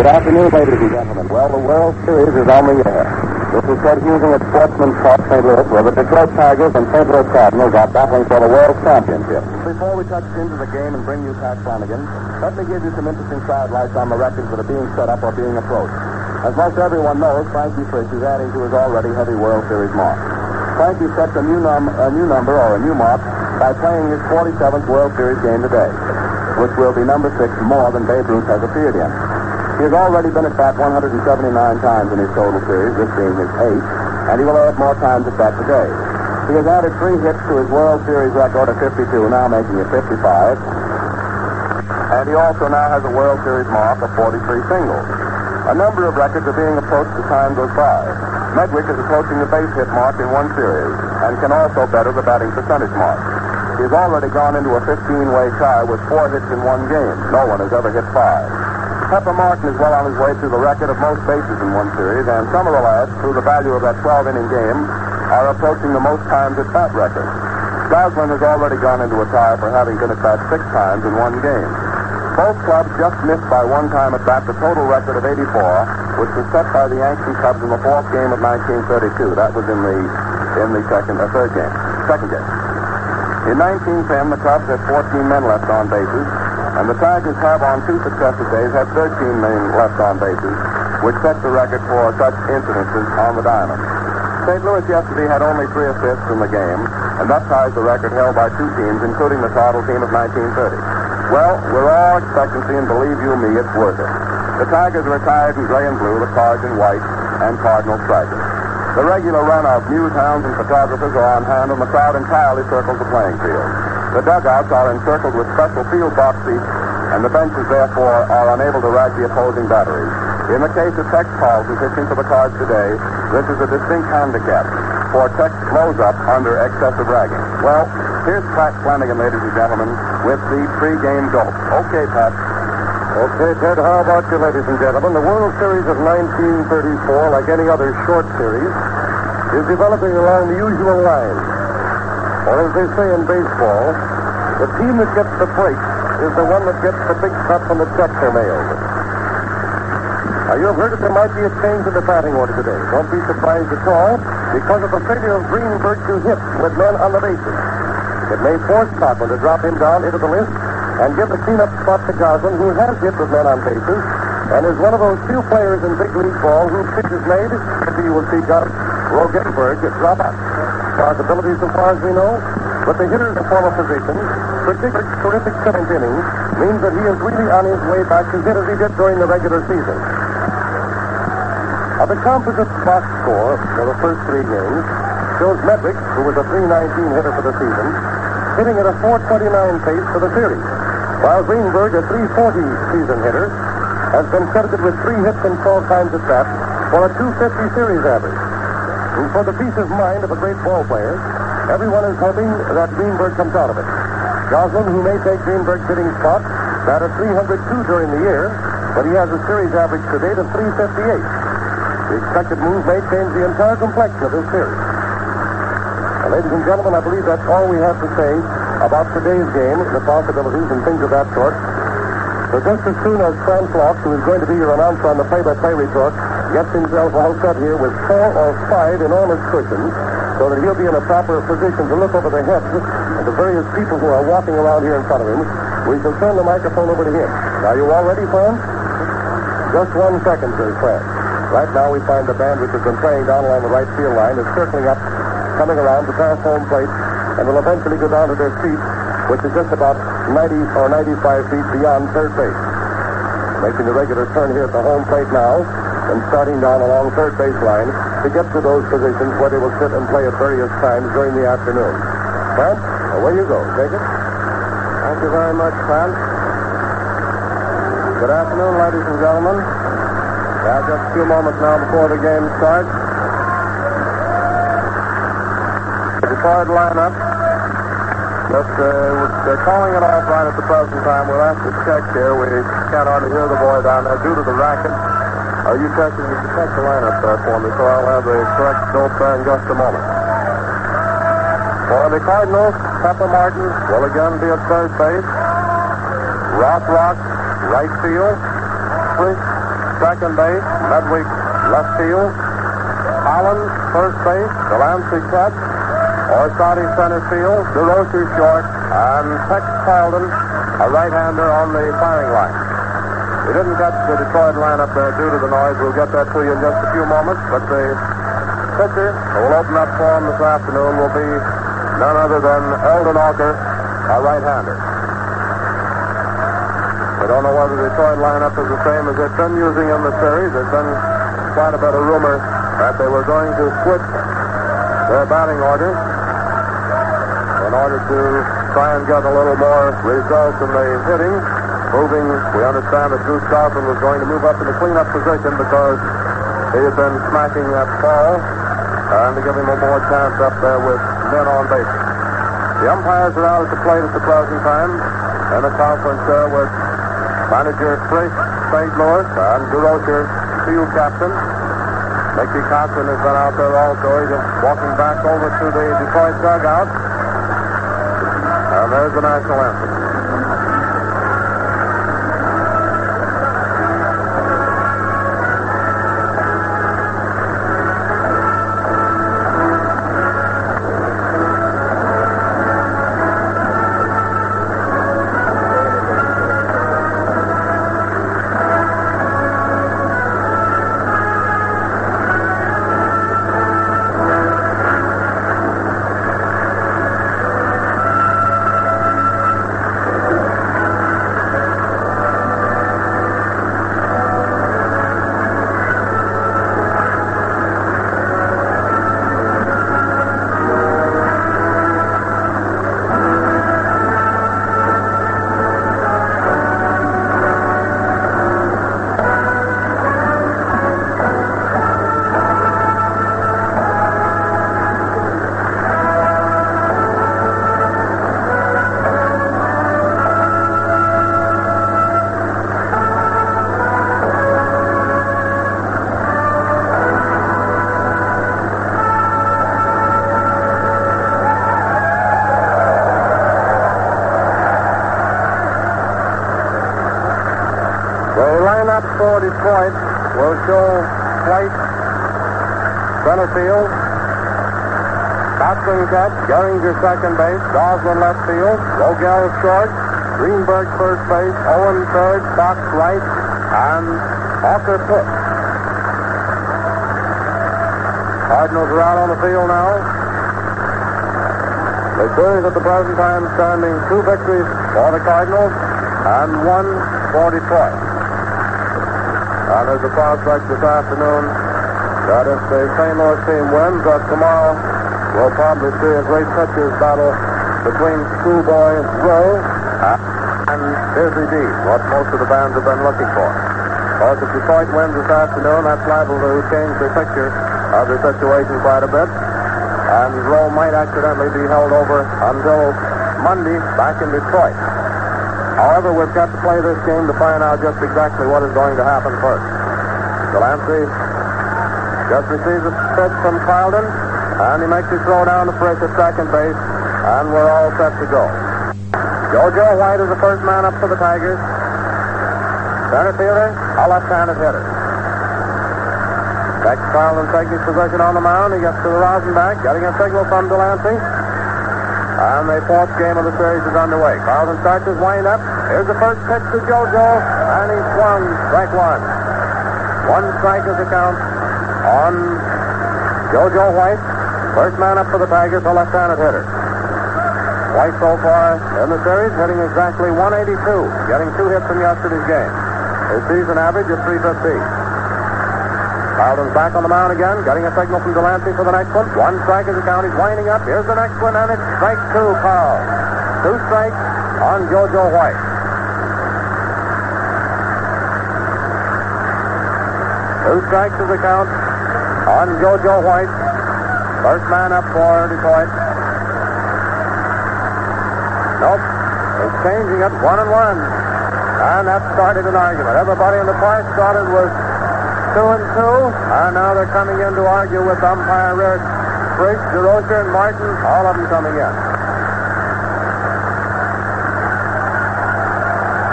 Good afternoon, ladies and gentlemen. Well, the World Series is on the air. This is Ted Husing at Sportsman's Park, St. Louis, where the Detroit Tigers and St. Louis Cardinals are battling for the World Championship. Before we touch into the game and bring you Pat Flanagan, let me give you some interesting sidelights on the records that are being set up or being approached. As most everyone knows, Frankie Frisch is adding to his already heavy World Series mark. Frankie sets a new, num- a new number or a new mark by playing his 47th World Series game today, which will be number six more than Babe Ruth has appeared in. He has already been at bat 179 times in his total series, this being his eighth, and he will add more times at bat today. He has added three hits to his World Series record of 52, now making it 55. And he also now has a World Series mark of 43 singles. A number of records are being approached as time goes by. Medwick is approaching the base hit mark in one series and can also better the batting percentage mark. He has already gone into a 15-way tie with four hits in one game. No one has ever hit five. Pepper Martin is well on his way to the record of most bases in one series, and some of the lads, through the value of that 12-inning game, are approaching the most times at bat record. Goslin has already gone into a tie for having been at bat six times in one game. Both clubs just missed by one time at bat the total record of 84, which was set by the Yankees Cubs in the fourth game of 1932. That was in the in the second or third game, second game. In 1910, the Cubs had 14 men left on bases, and the Tigers have on two successive days had 13 men left on bases, which sets the record for such incidences on the diamond. St. Louis yesterday had only three assists in the game, and that ties the record held by two teams, including the Tottle team of 1930. Well, we're all expectancy, and believe you me, it's worth it. The Tigers are attired in gray and blue, the Cards in white, and Cardinal stripes. The regular run of news hounds and photographers are on hand, and the crowd entirely circles the playing field. The dugouts are encircled with special field box seats, and the benches, therefore, are unable to rag the opposing batteries. In the case of Tex Carlton pitching for the Cards today, this is a distinct handicap, for Tex blows up under excessive ragging. Well, here's Pat Flanagan, ladies and gentlemen, with the pregame dope. Okay, Pat. Okay, Ted, how about you, ladies and gentlemen? The World Series of 1934, like any other short series, is developing along the usual lines. Or as they say in baseball, the team that gets the break is the one that gets the big cut when the checks are mailed. Now, you have heard that there might be a change in the batting order today. Don't be surprised at all because of the failure of Greenberg to hit with men on the bases. It may force Cochrane to drop him down into the list and give the cleanup spot to Goslin, who has hit with men on bases and is one of those few players in big league ball whose pitch is made. Maybe you will see Rogenberg drop out. Possibilities so far as we know, but the hitter's former position, particularly terrific seventh inning, means that he is really on his way back to hit as he did during the regular season. Now, the composite box score for the first three games shows Medwick, who was a 319 hitter for the season, hitting at a 429 pace for the series, while Greenberg, a 340 season hitter, has been credited with three hits and 12 times at bat for a 250 series average. And for the peace of mind of a great ball player, everyone is hoping that Greenberg comes out of it. Goslin, who may take Greenberg's hitting spot, batted 302 during the year, but he has a series average to date of 358. The expected move may change the entire complexion of this series. Now, ladies and gentlemen, I believe that's all we have to say about today's game, the possibilities and things of that sort. So just as soon as France Laux, who is going to be your announcer on the play-by-play report, gets himself all set here with four or five enormous cushions, so that he'll be in a proper position to look over the heads of the various people who are walking around here in front of him, we shall turn the microphone over to him. Are you all ready, friends? Just one second, says Fred. Right now we find the band which has been playing down along the right field line is circling up, coming around to pass home plate, and will eventually go down to their seats, which is just about 90 or 95 feet beyond third base. Making the regular turn here at the home plate now, and starting down along third base line to get to those positions where they will sit and play at various times during the afternoon. Fred, away you go. Take it. Thank you very much, Fred. Good afternoon, ladies and gentlemen. Have just a few moments now before the game starts. The Detroit lineup. Just, uh, they're calling it off right at the present time. We'll have to check here. We can't hardly hear the boy down there due to the racket. Are you checking? You check the lineup there for me, so I'll have the correct note in just a moment. For the Cardinals, Pepper Martin will again be at third base. Rothrock, right field. Frisch, second base. Medwick, left field. Collins, first base. Delancey catch. Orsatti, center field. Durocher, short. And Tex Carlton, a right-hander on the firing line. We didn't get the Detroit lineup there due to the noise. We'll get that to you in just a few moments. But the pitcher who will open up for him this afternoon will be none other than Eldon Auker, a right-hander. We don't know whether the Detroit lineup is the same as they've been using in the series. There's been quite a bit of rumor that they were going to switch their batting order in order to try and get a little more results in the hitting. Moving, we understand that Goose Goslin was going to move up in the cleanup position because he had been smacking that ball and to give him a more chance up there with men on base. The umpires are out at the plate at the closing time and a conference there with manager Chris St. Louis and Durocher, field captain. Mickey Cochrane has been out there also. He's walking back over to the Detroit dugout. And there's the national anthem. Center field. Cochrane catch, Gehringer second base, Goslin left field, Rogell short, Greenberg first base, Owen third, Fox right, and Auker pitch. Cardinals are out on the field now. The series at the present time standing two victories for the Cardinals and one for Detroit. And there's a prospect this afternoon that if the St. Louis team wins, that tomorrow we'll probably see a great pitchers battle between Schoolboy Rowe and Dizzy D, what most of the fans have been looking for. Of course, if Detroit wins this afternoon, that's liable to change the picture of the situation quite a bit. And Rowe might accidentally be held over until Monday back in Detroit. However, we've got to play this game to find out just exactly what is going to happen first. Delancey just receives a pitch from Carlton, and he makes his throw down to first at second base, and we're all set to go. Jojo White is the first man up for the Tigers. Center fielder, a left-handed hitter. Tex Carlton taking his position on the mound. He gets to the rosin bag, getting a signal from Delancey. And the fourth game of the series is underway. Carlton starts his windup. Here's the first pitch to JoJo, and he swung strike one. One strike is the count on JoJo White. First man up for the Tigers, a left-handed hitter. White so far in the series hitting exactly 182, getting two hits from yesterday's game. His season average is 315. Carlton's back on the mound again, getting a signal from Delancey for the next one. One strike is the count. He's winding up. Here's the next one, and it's strike two, Carl. Two strikes on JoJo White. Two strikes is the count on JoJo White. First man up for Detroit. Nope. He's changing it one and one. And that started an argument. Everybody in the park thought it was two and two, and now they're coming in to argue with umpire Red Briggs, Durocher, and Martin, all of them coming in.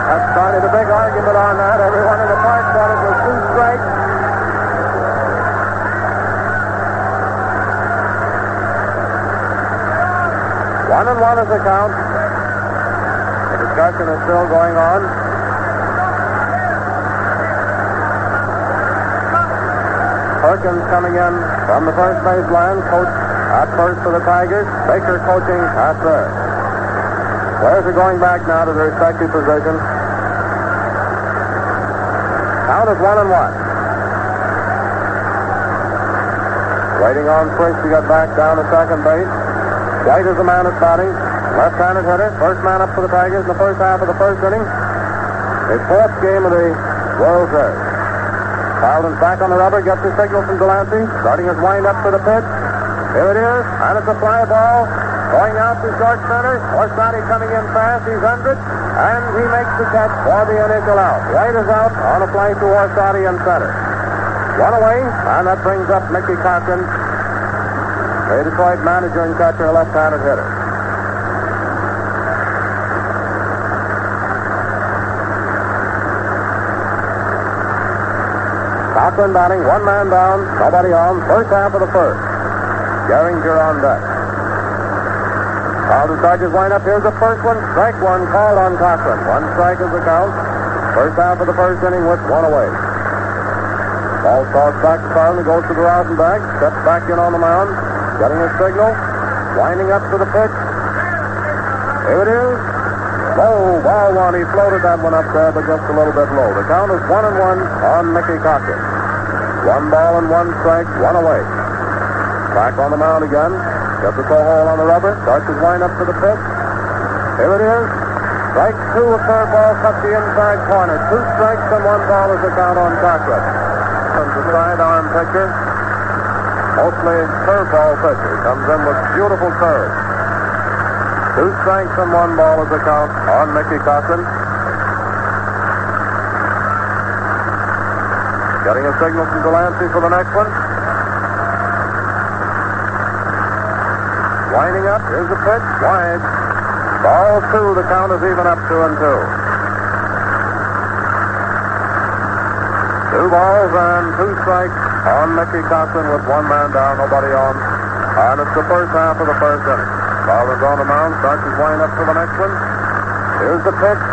That started a big argument on that. Everyone in the park thought it was two strikes. One and one is the count. The discussion is still going on. Perkins coming in from the first baseline, coach at first for the Tigers. Baker coaching at third. Players are going back now to their respective positions. Count is one and one. Waiting on Frisch to get back down to second base. White is the man that's batting. Left-handed hitter. First man up for the Tigers in the first half of the first inning. His fourth game of the World Series. Carlton's back on the rubber, gets the signal from Delancey, starting his wind up for the pitch. Here it is, and it's a fly ball. Going out to short center. Orsatti coming in fast. He's under it, and he makes the catch for the initial out. White is out on a fly to Orsatti in center. One away, and that brings up Mickey Cochrane, the Detroit manager and catcher, a left-handed hitter. Cochrane batting, one man down, nobody on, first half of the first. Gehringer on deck. Carlton Chargers line up. Here's the first one. Strike one called on Cochrane. One strike is the count. First half of the first inning with one away. Ball tossed back to Carlton. Goes to the rosin bag. Steps back in on the mound. Getting a signal. Winding up to the pitch. Here it is. Low ball one. He floated that one up there, but just a little bit low. The count is one and one on Mickey Cochrane. One ball and one strike, one away. Back on the mound again. Gets the toe hole on the rubber. Starts his wind up to the pitch. Here it is. Strike two, a third ball cuts the inside corner. Two strikes and one ball is the count on Cochrane. Comes the sidearm pitcher. Mostly curveball pitcher. Comes in with beautiful curve. Two strikes and one ball is the count on Mickey Cochrane. Getting a signal from Delancey for the next one. Winding up. Here's the pitch. Wide. Ball two. The count is even up two and two. Two balls and two strikes on Mickey Cochrane with one man down, nobody on. And it's the first half of the first inning. Carlton's on the mound, starts his wind up for the next one. Here's the pitch.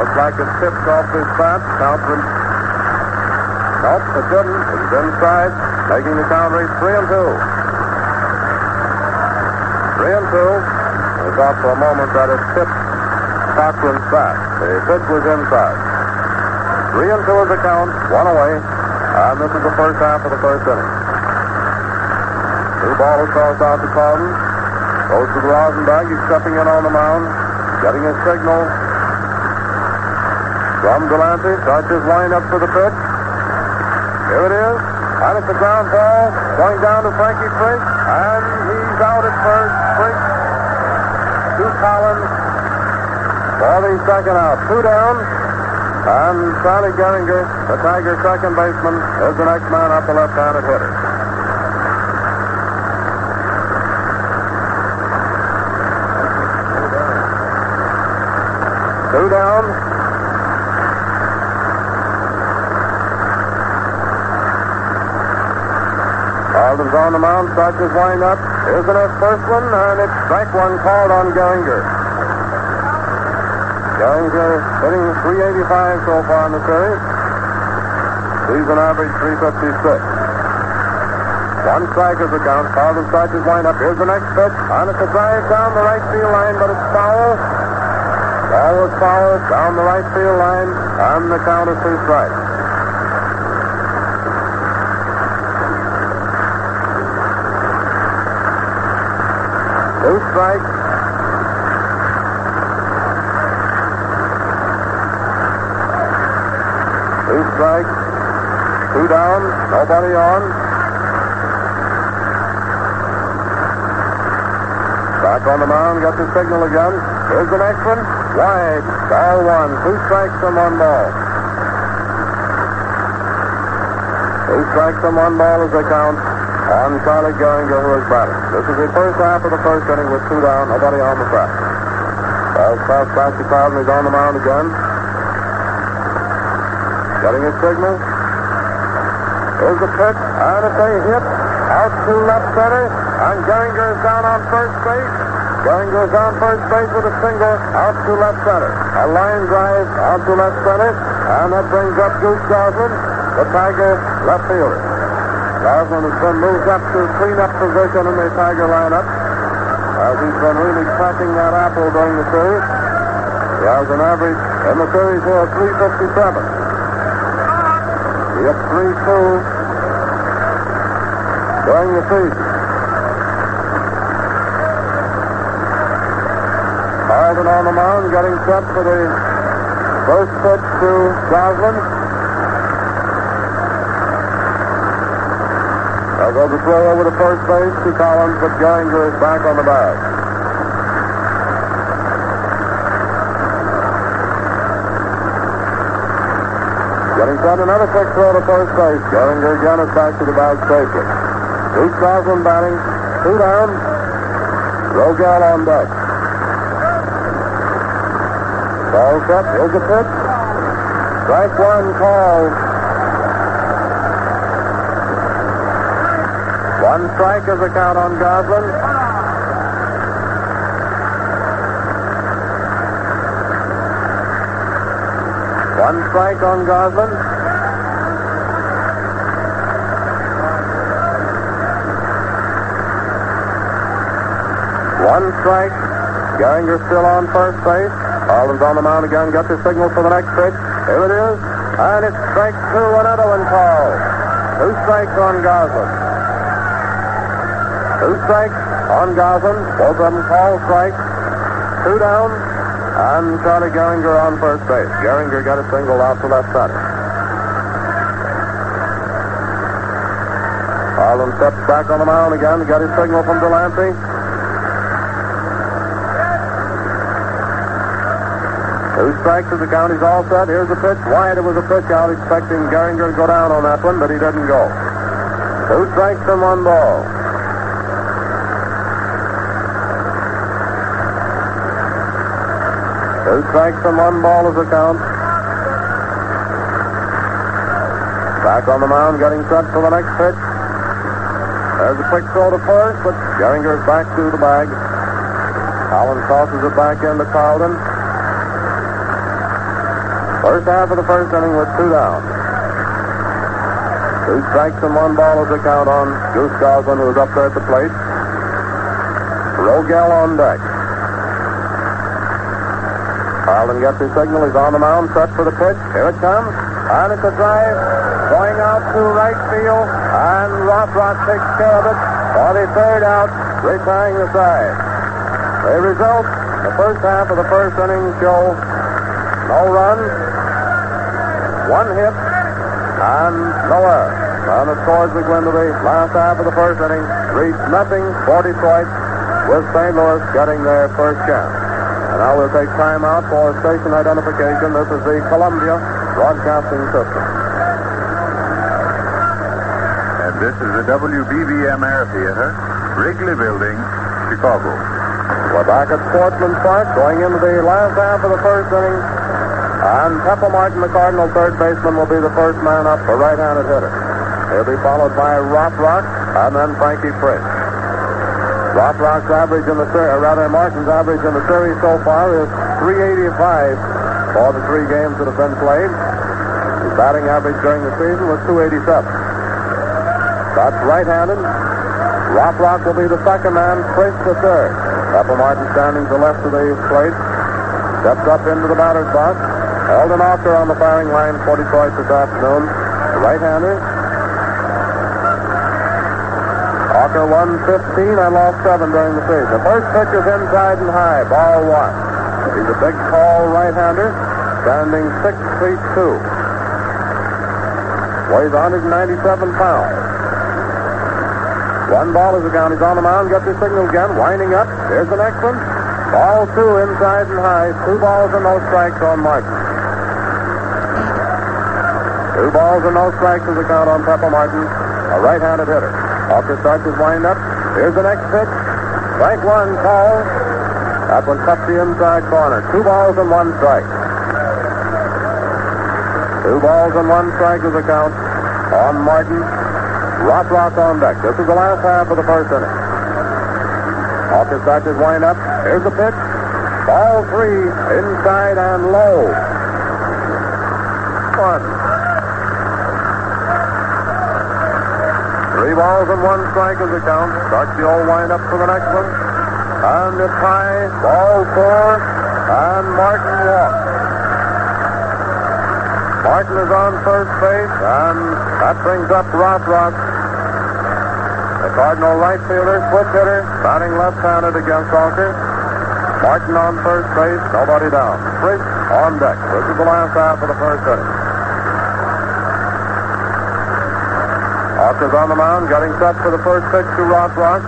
Looks like it tipped off his bat. Him. Nope, it didn't. It's inside, making the count reach three and two. Three and two. We thought for a moment that it tipped Cochrane's bat. The pitch was inside. Three and two is the count, one away, and this is the first half of the first inning. Two balls tossed out to Carlton. Goes to the rosin bag. He's stepping in on the mound, getting his signal from Delancey. Starts his wind up for the pitch. Here it is. And it's a ground ball going down to Frankie Frisch, and he's out at first. Frisch to Collins for the second out. Two down. And Charlie Gehringer, the Tiger second baseman, is the next man up, the left-handed hitter. Two down. Carlton's on the mound, starts his wind up. Here's the next first one, and it's strike one called on Gehringer. Gehringer hitting 385 so far in the series. Season average 356. One strike is the count. Carlton starts his wind up. Here's the next pitch, it's a drive down the right field line, but it's foul. Ball was foul down the right field line, and the count is two strikes. Two strikes. Two. Two down. Nobody on. Back on the mound. Got the signal again. Here's the next one. Wide. Ball one. Two strikes and one ball. Two strikes and one ball is the count on Charlie Gehringer, who is batting. This is the first half of the first inning with two down, nobody on the track. Back to Carlton. He's on the mound again. Getting his signal. Here's the pitch, and it's a hit out to left center. And Gehringer is down on first base. Gehringer is on first base with a single out to left center. A line drive out to left center. And that brings up Goose Goslin, the Tiger left fielder. Goslin has been moved up to cleanup position in the Tiger lineup. As he's been really cracking that apple during the series. He has an average in the series here of 357. He hit 3-2 during the season. Carlton on the mound, getting set for the first pitch to Goslin. There goes the throw over to first base to Collins, but Gehringer is back on the bag. Getting set, another quick throw to first base. Gehringer again is back to the bag safely. Goose Goslin batting, two down. Rogell on deck. Ball set, here's the pitch. Strike one called. One strike is the count on Goslin. One strike on Goslin. One strike. Gehringer still on first base. Carlton's on the mound again. Got the signal for the next pitch. Here it is. And it's strike two. Another one called. Two strikes on Goslin. Two strikes on Goslin. Both of them called strikes. Two down. And Charlie Gehringer on first base. Gehringer got a single out to left center. Carlton steps back on the mound again. Got his signal from Delancey. Two strikes as the count is all set. Here's the pitch. Wide it was a pitch out, expecting Gehringer to go down on that one, but he didn't go. Two strikes and one ball. Two strikes and one ball is the count. Back on the mound, getting set for the next pitch. There's a quick throw to first, but Gehringer is back to the bag. Collins tosses it back into Carlton. First half of the first inning with two down. Two strikes and one ball is the count on Goose Goslin, who is up there at the plate. Rogell on deck. Carlton gets his signal. He's on the mound, set for the pitch. Here it comes. And it's a drive going out to right field. And Rothrock takes care of it for the third out, retiring the side. The result, the first half of the first inning show no runs, one hit, and no error. And the scores we go into the last half of the first inning reach nothing for Detroit, with St. Louis getting their first chance. And now we'll take time out for station identification. This is the Columbia Broadcasting System. And this is the WBBM Air Theater, Wrigley Building, Chicago. We're back at Sportsman Park, going into the last half of the first inning. And Pepper Martin, the Cardinal third baseman, will be the first man up, the right-handed hitter. He'll be followed by Rothrock and then Frankie Frisch. Rothrock's average in the series, rather Martin's average in the series so far is 385 for the three games that have been played. His batting average during the season was 287. That's right-handed. Rothrock will be the second man, Frisch the third. Pepper Martin standing to left of the plate. Steps up into the batter's box. Eldon Auker on the firing line for Detroit this afternoon. Right-hander. Auker won 15 and lost 7 during the season. The first pitch is inside and high, ball one. He's a big, tall right-hander, standing 6 feet 2. Weighs 197 pounds. One ball is the count. He's on the mound, gets his signal again, winding up. Here's the next one. Ball two inside and high. Two balls and no strikes on Martin. Two balls and no strikes is the count on Pepper Martin, a right-handed hitter. Auker starts his windup. Here's the next pitch. Strike one call. That one cut the inside corner. Two balls and one strike. Two balls and one strike is the count on Martin. Rothrock on deck. This is the last half of the first inning. Auker starts his windup. Here's the pitch. Ball three, inside and low. One. Three balls and one strike is the count. Starts the old windup for the next one. And it's high. Ball four. And Martin walks. Martin is on first base, and that brings up Rothrock. The Cardinal right fielder, switch hitter, batting left-handed against Auker. Martin on first base, nobody down. Frisch on deck. This is the last half of the first inning. Auker's on the mound, getting set for the first pitch to Rothrock.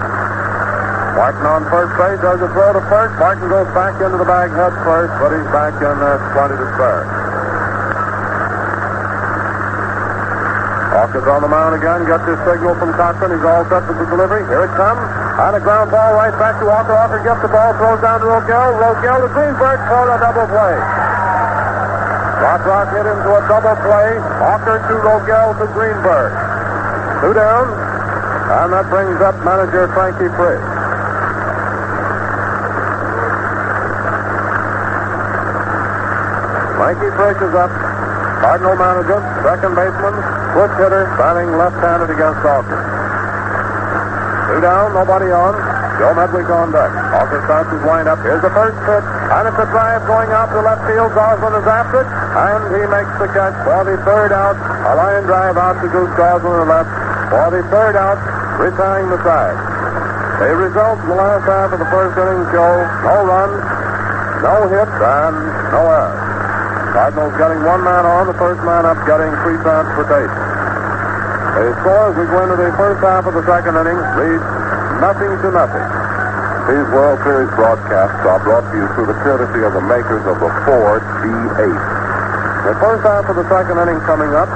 Martin on first base, does a throw to first. Martin goes back into the bag head first, but he's back in uh, there, plenty to spare. Auker on the mound again, gets his signal from Cochrane. He's all set for the delivery. Here it comes. On a ground ball right back to Auker. Auker gets the ball, throws down to Rogell. Rogell to Greenberg for a double play. Rothrock hit into a double play. Auker to Rogell to Greenberg. Two down. And that brings up manager Frankie Frisch. Frankie Frisch is up. Cardinal manager, second baseman, switch hitter, batting left-handed against Auker. Two down, nobody on. Joe Medwick on deck. Auker starts his windup. Here's the first pitch, and it's a drive going out to left field. Goslin is after it, and he makes the catch for the third out. A line drive out to Goose Goslin to left for the third out, retiring the side. The results in the last half of the first inning show no runs, no hits, and no errors. Cardinals getting one man on, the first man up getting free transportation. The score as we go into the first half of the second inning reads nothing to nothing. These World Series broadcasts are brought to you through the courtesy of the makers of the Ford V8. The first half of the second inning coming up.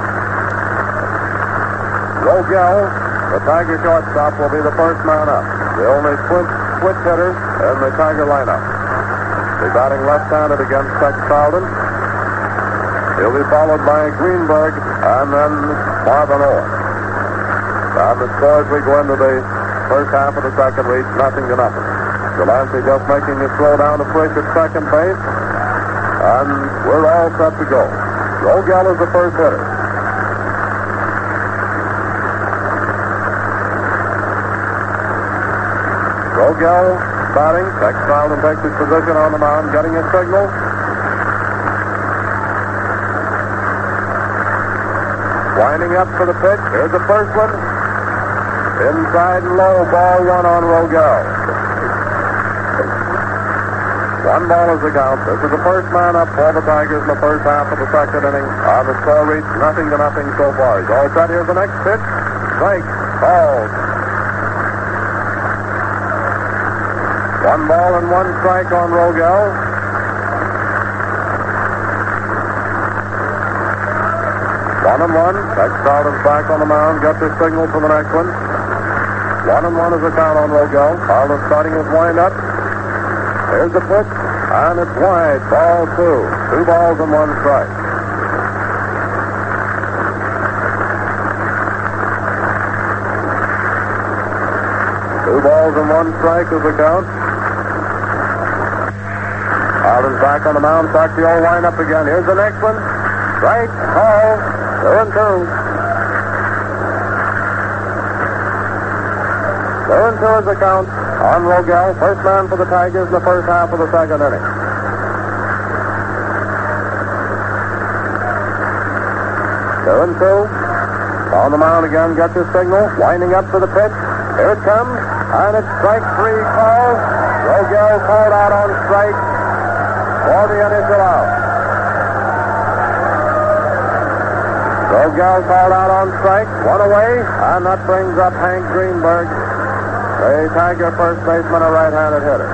Rogell, the Tiger shortstop, will be the first man up. The only switch, switch hitter in the Tiger lineup. Be batting left-handed against Tex Carlton. He'll be followed by Greenberg and then Marvin Owen. And the as we go into the first half of the second reads nothing to nothing. Delancey just making his slow down Frisch at second base. And we're all set to go. Rogell is the first hitter. Rogell batting. Tex Carlton takes his position on the mound, getting his signal. Winding up for the pitch. Here's the first one. Inside and low, ball one on Rogell. One ball is the count. This is the first man up for the Tigers in the first half of the second inning. On the score reads nothing to nothing so far. He's all set. Here's the next pitch. Strike. Called. One ball and one strike on Rogell. One and one. Tex Carlton's back on the mound. Got his signal for the next one. One and one is the count on Rogell. Carlton starting his wind up. Here's the pitch, and it's wide. Ball two. Two balls and one strike. Two balls and one strike is the count. Carlton's back on the mound. Starts the old wind up again. Here's the next one. Strike. Call. Two and two. Two and two is the count on Rogell. First man for the Tigers in the first half of the second inning. Two and two. On the mound again, Got your signal. Winding up for the pitch. Here it comes. And it's strike three call. Rogell called out on strike for the initial out. Rogell called out on strike, one away, and that brings up Hank Greenberg, the Tiger first baseman, a right-handed hitter.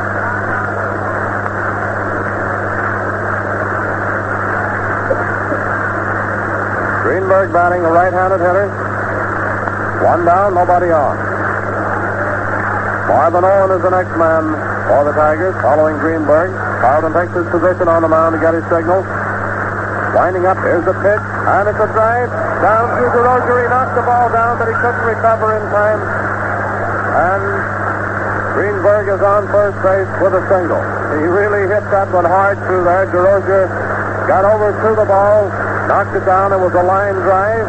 Greenberg batting a right-handed hitter. One down, nobody on. Marvin Owen is the next man for the Tigers, following Greenberg. Carlton takes his position on the mound to get his signal. Winding up, here's the pitch, and it's a drive down to Durocher. He knocked the ball down, but he couldn't recover in time. And Greenberg is on first base with a single. He really hit that one hard through there. Durocher got over to the ball, knocked it down. It was a line drive,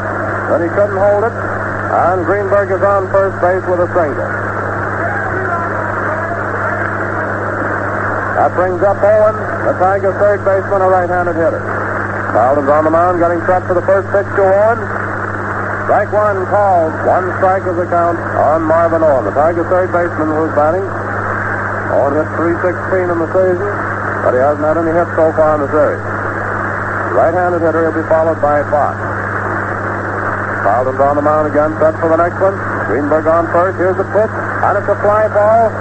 but he couldn't hold it. And Greenberg is on first base with a single. That brings up Owen, the Tigers' third baseman, a right-handed hitter. Carlton's on the mound, getting set for the first pitch to Owen. Strike one called. One strike is the count on Marvin Owen. The Tigers' third baseman was batting. Owen hit 316 in the season, but he hasn't had any hits so far in the series. Right-handed hitter, he'll be followed by Fox. Carlton's on the mound again, set for the next one. Greenberg on first. Here's the pitch, and it's a fly ball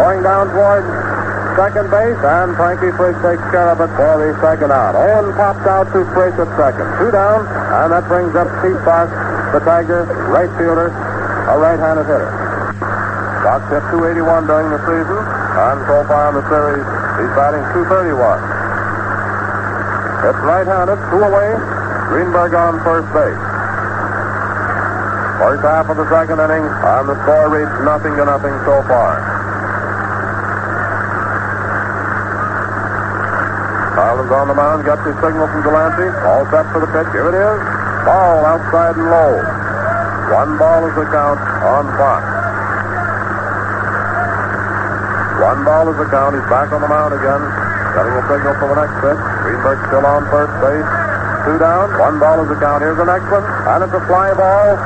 going down toward second base, and Frankie Frisch takes care of it for the second out. Owen pops out to Frisch at second. Two down, and that brings up Steve Fox, the Tiger right fielder, a right-handed hitter. Fox hit 281 during the season, and so far in the series, he's batting 231. It's right-handed, two away, Greenberg on first base. First half of the second inning, and the score reads nothing to nothing so far. On the mound, got the signal from Delancey. All set for the pitch. Here it is. Ball outside and low. One ball is the count on Fox. One ball is the count. He's back on the mound again. Getting a signal for the next pitch. Greenberg still on first base. Two down. One ball is the count. Here's the next one. And it's a fly ball.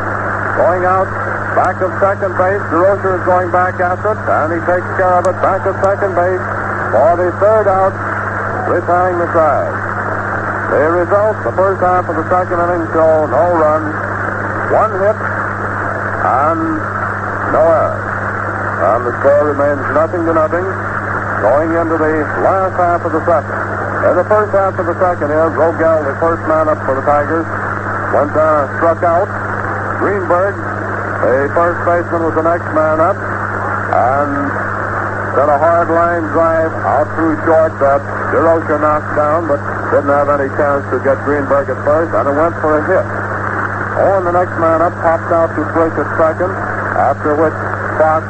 Going out. Back of second base. Durocher is going back after it. And he takes care of it. Back of second base. For the third out retiring the side. The results, the first half of the second inning show no runs, one hit, and no errors. And the score remains nothing to nothing going into the last half of the second. In the first half of the second here, Rogell, the first man up for the Tigers, went uh, struck out. Greenberg, the first baseman, was the next man up, and sent a hard line drive out through short uh, that Durocher knocked down, but didn't have any chance to get Greenberg at first, and it went for a hit. Oh, Owen, the next man up, popped out to Frisch at second, after which Fox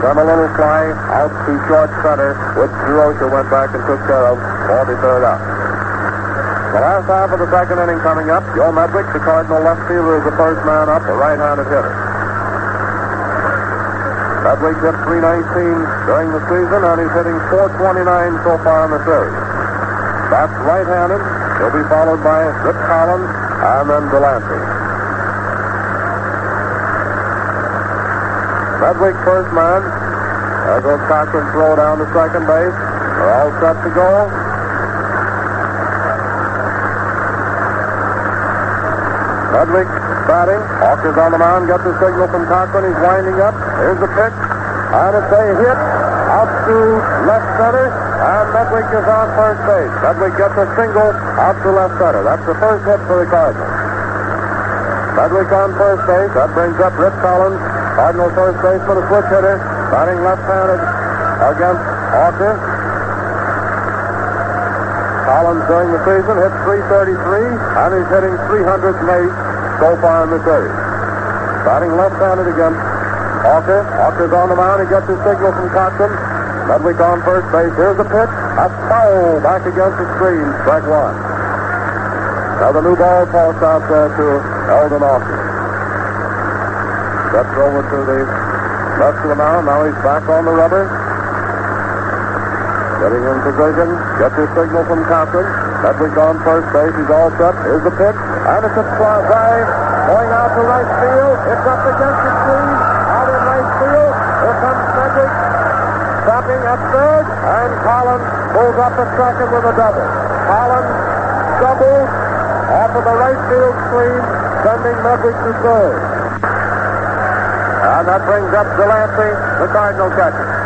sent a little fly out to short center, which Durocher went back and took care of for the third out. The last half of the second inning coming up, Joe Medwick, the Cardinal left fielder, is the first man up, a right-handed hitter. Medwick hit 319 during the season, and he's hitting 429 so far in the series. That's right-handed. He'll be followed by Rip Collins and then Delancey. Medwick first man. There goes Cochrane throw down to second base. They're all set to go. Medwick batting. Auker's on the mound. Got the signal from Cochrane. He's winding up. Here's the pitch. And it's a hit out to left center. And Medwick is on first base. Medwick gets a single out to left center. That's the first hit for the Cardinals. Medwick on first base. That brings up Rip Collins. Cardinal first baseman, a switch hitter. Batting left-handed against Auker. Collins during the season hit 333, and he's hitting 308 so far in the series. Batting left-handed against Auker. Auker's on the mound. He gets his signal from Cochrane. Medwick on first base. Here's the pitch. That's foul back against the screen. Strike one. Now the new ball tossed out there to Eldon Auker. Steps over to the left of the mound. Now he's back on the rubber. Getting in position. Gets his signal from Cochrane. Medwick on first base. He's all set. Here's the pitch. And it's a fly drive. Going out to right field. It's up against the screen. Out in right field. Here comes Medwick. Stopping at third. And Collins pulls up at second with a double. Collins doubles off of the right field screen, sending Medwick to third. And that brings up Delancey, the Cardinal catcher.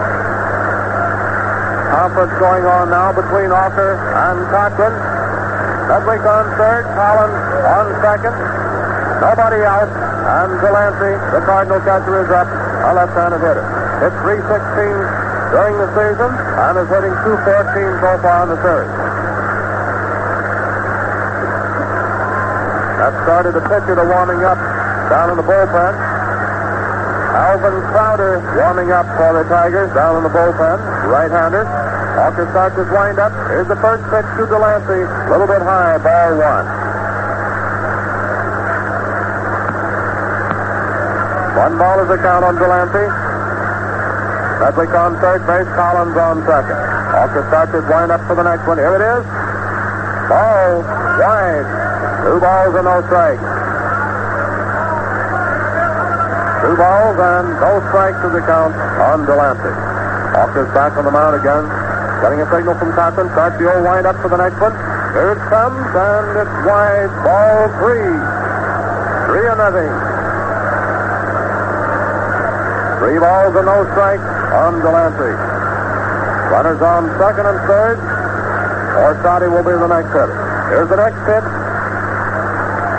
Conference going on now between Auker and Cochrane. Medwick on third, Collins on second. Nobody out. And Delancey, the Cardinal catcher, is up, a left-handed hitter. Hit 316 during the season and is hitting 214 so far in the series. That started the pitcher to warming up down in the bullpen. Alvin Crowder warming up for the Tigers down in the bullpen, right-hander. Auker starts his windup. Here's the first pitch to Delancey. A little bit high, ball one. One ball is the count on Delancey. Medwick on third base, Collins on second. Auker starts his windup for the next one. Here it is. Ball wide. Two balls and no strikes. Two balls and no strikes to the count on Delancey. Auker's back on the mound again. Getting a signal from Cochrane. Starts the old wind up for the next one. Here it comes, and it's wide. Ball three. Three and nothing. Three balls and no strikes on Delancey. Runners on second and third. Orsatti will be the next hitter. Here's the next pitch.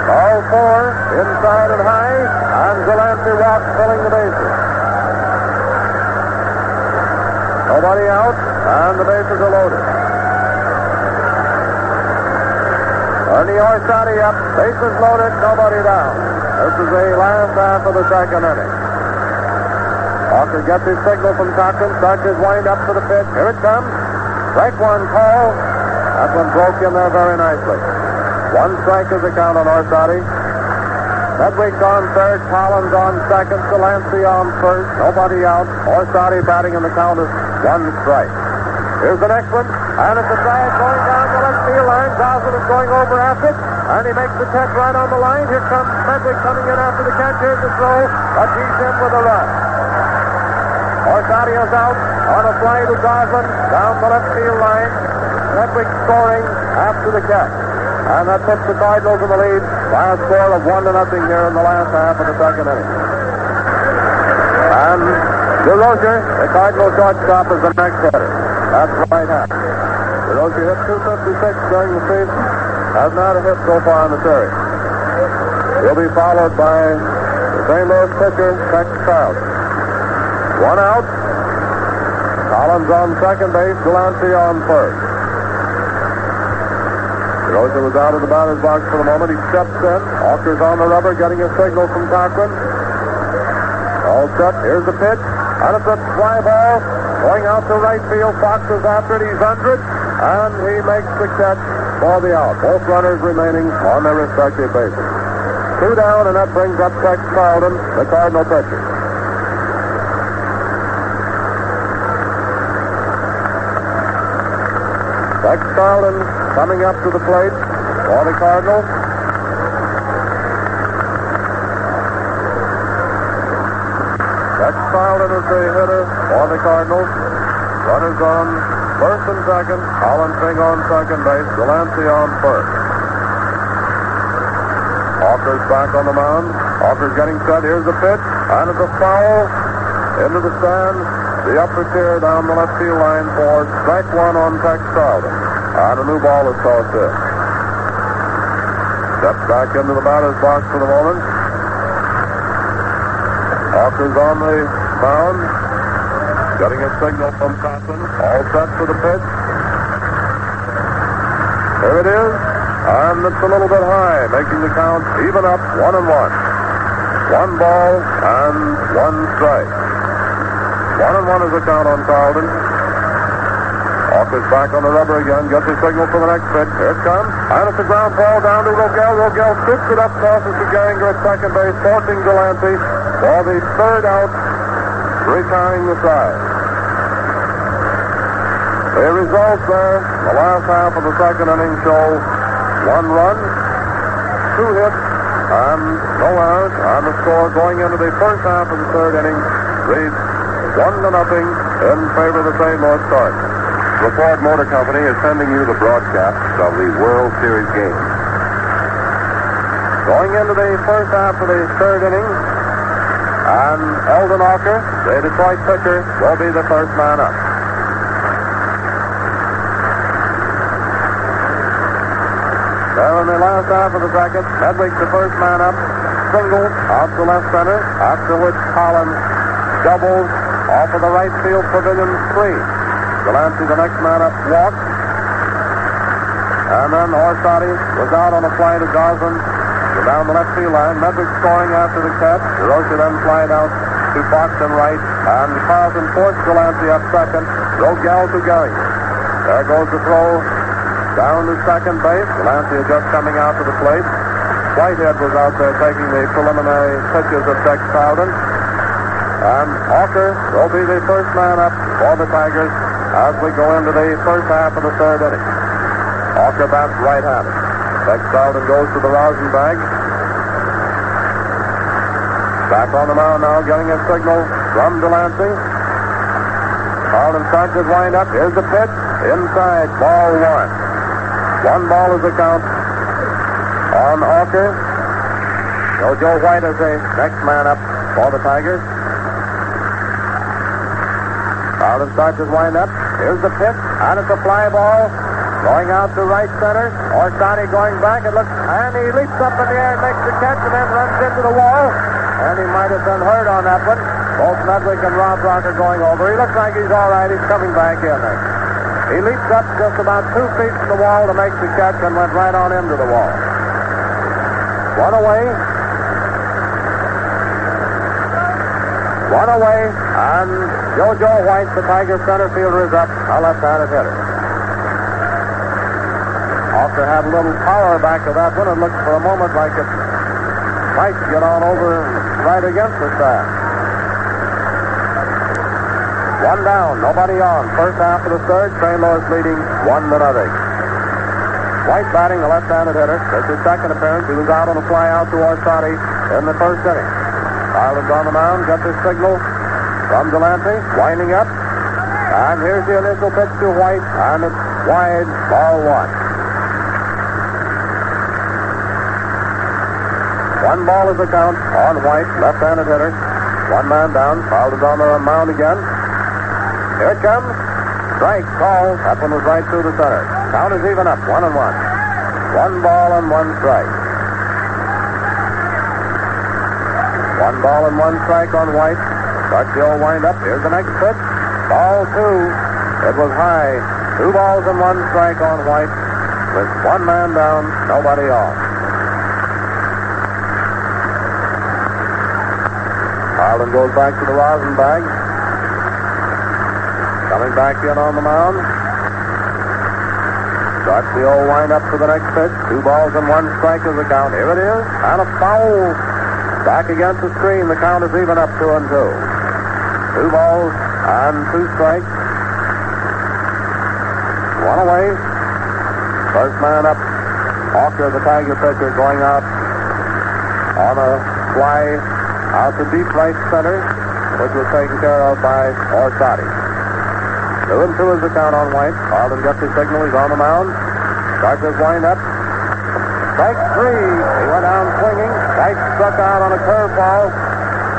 All four, inside and high, and Delancey walks filling the bases. Nobody out, and the bases are loaded. Ernie Orsatti up, bases loaded, nobody down. This is the last half of the second inning. Auker gets his signal from Cochrane, starts his wind up for the pitch. Here it comes. Strike one call. That one broke in there very nicely. One strike is the count on Orsatti. Medwick on third, Collins on second, Delancey on first, nobody out. Orsatti batting in the count is one strike. Here's the next one, and it's a drive going down the left field line. Goslin is going over after it, and he makes the catch right on the line. Here comes Medwick coming in after the catch. Here's the throw, he's in with a run. Orsatti is out on a fly to Goslin down the left field line. Medwick scoring after the catch. And that puts the Cardinals in the lead by a score of one to nothing here in the last half of the second inning. And Durocher, the Cardinal shortstop, is the next hitter. That's right half. Durocher hit 256 during the season. Has not a hit so far in the series. He'll be followed by the St. Louis pitcher, Tex Child. One out. Collins on second base, Delancey on first. Durocher was out of the batter's box for the moment. He steps in. Walker's on the rubber, getting a signal from Cochrane. All set. Here's the pitch. And it's a fly ball. Going out to right field. Fox is after it. He's under it. And he makes the catch for the out. Both runners remaining on their respective bases. Two down, and that brings up Tex Carlton, the Cardinal pitcher. Tex Carlton coming up to the plate for the Cardinals. Tex Carlton is the hitter for the Cardinals. Runners on first and second. Hollinsing on second base. Delancey on first. Auker's back on the mound. Auker's getting set. Here's the pitch. And it's a foul into the stand. The upper tier down the left field line for strike one on Tex Carlton. And a new ball is tossed in. Steps back into the batter's box for the moment. Auker's on the mound. Getting a signal from Cochrane. All set for the pitch. There it is. And it's a little bit high, making the count even up one and one. One ball and one strike. One and one is the count on Carlton. Auker's back on the rubber again, gets his signal for the next pitch. Here it comes. And it's a ground ball down to Rogell. Rogell scoops it up, tosses to Gehringer at second base, forcing Delancey for the third out, retiring the side. The results there, the last half of the second inning show one run, two hits, and no errors. And the score going into the first half of the third inning reads one to nothing in favor of the St. Louis Cardinals. The Ford Motor Company is sending you the broadcast of the World Series game. Going into the first half of the third inning, and Elden Auker, the Detroit pitcher, will be the first man up. There in the last half of the second, Medwick the first man up, single out to left center, after which Collins doubles off of the right field pavilion three. Delancey, the next man up, walked. And then Orsatti was out on a fly to Goslin down the left field line. Medwick scoring after the catch. Durocher then flying out to Fox and right, and Carlton forced Delancey up second. Rogell to Gehringer. There goes the throw down to second base. Delancey is just coming out to the plate. Whitehead was out there taking the preliminary pitches of Tex Carlton. And Auker will be the first man up for the Tigers as we go into the first half of the third inning. Auker bats right-handed. Tex Carlton goes to the rosin bag. Back on the mound now, getting a signal from Delancey. Carlton starts his windup. Here's the pitch. Inside, ball one. One ball is the count on Auker. Joe White is the next man up for the Tigers. Carlton starts his windup. Here's the pitch, and it's a fly ball. Going out to right center. Orsatti going back. It looks, and he leaps up in the air makes the catch and then runs into the wall. And he might have been hurt on that one. Both Medwick and Rothrock are going over. He looks like he's all right. He's coming back in there. He leaped up just about two feet from the wall to make the catch and went right on into the wall. One away. One away, and JoJo White, the Tiger center fielder, is up. A left-handed hitter. Auker had a little power back of that one. It looked for a moment like it might get on over right against the staff. One down, nobody on. First half of the third. Louis leading one to nothing. White batting, the left-handed hitter. That's his second appearance. He was out on a fly out to Orsatti in the first inning. Ireland's on the mound, got the signal from Delancey, winding up. And here's the initial pitch to White, and it's wide, ball one. One ball is the count on White, left-handed hitter. One man down. Carlton's on the mound again. Here it comes. Strike call. That one was right through the center. Count is even up, one and one. One ball and one strike. One ball and one strike on White. Starts the old wind up. Here's the next pitch. Ball two. It was high. Two balls and one strike on White. With one man down, nobody on. Carlton goes back to the rosin bag. Coming back in on the mound. Starts the old wind up for the next pitch. Two balls and one strike is the count. Here it is. And a foul. Back against the screen. The count is even up two and two. Two balls and two strikes. One away. First man up. Auker, the Tiger pitcher, going out on a fly out to deep right center, which was taken care of by Orsatti. Two and two is the count on White. Carlton gets his signal. He's on the mound. Starts his wind up. Strike three. He went down swinging. White struck out on a curveball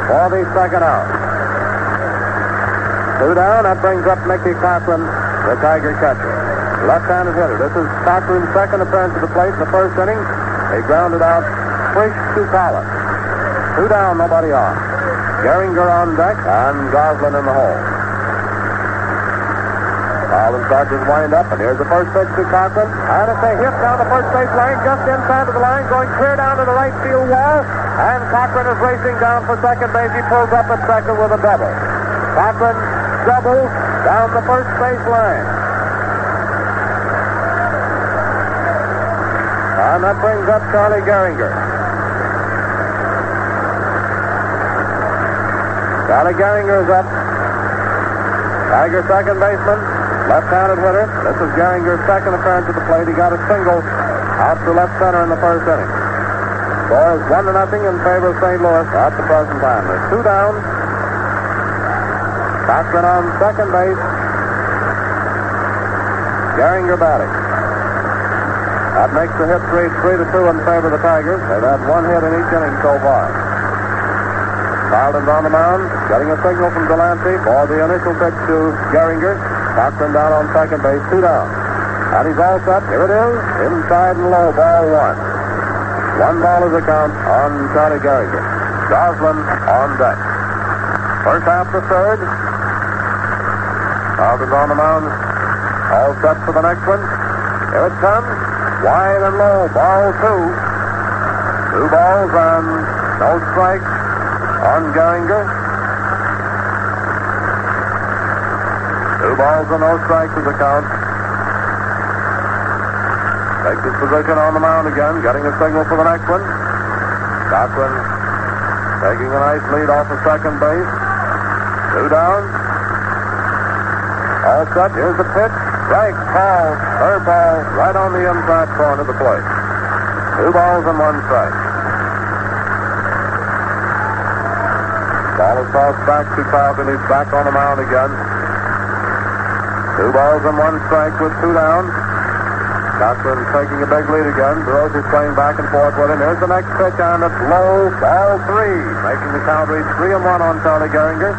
for the second out. Two down. That brings up Mickey Cochrane, the Tiger catcher. Left-handed hitter. This is Cochrane's second appearance at the plate in the first inning. He grounded out Frisch to Collins. Two down, nobody on. Gehringer on deck and Goslin in the hole. Carlton starts his wind up, and here's the first pitch to Cochrane. And it's a hit down the first base line, just inside of the line, going clear down to the right field wall. And Cochrane is racing down for second base. He pulls up at second with a double. Cochrane doubles down the first base line. And that brings up Charlie Gehringer. Charlie Gehringer is up. Tiger second baseman, left-handed hitter. This is Gehringer's second appearance at the plate. He got a single out to left center in the first inning. Score is one to nothing in favor of St. Louis at the present time. There's two down. Cochrane on second base. Gehringer batting. That makes the hit three, three to two in favor of the Tigers. They've had one hit in each inning so far. Carlton's on the mound, getting a signal from Delancey for the initial pitch to Gehringer. Cochrane down on second base, two down. And he's all set. Here it is, inside and low, ball one. One ball is the count on Charlie Gehringer. Goslin on deck. First half the third. Carlton's on the mound, all set for the next one. Here it comes, wide and low, ball two. Two balls and no strikes on Gehringer. Balls and no strikes is the count. Takes his position on the mound again, getting a signal for the next one. Cochrane taking a nice lead off of second base. Two down. All set. Here's the pitch. Strike, ball, third ball, right on the inside corner of the plate. Two balls and one strike. Ball is tossed back to Carlton. He's back on the mound again. Two balls and one strike with two down. Cochrane taking a big lead again. Durocher is playing back and forth with him. Here's the next pitch, and it's low. Ball three. Making the count reach three and one on Charlie Gehringer.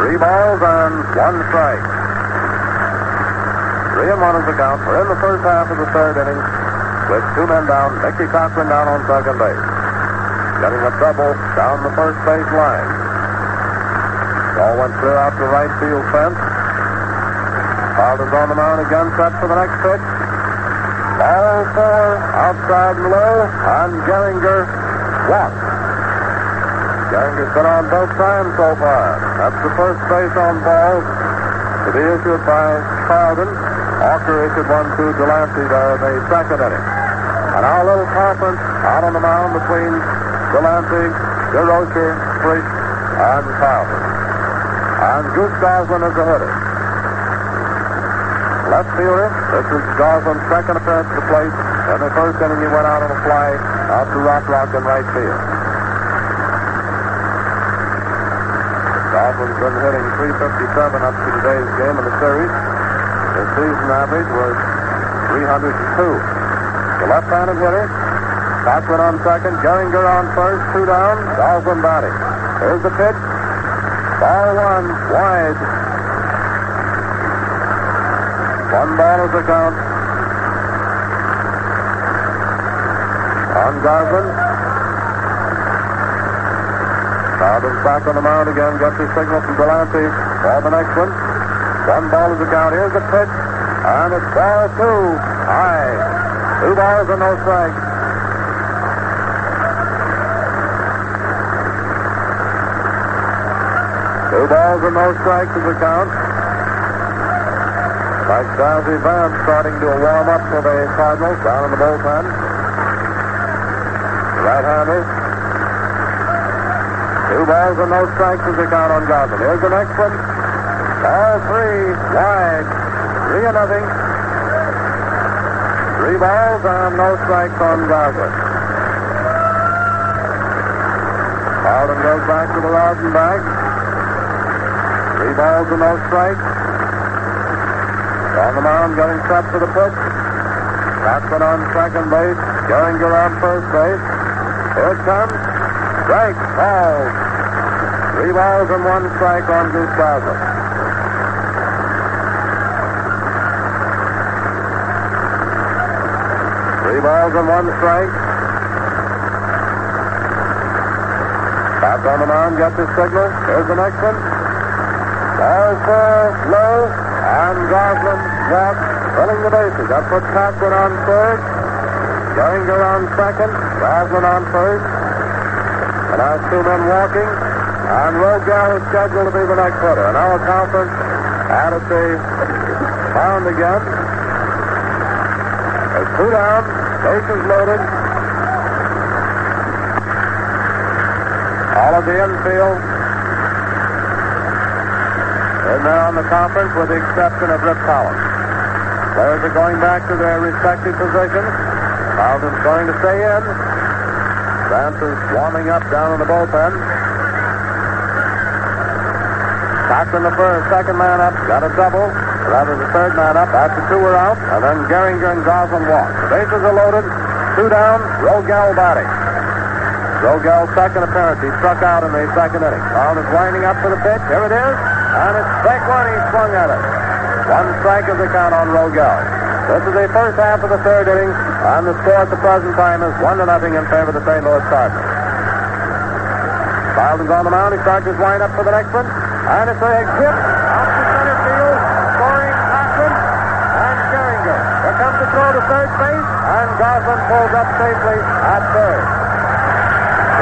Three balls and one strike. Three and one is the count. We're in the first half of the third inning with two men down. Mickey Cochrane down on second base. Getting a double down the first base line. Ball went clear out to right field fence. Carlton's on the mound again, set for the next pitch. Ball four, outside and low, and Gehringer walks. Gehringer's been on both times so far. That's the first base on ball to be issued by Carlton. Auker issued one to Delancey there in the second inning. And our little conference out on the mound between Delancey, Durocher, Frisch, and Carlton. And Goose Goslin is the hitter. Left fielder. This is Goslin's second appearance to plate. In the first inning, he went out on a fly out to Rothrock in right field. Goslin's been hitting 357 up to today's game in the series. His season average was 302. The left-handed hitter. Cochrane on second. Gehringer on first. Two down. Goslin batting. Here's the pitch. Ball one. Wide. One ball is the count. On Goslin. Carlton's back on the mound again. Got the signal from Delancey for the next one. One ball is the count. Here's the pitch. And it's ball two. High. Two balls and no strikes. Two balls and no strikes is the count. Like Dazzy Vance starting to warm up for the Cardinals down in the bullpen. Right-hander. Two balls and no strikes is the count on Goslin. Here's the next one. Ball three, wide. Three and nothing. Three balls and no strikes on Goslin. Carlton goes back to the rosin bag. Three balls and no strikes. On the mound, getting set for the pitch. Cochrane on second base. Gehringer on first base. Here it comes. Strike, ball. Three balls and one strike on Gustavo. Three balls and one strike. Back on the mound, gets his signal. Here's the next one. Four, low, and Goslin walks, filling the bases. That puts Cochrane on third. Gehringer on second. Goslin on first. And our two men walking. And Rogell is scheduled to be the next hitter. And our conference out at the mound again. There's two down. Bases loaded. All of the infield there on the conference with the exception of Rip Collins. Players are going back to their respective positions. Carlton's going to stay in. Vance is warming up down in the bullpen. Cochrane the first, second man up, got a double. Rather, the third man up after two were out, and then Gehringer and Goslin walk. The bases are loaded, two down, Rogell batting. Rogell's second appearance. He struck out in the second inning. Carlton is winding up for the pitch. Here it is. And it's strike one. He swung at it. One strike is the count on Rogell. This is the first half of the third inning, and the score at the present time is one to nothing in favor of the St. Louis Cardinals. Carlton's on the mound. He starts his wind up for the next one, and it's a hit out to center field, scoring Cochrane and Gehringer. Here comes the throw to third base, and Goslin pulls up safely at third.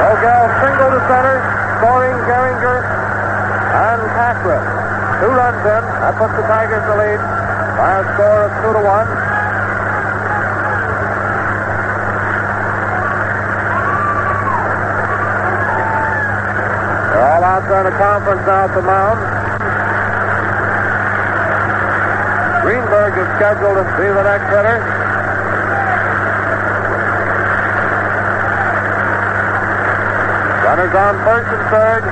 Rogell single to center, scoring Gehringer and Cashman. Two runs in. That puts the Tigers to lead by a score of two to one. They're all out there in the conference now at the mound. Greenberg is scheduled to be the next hitter. Runners on first and third.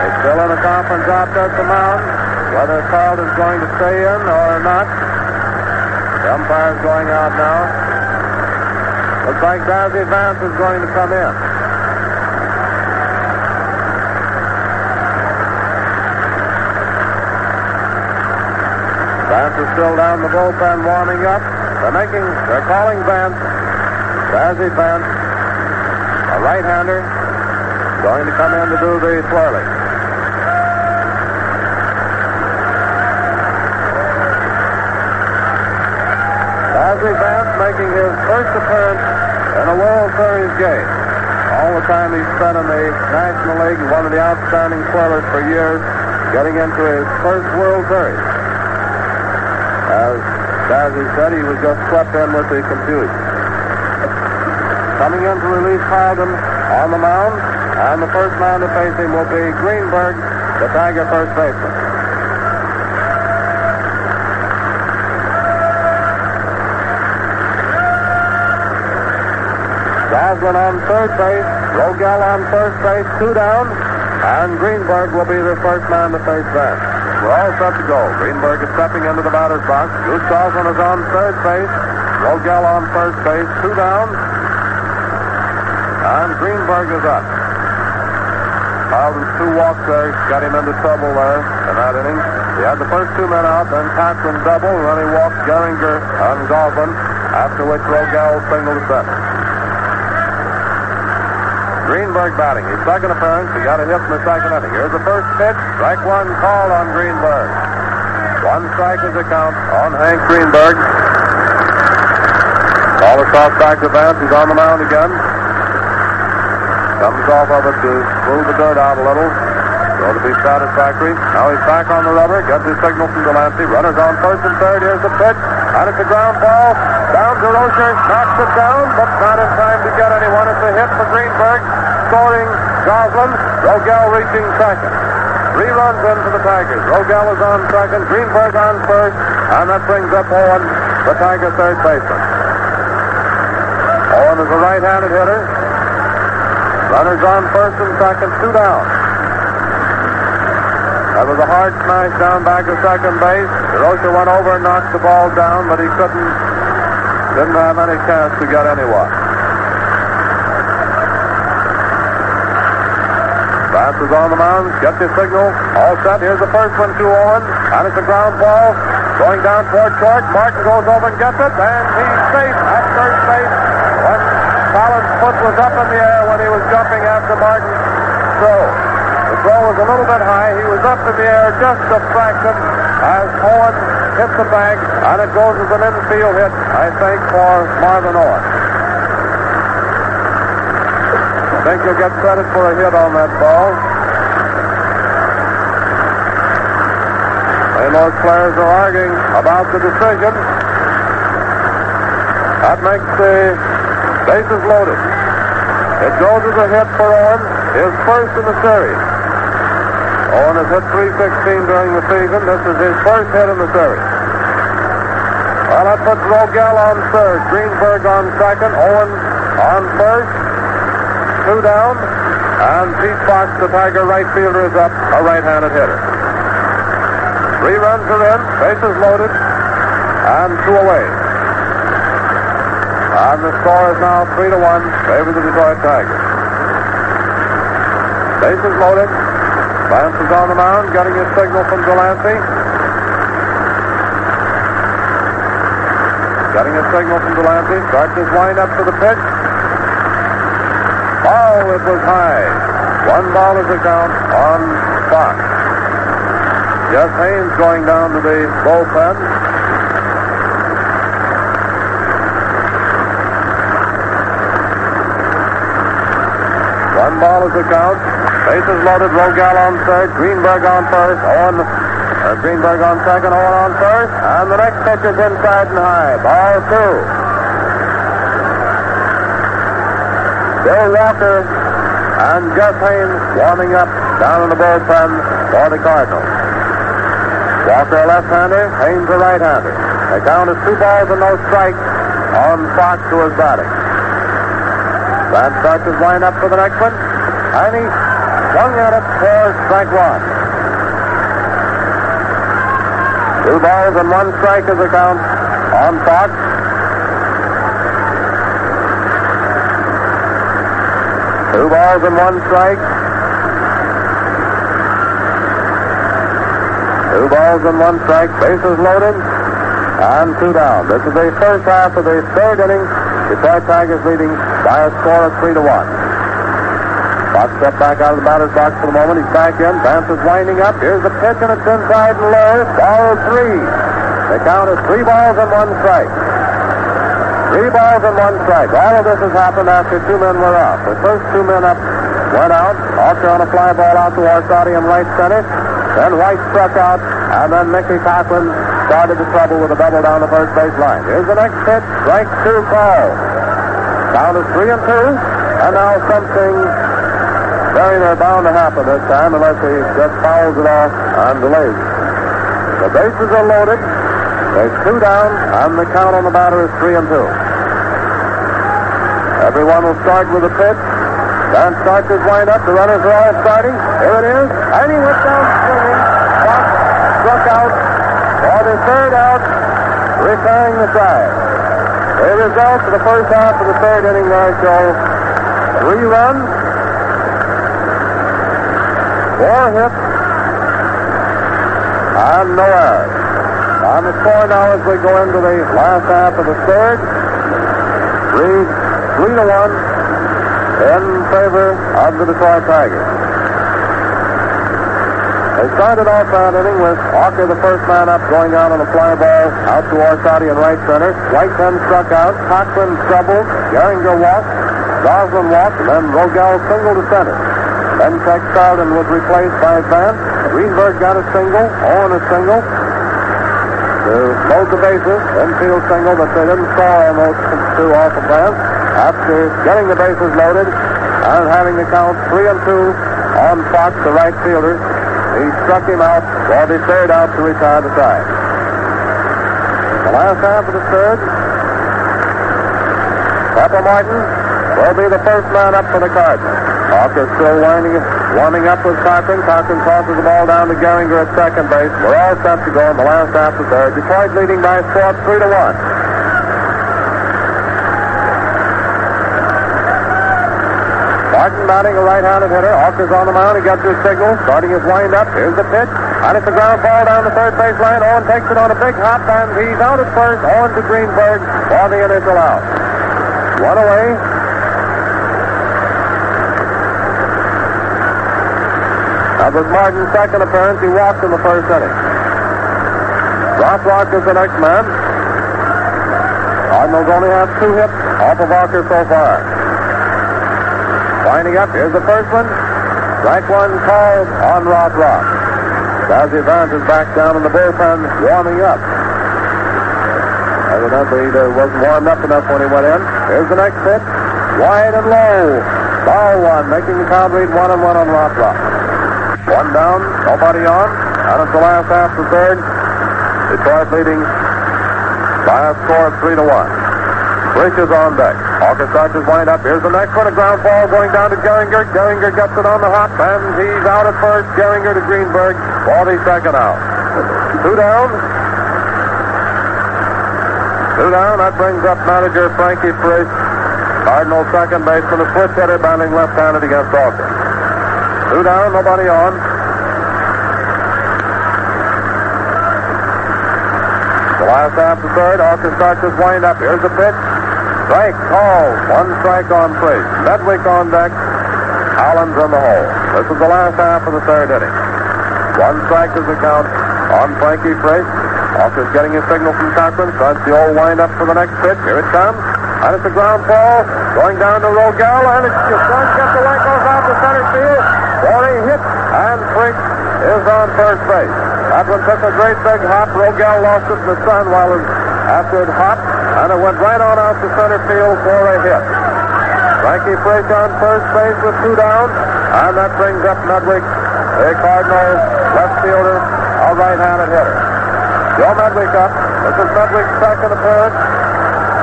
They're still out there at the mound. Whether Carlton's going to stay in or not. The umpire's going out now. Looks like Dazzy Vance is going to come in. Vance is still down the bullpen warming up. They're making, they're calling Vance. Dazzy Vance, a right-hander, going to come in to do the twirling. Dazzy Vance making his first appearance in a World Series game. All the time he's spent in the National League, one of the outstanding players for years, getting into his first World Series. As Dazzy said, he was just swept in with the confusion. Coming in to release Carlton on the mound, and the first man to face him will be Greenberg, the Tiger first baseman. Goslin on third base, Rogell on first base, two down, and Greenberg will be the first man to face that. We're all set to go. Greenberg is stepping into the batter's box. Goslin is on third base, Rogell on first base, two down, and Greenberg is up. Carlton's two walks there got him into trouble there in that inning. He had the first two men out, then Cochrane double, and then he walked Gehringer and Goslin, after which Rogell singled to center. Greenberg batting. His second appearance. He got a hit in the second inning. Here's the first pitch. Strike one called on Greenberg. One strike is the count on Hank Greenberg. Ball is tossed back to Vance. He's on the mound again. Comes off of it to smooth the dirt out a little. So to be satisfactory. Now he's back on the rubber. Gets his signal from Delancey. Runners on first and third. Here's the pitch. And it's a ground ball. Down Rocher. Knocks it down, but not in time to get anyone. It's a hit for Greenberg. Scoring Goslin. Rogell reaching second. Three runs in for the Tigers. Rogell is on second. Greenberg on first. And that brings up Owen, the Tiger third baseman. Owen is a right-handed hitter. Runners on first and second. Two down. That was a hard smash down back to second base. Durocher went over and knocked the ball down, but he couldn't, didn't have any chance to get anyone. Vance is on the mound, gets his signal, all set. Here's the first one to Owen, and it's a ground ball going down toward short. Martin goes over and gets it, and he's safe at third base when Collins' foot was up in the air when he was jumping after Martin's throw. The throw was a little bit high. He was up in the air just a fraction as Owen hit the bag, and it goes as an infield hit, I think, for Marvin Owen. I think you'll get credit for a hit on that ball. And those players are arguing about the decision. That makes the bases loaded. It goes as a hit for Owen, his first in the series. Owen has hit 316 during the season. This is his first hit in the series. Well, that puts Rogell on third, Greenberg on second, Owen on first, two down, and Pete Fox, the Tiger right fielder, is up, a right-handed hitter. Three runs are in, bases loaded, and two away. And the score is now three to one, favor the Detroit Tigers. Bases loaded. Blanton's on the mound, getting his signal from Delancey. Getting a signal from Delancey. Starts his windup for the pitch. Ball, it was high. One ball is a count on Fox. Jess Haines going down to the bullpen. One ball is a count. Bases loaded. Rogell on third. Greenberg on first. Owen, uh, Greenberg on second. Owen on first. And the next pitch is inside and high. Ball two. Bill Walker and Gus Haines warming up down in the bullpen for the Cardinals. Walker a left-hander, Haines a right-hander. The count is two balls and no strikes on Fox to his batting. Van starts his lineup for the next one, and he swung at it for strike one. Two balls and one strike is the count on Fox. Two balls and one strike. Two balls and one strike. Bases loaded. And two down. This is the first half of the third inning. Detroit Tigers leading by a score of three to one. Fox stepped back out of the batter's box for the moment. He's back in. Vance is winding up. Here's the pitch, and it's inside and low. Ball three. The count is three balls and one strike. Three balls and one strike. All of this has happened after two men were out. The first two men up went out. Auker on a fly ball out to Orsatti in right center. Then White struck out, and then Mickey Conklin started the trouble with a double down the first base line. Here's the next pitch. Strike two call. Down is three and two, and now something near bound to happen this time unless he just fouls it off and delays. The bases are loaded. There's two down, and the count on the batter is three and two. Everyone will start with a pitch. Then starts his windup. The runners are all starting. Here it is. And he went down swinging. Fox struck out for the third out, repairing the side. The result for the first half of the third inning there show three runs, four hits, and no errors. On the score now as we go into the last half of the third, three, three to one in favor of the Detroit Tigers. They started off that inning with Auker, the first man up, going out on a fly ball out to Orsatti in right center. White then struck out. Conklin troubled. Gehringer walked. Goslin walked, and then Rogell singled to center. Then Tex Carlton was replaced by Vance. Greenberg got a single. Owen a single. To load the bases. Infield single, but they didn't score on those two off of Vance. After getting the bases loaded and having the count three and two on Fox, the right fielder, he struck him out for the third out to retire the side. The last half of the third, Pepper Martin will be the first man up for the Cardinals. Auker still winding, warming up with Cochrane. Cochrane tosses the ball down to Gehringer at second base. We're all set to go in the last half of the third. Detroit leading by of three to one. Martin batting a right-handed hitter. Auker's on the mound. He gets his signal. Starting his wind-up. Here's the pitch. And it's a ground ball down the third base line. Owen takes it on a big hop, and he's out at first. Owen to Greenberg for the initial out. One away. That was Martin's second appearance. He walked in the first inning. Rothrock is the next man. Cardinals only have two hits off of Auker so far. Winding up, here's the first one. Strike one called on Rothrock. Dazzy Vance is back down in the bullpen, warming up. Evidently, he wasn't warmed up enough when he went in. Here's the next pitch. Wide and low. Ball one, making the count read one and one on Rothrock. One down, nobody on. And it's the last half of the third. Detroit leading by a score of three to one. Rich is on deck. Auker starts his wind up. Here's the next one. A ground ball going down to Gehringer. Gehringer gets it on the hop, and he's out at first. Gehringer to Greenberg for second out. Two down. Two down. That brings up manager Frankie Frisch. Cardinal second baseman, a switch hitter batting left-handed against Auker. Two down, nobody on. The last half the third, Auker starts his wind up. Here's the pitch. Strike called. One strike on three. Medwick on deck. Collins in the hole. This is the last half of the third inning. One strike is the count on Frankie Frisch. Auker's getting his signal from Cochrane. Starts the old wind up for the next pitch. Here it comes. And it's a ground ball. Going down to Rogell, and it's just to the leg goes out to center field a hit, and Frisch is on first base. That one took a great big hop. Rogell lost it in the sun while it, after it hopped, and it went right on out to center field for a hit. Frankie Frisch on first base with two down, and that brings up Medwick, a Cardinals left fielder, a right-handed hitter. Joe Medwick up. This is Medwick's second appearance.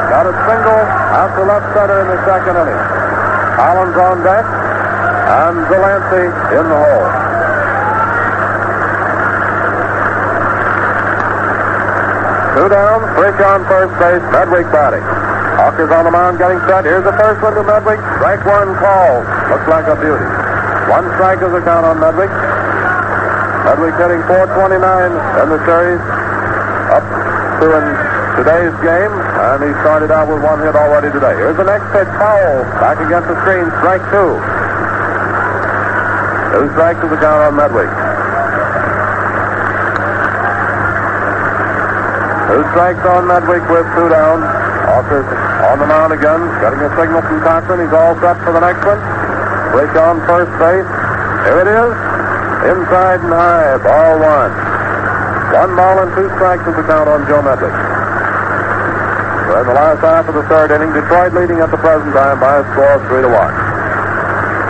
Got a single out to left center in the second inning. Collins on deck, and Delancey in the hole. Two down, Frisch on first base, Medwick batting. Auker's on the mound getting set. Here's the first one to Medwick. Strike one called. Looks like a beauty. One strike is the count on Medwick. Medwick hitting 429 in the series up to in today's game, and he started out with one hit already today. Here's the next pitch, foul, back against the screen, strike two. Two strikes is the count on Medwick. Two strikes on Medwick with two down. Auker on the mound again, getting a signal from Cochrane. He's all set for the next one. Frisch on first base. Here it is. Inside and high, ball one. One ball and two strikes is the count on Joe Medwick. We're in the last half of the third inning. Detroit leading at the present time by a score of three to one.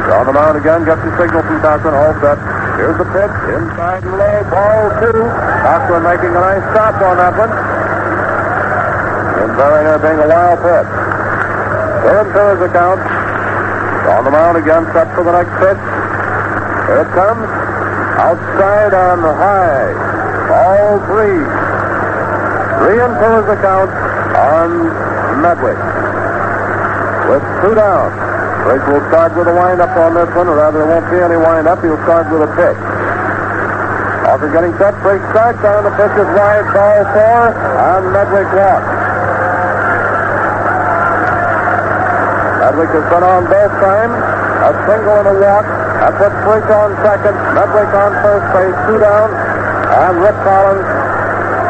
On the mound again, gets the signal from Cochrane, all set. Here's the pitch, inside and low, ball two. Cochrane making a nice stop on that one. And Beringer being a wild pitch. Two and two is the count. On the mound again, set for the next pitch. Here it comes. Outside on high. All three. Three and two is the count on Medwick. With two down. Frisch will start with a windup on this one, or rather, there won't be any windup. He'll start with a pitch. After getting set. Frisch strikes down. The pitch is wide. Ball four, and Medwick walks. Medwick has been on both times. A single and a walk. That puts Frisch on second. Medwick on first base. Two down. And Rip Collins,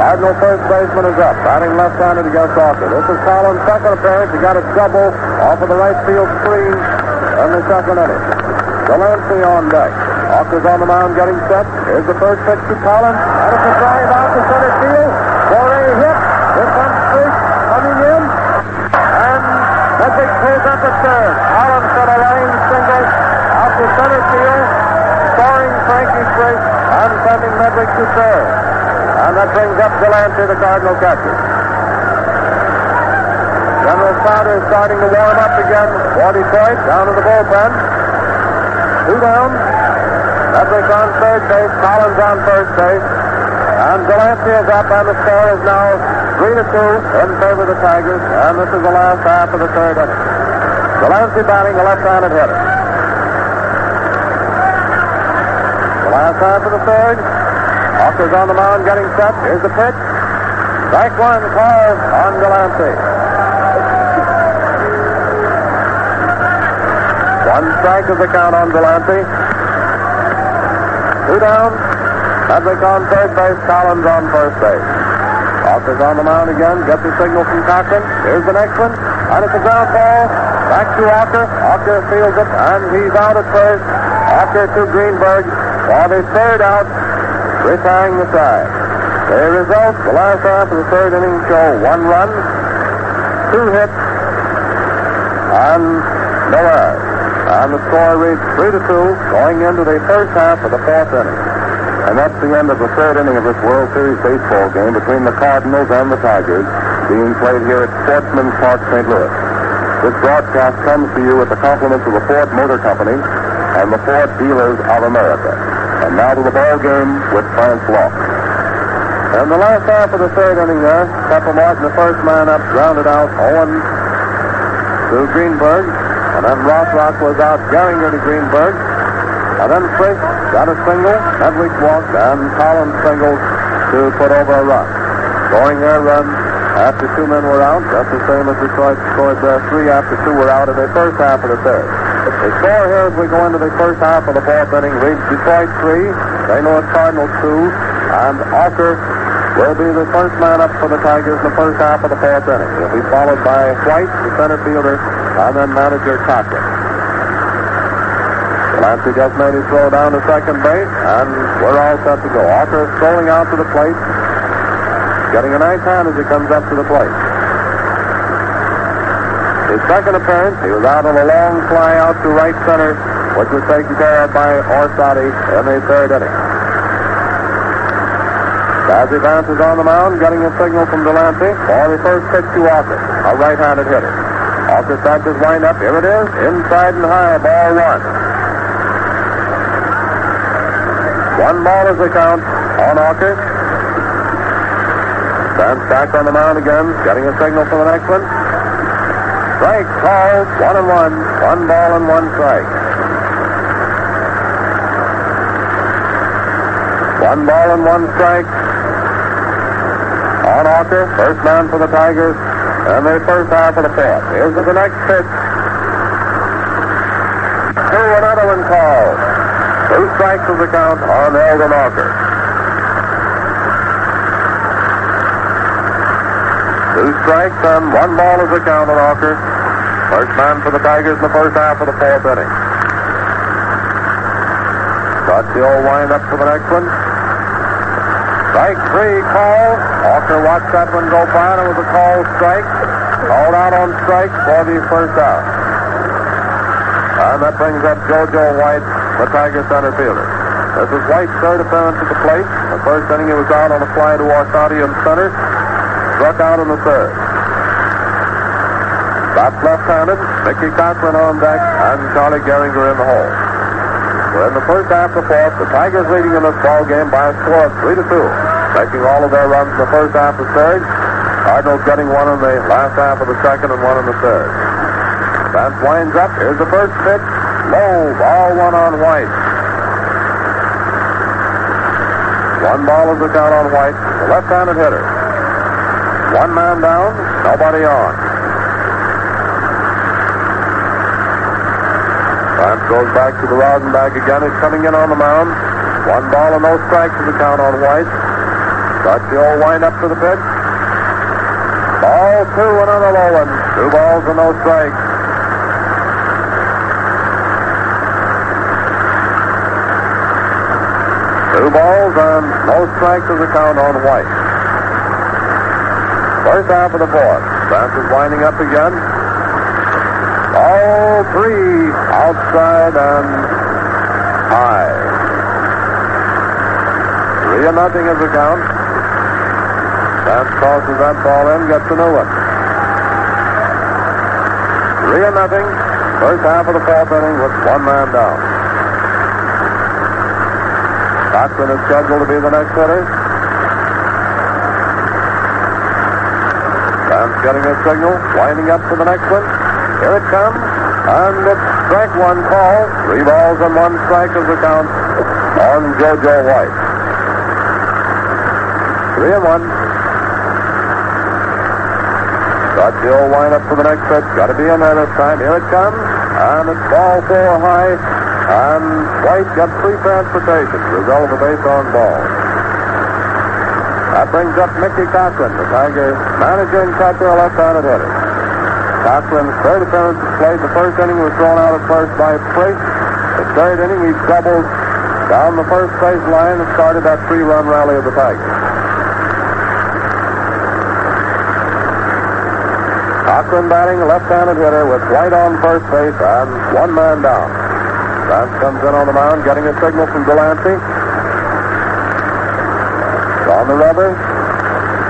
Cardinal first baseman, is up. Batting left-handed against Auker. This is Collins' second appearance. He got a double off of the right field screen in the second inning. Delancey on deck. Auker's on the mound getting set. Here's the first pitch to Collins. And it's a drive out to center field for a hit. Here comes Frisch coming in. And Medwick plays up the third. Collins got a line single out to center field, scoring Frankie Frisch and sending Medwick to third. And that brings up Delancey, the Cardinal catcher. General Sauter is starting to warm up again for Detroit down to the bullpen. Two down. Medwick on third base, Collins on first base. And Delancey is up, and the score is now 3 to 2 in favor of the Tigers. And this is the last half of the third inning. Delancey batting a left-handed hitter. The last half of the third. Auker's on the mound getting set. Here's the pitch. Strike one called on Delancey. One strike is the count on Delancey. Two down. Medwick on third base. Collins on first base. Auker's on the mound again. Gets the signal from Cochrane. Here's the next one. And it's a ground ball. Back to Auker. Auker fields it. And he's out at first. Auker to Greenberg. For the third out. Retiring the side. The results, the last half of the third inning show one run, two hits, and no errors. And the score reads 3 to 2 going into the first half of the fourth inning. And that's the end of the third inning of this World Series baseball game between the Cardinals and the Tigers, being played here at Sportsman Park, St. Louis. This broadcast comes to you with the compliments of the Ford Motor Company and the Ford Dealers of America. And now to the ball game with France Laux. In the last half of the third inning uh, there, Pepper Martin, the first man up, grounded out Owen to Greenberg. And then Rothrock was out Gehringer to Greenberg. And then Frisch got a single. Medwick walked, and Collins singled to put over a run. Scoring their run after two men were out, just the same as Detroit scored their three after two were out in the first half of the third. The score here as we go into the first half of the fourth inning reads Detroit three, St. Louis Cardinals two, and Auker will be the first man up for the Tigers in the first half of the fourth inning. He'll be followed by White, the center fielder, and then manager Cochrane. Delancey just made his throw down to second base, and we're all set to go. Auker strolling out to the plate, getting a nice hand as he comes up to the plate. His second appearance, he was out on a long fly out to right center, which was taken care of by Orsatti in the third inning. Dazzy Vance is on the mound, getting a signal from Delancey for the first pitch to Walker, a right-handed hitter. Walker starts his windup. Here it is, inside and high, ball one. One ball is the count on Walker. Stands back on the mound again, getting a signal for the next one. Strike called, one and one. One ball and one strike. One ball and one strike on Walker. First man for the Tigers. And the first half of the fourth. Here's the next pitch. To another one called. Two strikes of the count on Eldon Walker. Two strikes and one ball is the count on Walker. First man for the Tigers in the first half of the fourth inning. Got the old wind up for the next one. Strike three call. Walker watched that one go by, and it was a call strike. Called out on strike for the first out. And that brings up JoJo White, the Tiger center fielder. This is White's third appearance at the plate. The first inning he was out on a fly to Orsatti in center. Struck out in the third. That's left-handed. Mickey Cochrane on deck, and Charlie Gehringer in the hole. We're in the first half of the fourth. The Tigers leading in this ball game by a score of three to two, making all of their runs in the first half of the third. Cardinals getting one in the last half of the second and one in the third. Vance winds up. Here's the first pitch. Low. Ball one on White. One ball is the count on White, the left-handed hitter. One man down, nobody on. Vance goes back to the rosin bag again. He's coming in on the mound. One ball and no strikes is the count on White. Starts the old wind up for the pitch. Ball two, another low one. Two balls and no strikes. Two balls and no strikes is the count on White. First half of the fourth. Vance is winding up again. All three outside and high. Three and nothing is the count. Vance tosses that ball in, gets a new one. Three and nothing. First half of the fourth inning with one man down. Cochrane is scheduled to be the next hitter. Vance getting a signal, winding up for the next one. Here it comes, and it's strike one call. Three balls and one strike is the count on JoJo White. Three and one. Got the old wind up for the next pitch. Got to be in there this time. Here it comes, and it's ball four high, and White got free transportation. Result of base on ball. That brings up Mickey Cochrane, the Tigers manager and catcher, a left-handed hitter. Cochrane's third appearance plate. The first inning was thrown out at first by Priest. The third inning, he doubled down the first base line and started that three-run rally of the Tigers. Cochrane batting, left-handed hitter with White on first base and one man down. Vance comes in on the mound, getting a signal from Delancey. On the rubber.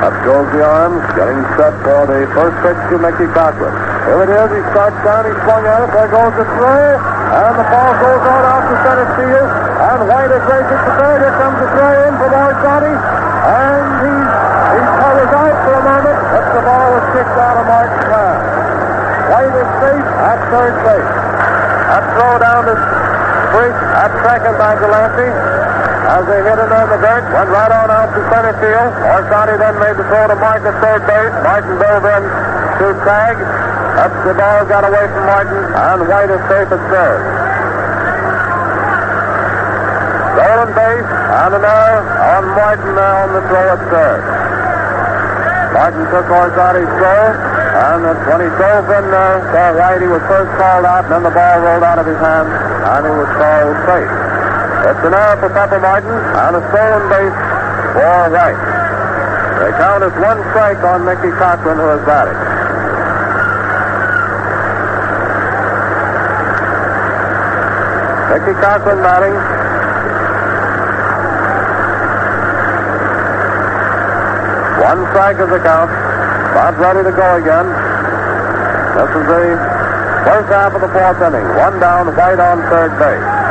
Up goes the arms, getting set for the first pitch to Mickey Cochrane. Here it is. He starts down. He swung at it. There goes the throw. And the ball goes out to center field. And White is racing to third. Here comes the throw in from Orsatti. And he, he covers out for a moment. But the ball was kicked out of Mark's hand. White is safe at third base. That throw down to Frisch at second by Delancey. As they hit it on the dirt, went right on out to center field. Orsatti then made the throw to Mark at third base. Martin dove in to tag. Up the ball got away from Martin, and White is safe at third. Stolen base, and an error on Martin now on the throw at third. Martin took Orsatti's throw, and when he drove in there right, he was first called out, and then the ball rolled out of his hand, and he was called safe. An error for Pepper Martin, on a stolen base for Wright. They count as one strike on Mickey Cochrane, who has batted. Mickey Cochrane batting. One strike is the count. Bob's ready to go again. This is the first half of the fourth inning. One down, White on third base.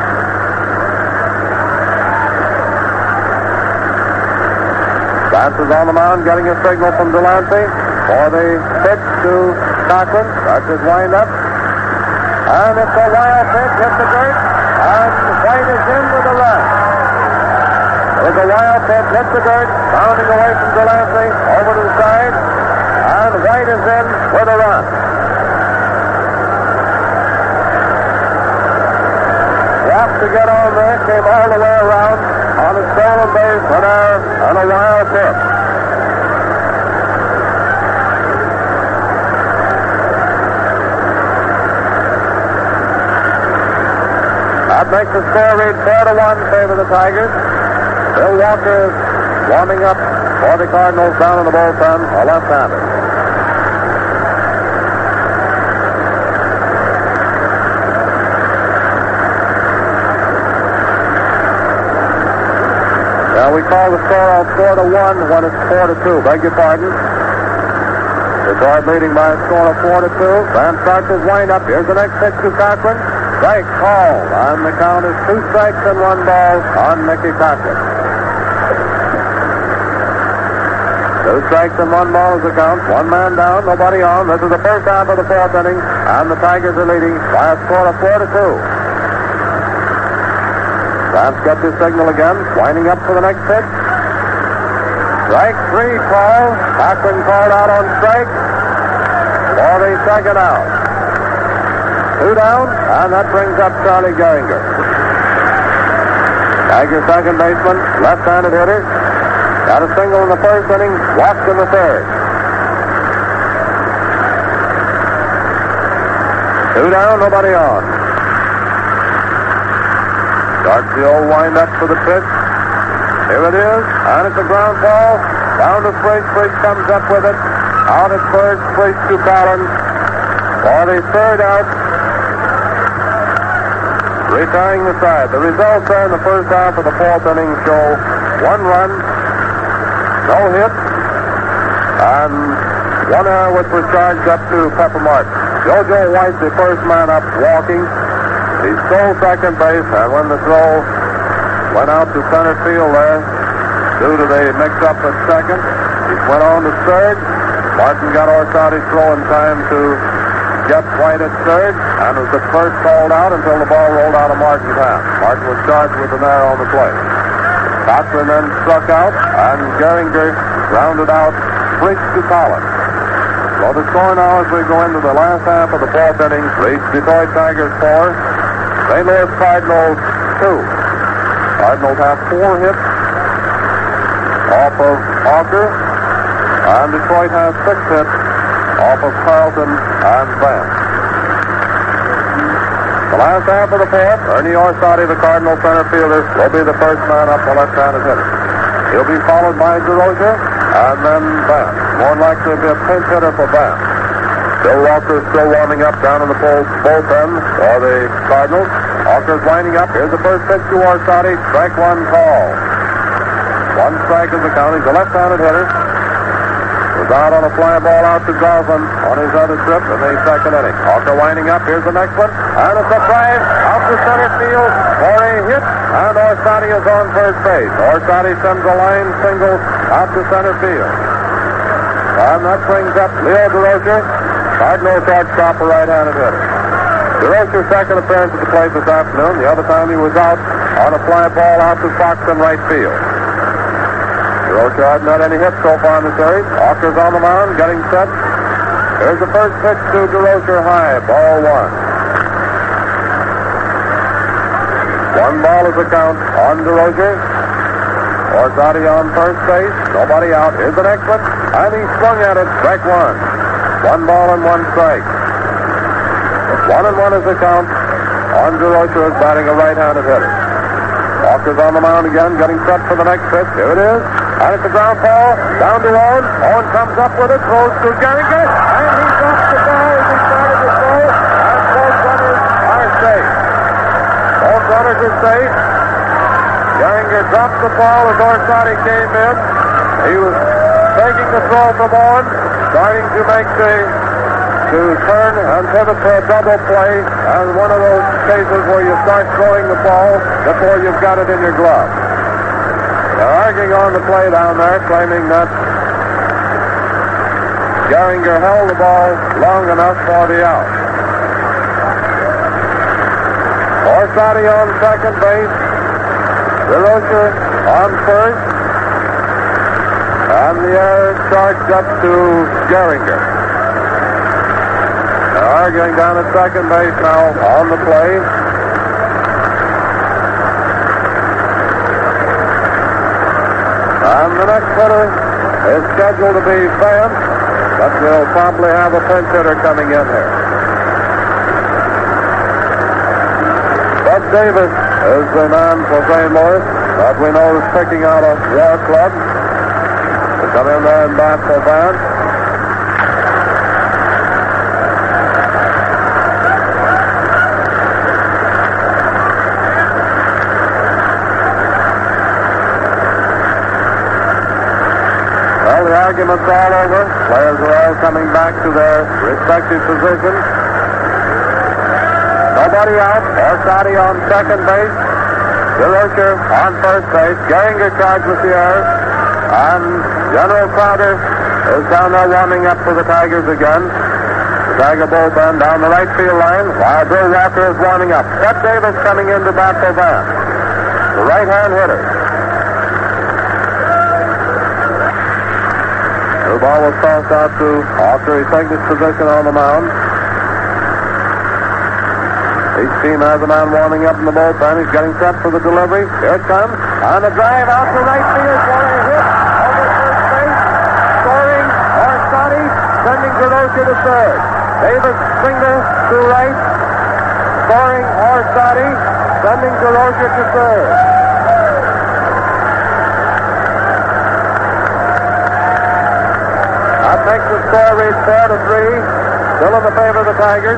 Is on the mound, getting a signal from Delancey for the pitch to Cochrane. Starts his windup. And it's a wild pitch, hit the dirt, and White is in with a run. There's a wild pitch, hit the dirt, bounding away from Delancey, over to the side, and White is in with a run. Walked to get on there, came all the way around on a stolen base, error, and a wild pitch. That makes the score read 4 to 1 in favor of the Tigers. Bill Walker is warming up for the Cardinals down in the bullpen, a left-hander. We call the score 4 to 1 when it's 4 to 2. Beg your pardon. Detroit leading by a score of 4 to 2. Van starts his windup. Here's the next pitch to Cochrane. Strike called. On the count is two strikes and one ball on Mickey Cochrane. Two strikes and one ball is the count. One man down, nobody on. This is the first half of the fourth inning, and the Tigers are leading by a score of 4 to 2. Vance gets his signal again, winding up for the next pitch. Strike three call. Cochrane called out on strike for the second out. Two down, and that brings up Charlie Gehringer. Tiger second baseman, left-handed hitter. Got a single in the first inning, walked in the third. Two down, nobody on. The old wind-up for the pitch. Here it is, and it's a ground ball. Down to Spriggs. Spriggs comes up with it. Out at first, Spriggs to Collins. For the third out. Retiring the side. The results there in the first half of the fourth inning show one run, no hit, and one error which was charged up to Pepper Martin. Jojo White, the first man up, walking. He stole second base, and when the throw. Went out to center field there, due to the mix-up at second, he went on to third. Martin got Orsatti's throw in time to get White at third, and was the first called out until the ball rolled out of Martin's hand. Martin was charged with an error on the play. Cochrane then struck out, and Gehringer rounded out Spriggs to Collins. So the score now as we go into the last half of the fourth inning Detroit Tigers four, St. Louis Cardinals two. Cardinals have four hits off of Auker, and Detroit has six hits off of Carlton and Vance. The last half of the fourth, Ernie Orsatti, the Cardinal center fielder, will be the first man up the left-handed hitter. He'll be followed by Durocher and then Vance. More likely to be a pinch hitter for Vance. Bill Walker still warming up down in the bullpen for the Cardinals. Walker's winding up. Here's the first pitch to Orsatti. Strike one call. One strike is the count. He's a left-handed hitter. Was out on a fly ball out to Goslin on his other trip in the second inning. Walker winding up. Here's the next one. And it's a drive out to center field for a hit. And Orsatti is on first base. Orsatti sends a line single out to center field. And that brings up Leo Durocher, Cardinal shortstop, a right-handed hitter. Durocher's second appearance at the plate this afternoon. The other time he was out on a fly ball out to Fox in right field. Hasn't had any hits so far in the series. Walker's on the mound, getting set. Here's the first pitch to Durocher high, ball one. One ball is the count on Durocher. Orsatti on first base. Nobody out. Here's next one. And he swung at it. Strike one. One ball and one strike. One and one is the count. Andrew Rocha is batting a right-handed hitter. Walker's on the mound again, getting set for the next pitch. Here it is. And it's a ground ball. Down to Owen. Owen comes up with it, throws to Gehringer, and he drops the ball as he started to throw. And both runners are safe. Both runners are safe. Gehringer dropped the ball as Orsatti came in. He was taking the throw from Owen, starting to make the to turn and pivot for a double play, and one of those cases where you start throwing the ball before you've got it in your glove. They're arguing on the play down there, claiming that Gehringer held the ball long enough for the out. Orsatti on second base, Durocher on first, and the air charged up to Gehringer. Arguing down at second base now on the play. And the next hitter is scheduled to be Vance, but we'll probably have a pinch hitter coming in here. Spud Davis is the man for St. Louis that we know is picking out a war club to come in there and bat for Vance. Well, the argument's all over. Players are all coming back to their respective positions. Nobody out. Orsatti on second base. Durocher on first base. Gehringer charged with the air. And General Crowder is down there warming up for the Tigers again. The Tiger bullpen down the right field line while Bill Walker is warming up. Spud Davis coming in to bat for Vance. The right-hand hitter. Ball was tossed out to Walker. He's taking his position on the mound. Each team has a man warming up in the bullpen. He's getting set for the delivery. Here it comes. On the drive out to right field for a hit over first base. Scoring Orsatti, sending Durocher to third. Davis Springer to right. Scoring Orsatti, sending Durocher to third. That makes the score read four to three. Still in the favor of the Tigers.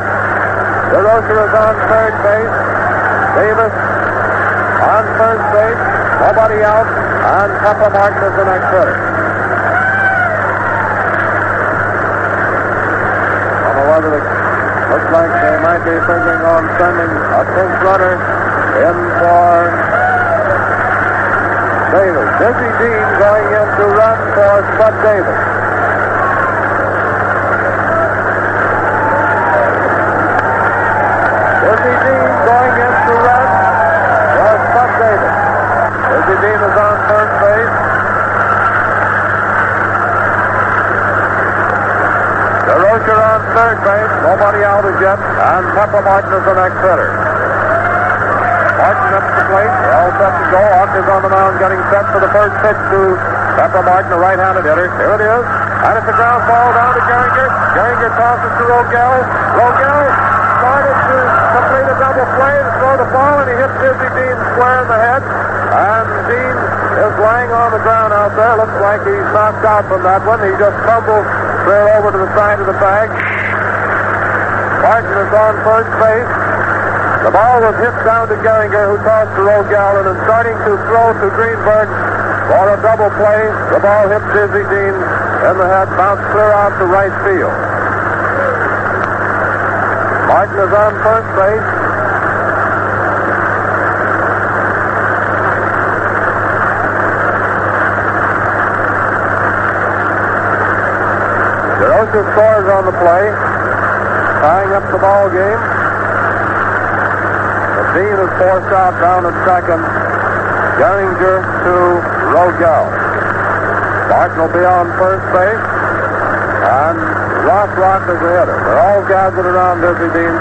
Durocher is on third base. Davis on first base. Nobody out. And Pepper Martin is the next hitter. Don't it looks like they might be thinking on sending a pinch runner in for Davis. Dizzy Dean going in to run for Spud Davis. Dizzy Dean going in to run for Spud Davis. Dizzy Dean is on first base. Durocher on third base. Nobody out as yet. And Pepper Martin is the next hitter. Martin up to the plate. All set to go. Walker's on the mound getting set for the first pitch to Pepper Martin, the right-handed hitter. Here it is. And it's a ground ball down to Gehringer. Gehringer tosses to Rogell. Rogell started to complete a double play to throw the ball, and he hit Dizzy Dean square in the head. And Dean is lying on the ground out there. Looks like he's knocked out from that one. He just tumbled clear over to the side of the bag. Martin is on first base. The ball was hit down to Gehringer, who tossed to Rogell, and starting to throw to Greenberg for a double play. The ball hit Dizzy Dean and the hat bounced clear out to right field. Martin is on first base. Durocher scores on the play, tying up the ball game. The Dean is forced out down at second. Gehringer to Rogell. Martin will be on first base. And Rothrock is the hitter. They're all gathered around Dizzy Dean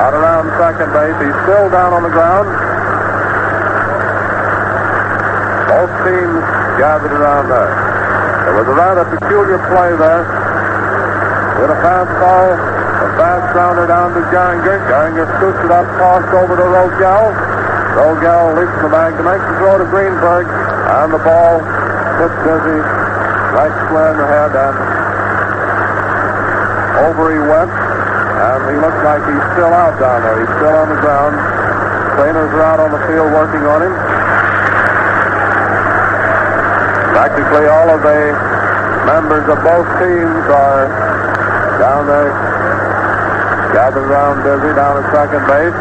out around second base. He's still down on the ground. Both teams gathered around there. There was a rather peculiar play there. With a fastball, a fast grounder down to Gehringer. Gehringer scoots it up, tossed over to Rogell. Rogell leaps the bag to make the throw to Greenberg, and the ball hits Dizzy right square in the head, and over he went. And he looks like he's still out down there. He's still on the ground. Trainers are out on the field working on him. Practically all of the members of both teams are down there, gathered around Dizzy down at second base.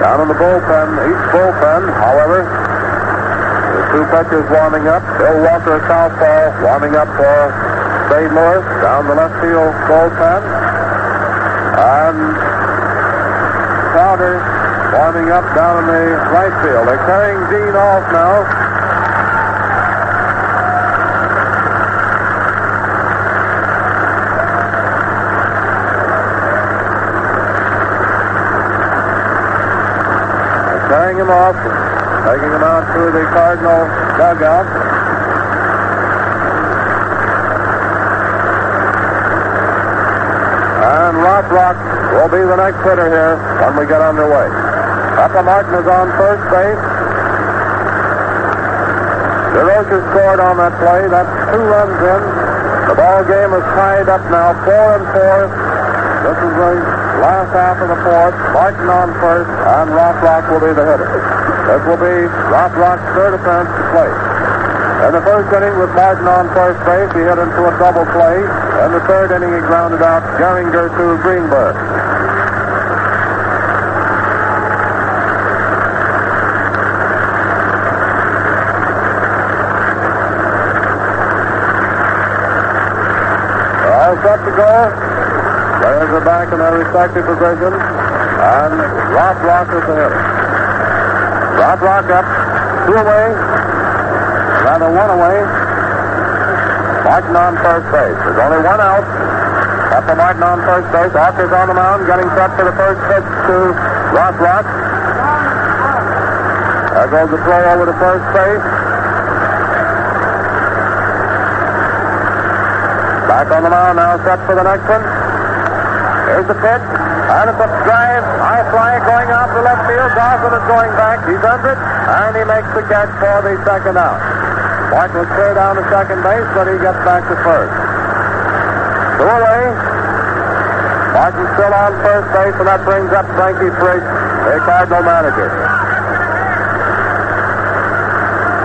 Down in the bullpen, each bullpen, however, the two pitchers warming up. Bill Walker, southpaw, warming up for St. Louis down the left field bullpen. And Crowder warming up down in the right field. They're carrying Dean off now. Him off, taking him out to the Cardinal dugout. And Rothrock will be the next hitter here when we get underway. Pepper Martin is on first base. Durocher scored on that play. That's two runs in. The ball game is tied up now, four and four. This is the last half of the fourth. Martin on first, and Rothrock will be the hitter. This will be Rothrock's third appearance to play. In the first inning with Martin on first base, he hit into a double play. In the third inning, he grounded out Gehringer to Greenberg. All set to go. Players are back in their respective positions. And rock is the hitter. Rock up, two away, rather one away. Martin on first base. There's only one out. After Martin on first base, Auker's on the mound, getting set for the first pitch to Rothrock. There goes the throw over to first base. Back on the mound now, set for the next one. Here's the pitch. And it's a drive. High fly going out to left field. Dawson is going back. He's under it. And he makes the catch for the second out. Martin was clear down to second base, but he gets back to first. Two away. Martin still on first base, and that brings up Frankie Frisch, the Cardinal manager.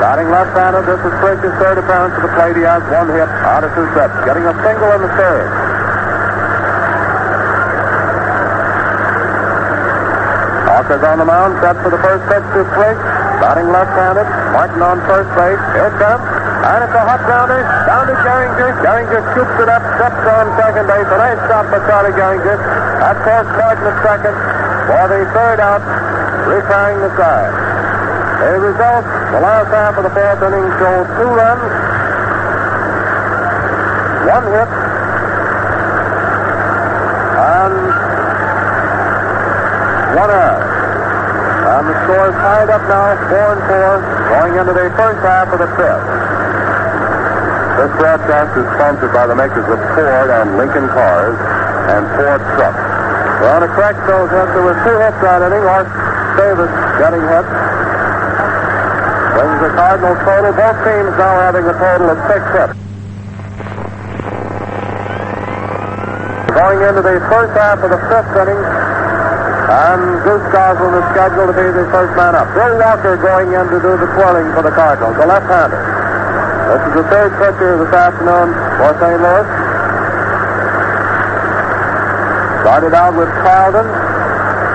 Batting left-handed, this is Frisch's third appearance at the plate. He has one hit out of two getting a single in the third. Auker's on the mound, set for the first pitch to Frisch. Batting left-handed, Martin on first base. Here it comes. And it's a hot grounder down to Gehringer. Gehringer scoops it up, steps on second base. A nice stop by Charlie Gehringer. That forced Martin at second for the third out, retiring the side. The result, the last half of the fourth inning showed two runs, one hit, and one error. And the score is tied up now, four and four, going into the first half of the fifth. This broadcast is sponsored by the makers of Ford and Lincoln cars and Ford trucks. Well, to correct those hits, there was two hits that inning. Art Davis getting hit. Brings the Cardinals total. Both teams now having a total of six hits. Going into the first half of the fifth inning, and Goose Goslin is scheduled to be the first man up. Bill Walker going in to do the twirling for the Cardinals, the left-hander. This is the third pitcher this afternoon for St. Louis. Started out with Carlton,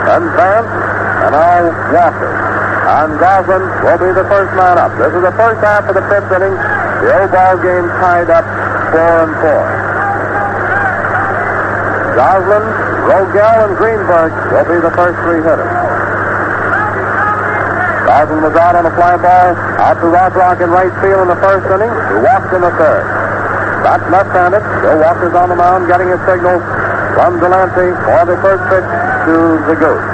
then Vance, and now Walker. And Goslin will be the first man up. This is the first half of the fifth inning. The old ball game tied up four and four. Goslin, Rogell, and Greenberg will be the first three hitters. Goslin was out on a fly ball, out to Rothrock in right field in the first inning, who walked in the third. That's left-handed. Bill Walker's on the mound getting his signal from Delancey for the first pitch to the Goose.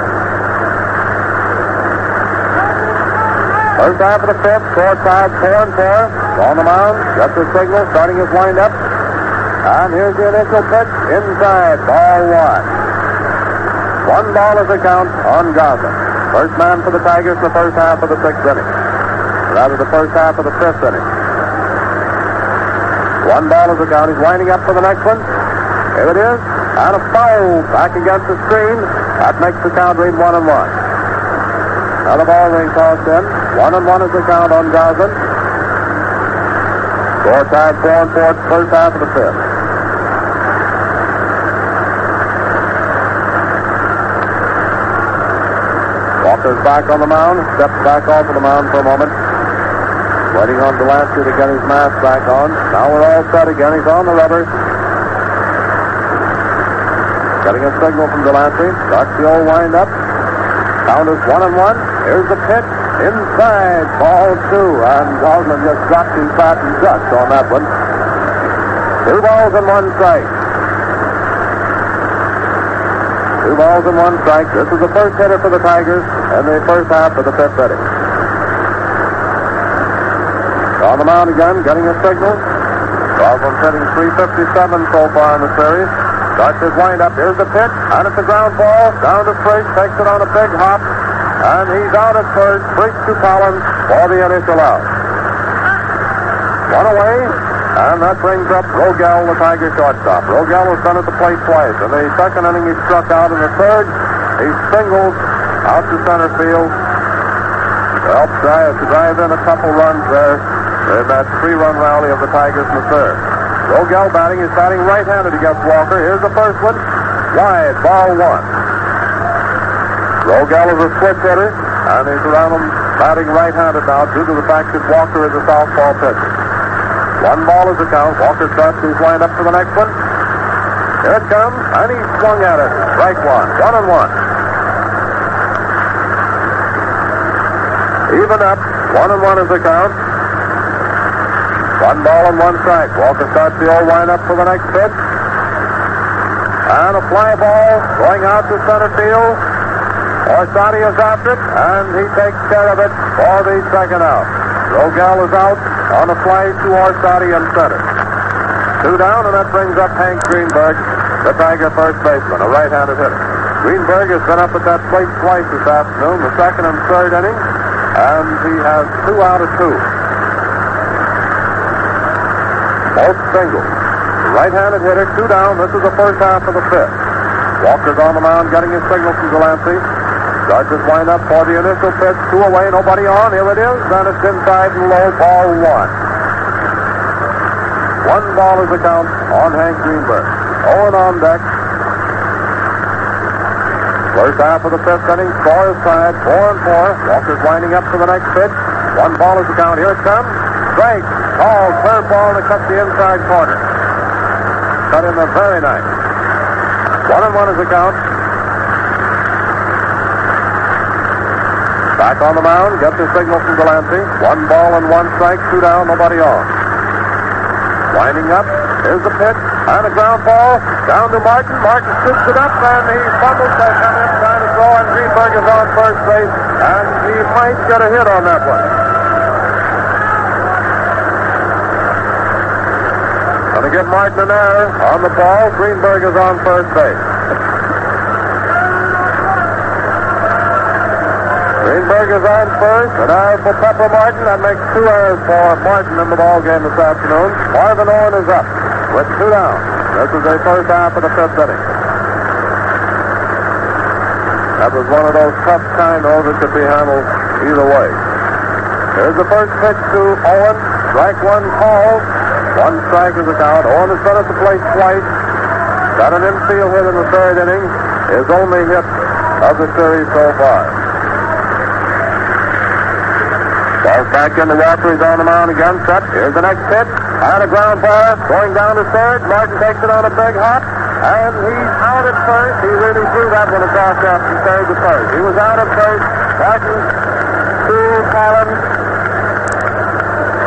First half of the fifth, score tied four and four. On the mound, got the signal, starting his windup. And here's the initial pitch inside, ball one. One ball is the count on Goslin. First man for the Tigers in the first half of the sixth inning. Rather, the first half of the fifth inning. One ball is the count. He's winding up for the next one. Here it is. And a foul back against the screen. That makes the count read one and one. Now the ball being tossed in. One and one is the count on Goslin. Four tied four and four first half of the fifth. Walker's back on the mound, steps back off of the mound for a moment. Waiting on Delancey to get his mask back on. Now we're all set again. He's on the rubber. Getting a signal from Delancey. Starts the old wind up. Count is one and one. Here's the pitch. Inside. Ball two. And Goslin just dropped his bat and just on that one. Two balls and one strike. Two balls and one strike. This is the first hitter for the Tigers in the first half of the fifth inning. On the mound again, getting a signal. Goslin hitting 357 so far in the series. Starts his windup. Here's the pitch, and it's a ground ball. Down to Frisch, takes it on a big hop, and he's out at first. Frisch to Collins for the initial out. One away, and that brings up Rogell, the Tiger shortstop. Rogell has done at the plate twice. In the second inning, he struck out. In the third, he singled out to center field. To help drive, drive in a couple runs there in that three-run rally of the Tigers in the third. Rogell batting. He's batting right-handed against Walker. Here's the first one. Wide, ball one. Rogell is a switch hitter, and he's around him batting right-handed now due to the fact that Walker is a southpaw pitcher. One ball is the count. Walker starts his lineup for the next one. Here it comes, and he swung at it. Strike one. One and one. Even up. One and one is the count. One ball and one strike. Walker starts the old windup for the next pitch. And a fly ball going out to center field. Orsatti is after it, and he takes care of it for the second out. Rogell is out on a fly to Orsatti in center. Two down, and that brings up Hank Greenberg, the Tiger first baseman, a right-handed hitter. Greenberg has been up at that plate twice this afternoon, the second and third inning, and he has two out of two. Both singles. Right-handed hitter, two down. This is the first half of the fifth. Walker's on the mound getting his signal from Delancey. Starts his windup for the initial pitch. Two away, nobody on. Here it is. Then it's inside and low, ball one. One ball is the count on Hank Greenberg. Owen on deck. First half of the fifth inning, score is tied, four and four. Walker's winding up for the next pitch. One ball is the count. Here it comes. Strike. Ball, Third ball to cut the inside corner. Cut in there very nice. One and one is the count. Back on the mound, gets his signal from Delancey. One ball and one strike, two down, nobody on. Winding up, here's the pitch, and a ground ball down to Martin. Martin scoops it up, and he fumbles that come in trying to throw, and Greenberg is on first base, and he might get a hit on that one. To get Martin an error on the ball. Greenberg is on first base. Greenberg is on first, and as for Pepper Martin, that makes two errors for Martin in the ball game this afternoon. Marvin Owen is up with two down. This is the first half of the fifth inning. That was one of those tough kind of that could be handled either way. Here's the first pitch to Owen. Strike one called. One strike is the count. Owen has been at the plate twice. Got an infield hit in the third inning. His only hit of the series so far. Balls back into Walker. He's on the mound again. Set. Here's the next pitch. And a ground ball going down to third. Martin takes it on a big hop. And he's out at first. He really threw that one across from third to first. He was out at first. Martin to Collins.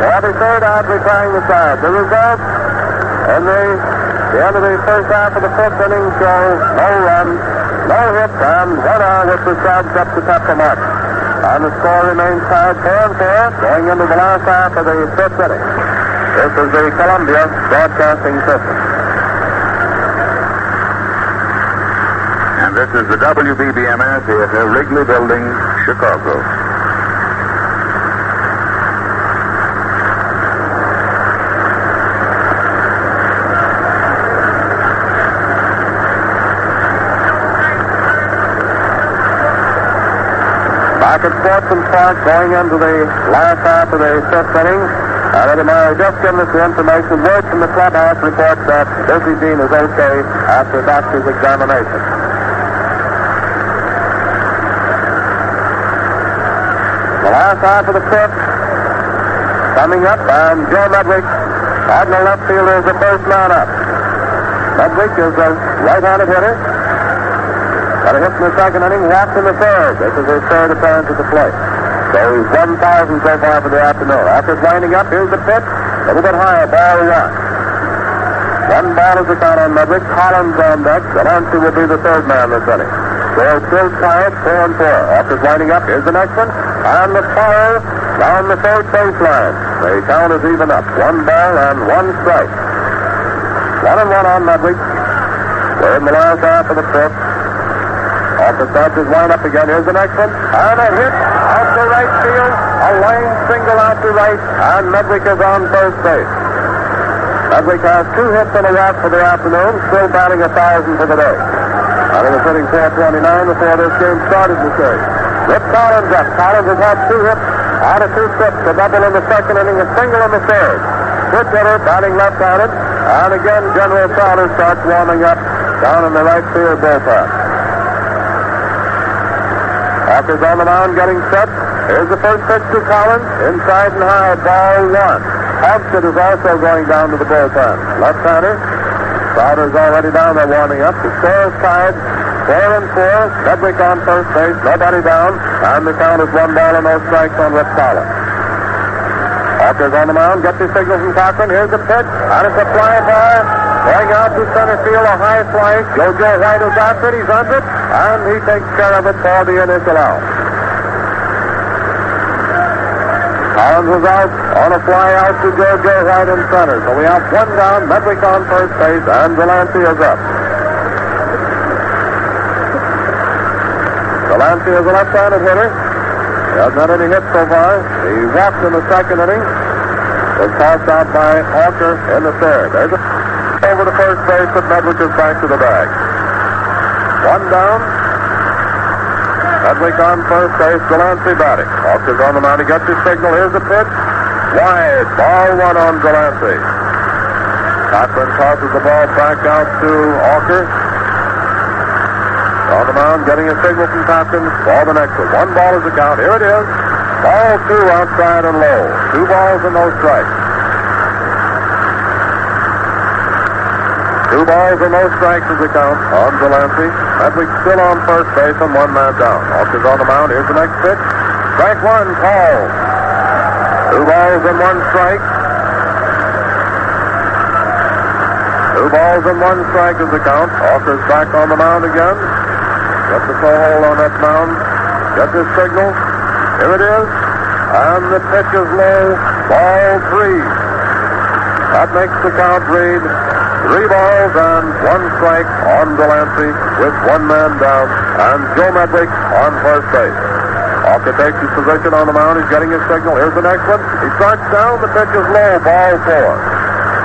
For the third out, replying the side. The result in the, the end of the first half of the fifth inning shows no runs, no hits, and one out with the subs up to Pepper Martin. And the score remains tied 4 and 4 going into the last half of the fifth inning. This is the Columbia Broadcasting System. And this is the WBBM Air Theater, Wrigley Building, Chicago. At Sportsman Park, going into the last half of the fifth inning. Uh, Eddie Murray just given us the information. Word from the clubhouse reports that Dizzy Dean is okay after doctor's examination. The last half of the fifth coming up, and Joe Medwick, Cardinal left fielder, is the first man up. Medwick is a right-handed hitter. Got a hit in the second inning, walked in the third. This is his third appearance at the plate. So he's 1,000 so far for the afternoon. After winding up, here's the pitch. A little bit higher, ball one. One ball is the count on Medwick. Collins on deck. Delancey will be the third man this inning. So still tied, four and four. After winding up, here's the next one. And the fire down the third baseline. The count is even up. One ball and one strike. One and one on Medwick. We're in the last half of the fifth. Off the start is wind up again. Here's the next one. And a hit out to right field. A line single out to right. And Medwick is on first base. Medwick has two hits in a walk for the afternoon. Still batting a thousand for the day. And he was hitting 429 before this game started the series. Rip Collins up. Collins has had two hits out of two trips. A double in the second inning, a single in the third. Switch hitter, batting left-handed. And again, General Crowder starts warming up down in the right field bullpen. Auker's on the mound getting set. Here's the first pitch to Collins. Inside and high, ball one. Hogsett is also going down to the bullpen. Left-hander. Crowder's already down there warming up. The score is tied. Four and four. Medwick on first base. Nobody down. And the count is one ball and no strikes on Rip Collins. Auker's on the mound. Gets the signal from Cochrane. Here's the pitch. And it's a fly ball. Going out to center field, a high fly. Jojo White is after it. He's under it. And he takes care of it for the initial out. Collins was out on a fly out to Jojo White in center. So we have one down, Medwick on first base, and Delancey is up. Delancey is a left-handed hitter. He hasn't had any hits so far. He walked in the second inning. Was tossed out by Auker in the third. There's a first base, but Medwick is back to the bag. One down. Medwick on first base, Delancey batting. Auker's on the mound. He gets his signal. Here's the pitch. Wide. Ball one on Delancey. Cochrane tosses the ball back out to Auker. On the mound, getting a signal from Cochrane. Ball the next one. One ball is the count. Here it is. Ball two outside and low. Two balls and no strikes. Two balls and no strikes is the count on Delancey. Medwick still on first base and one man down. Auker's on the mound. Here's the next pitch. Strike one, call. Two balls and one strike. Two balls and one strike is the count. Auker's back on the mound again. Gets the full hold on that mound. Gets his signal. Here it is. And the pitch is low. Ball three. That makes the count read three balls and one strike on Delancey with one man down and Joe Medwick on first base. Auker takes his position on the mound. He's getting his signal. Here's the next one. He starts down. The pitch is low. Ball four.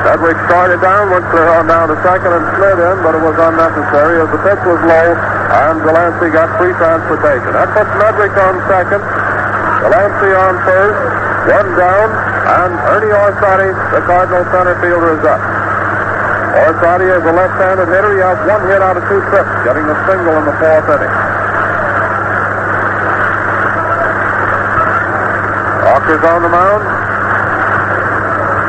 Medwick started down, went to, on down to second and slid in, but it was unnecessary as the pitch was low and Delancey got free transportation. That puts Medwick on second. Delancey on first. One down. And Ernie Orsatti, the Cardinal center fielder, is up. Orsatti is a left-handed hitter. He has one hit out of two trips, getting a single in the fourth inning. Auker's on the mound.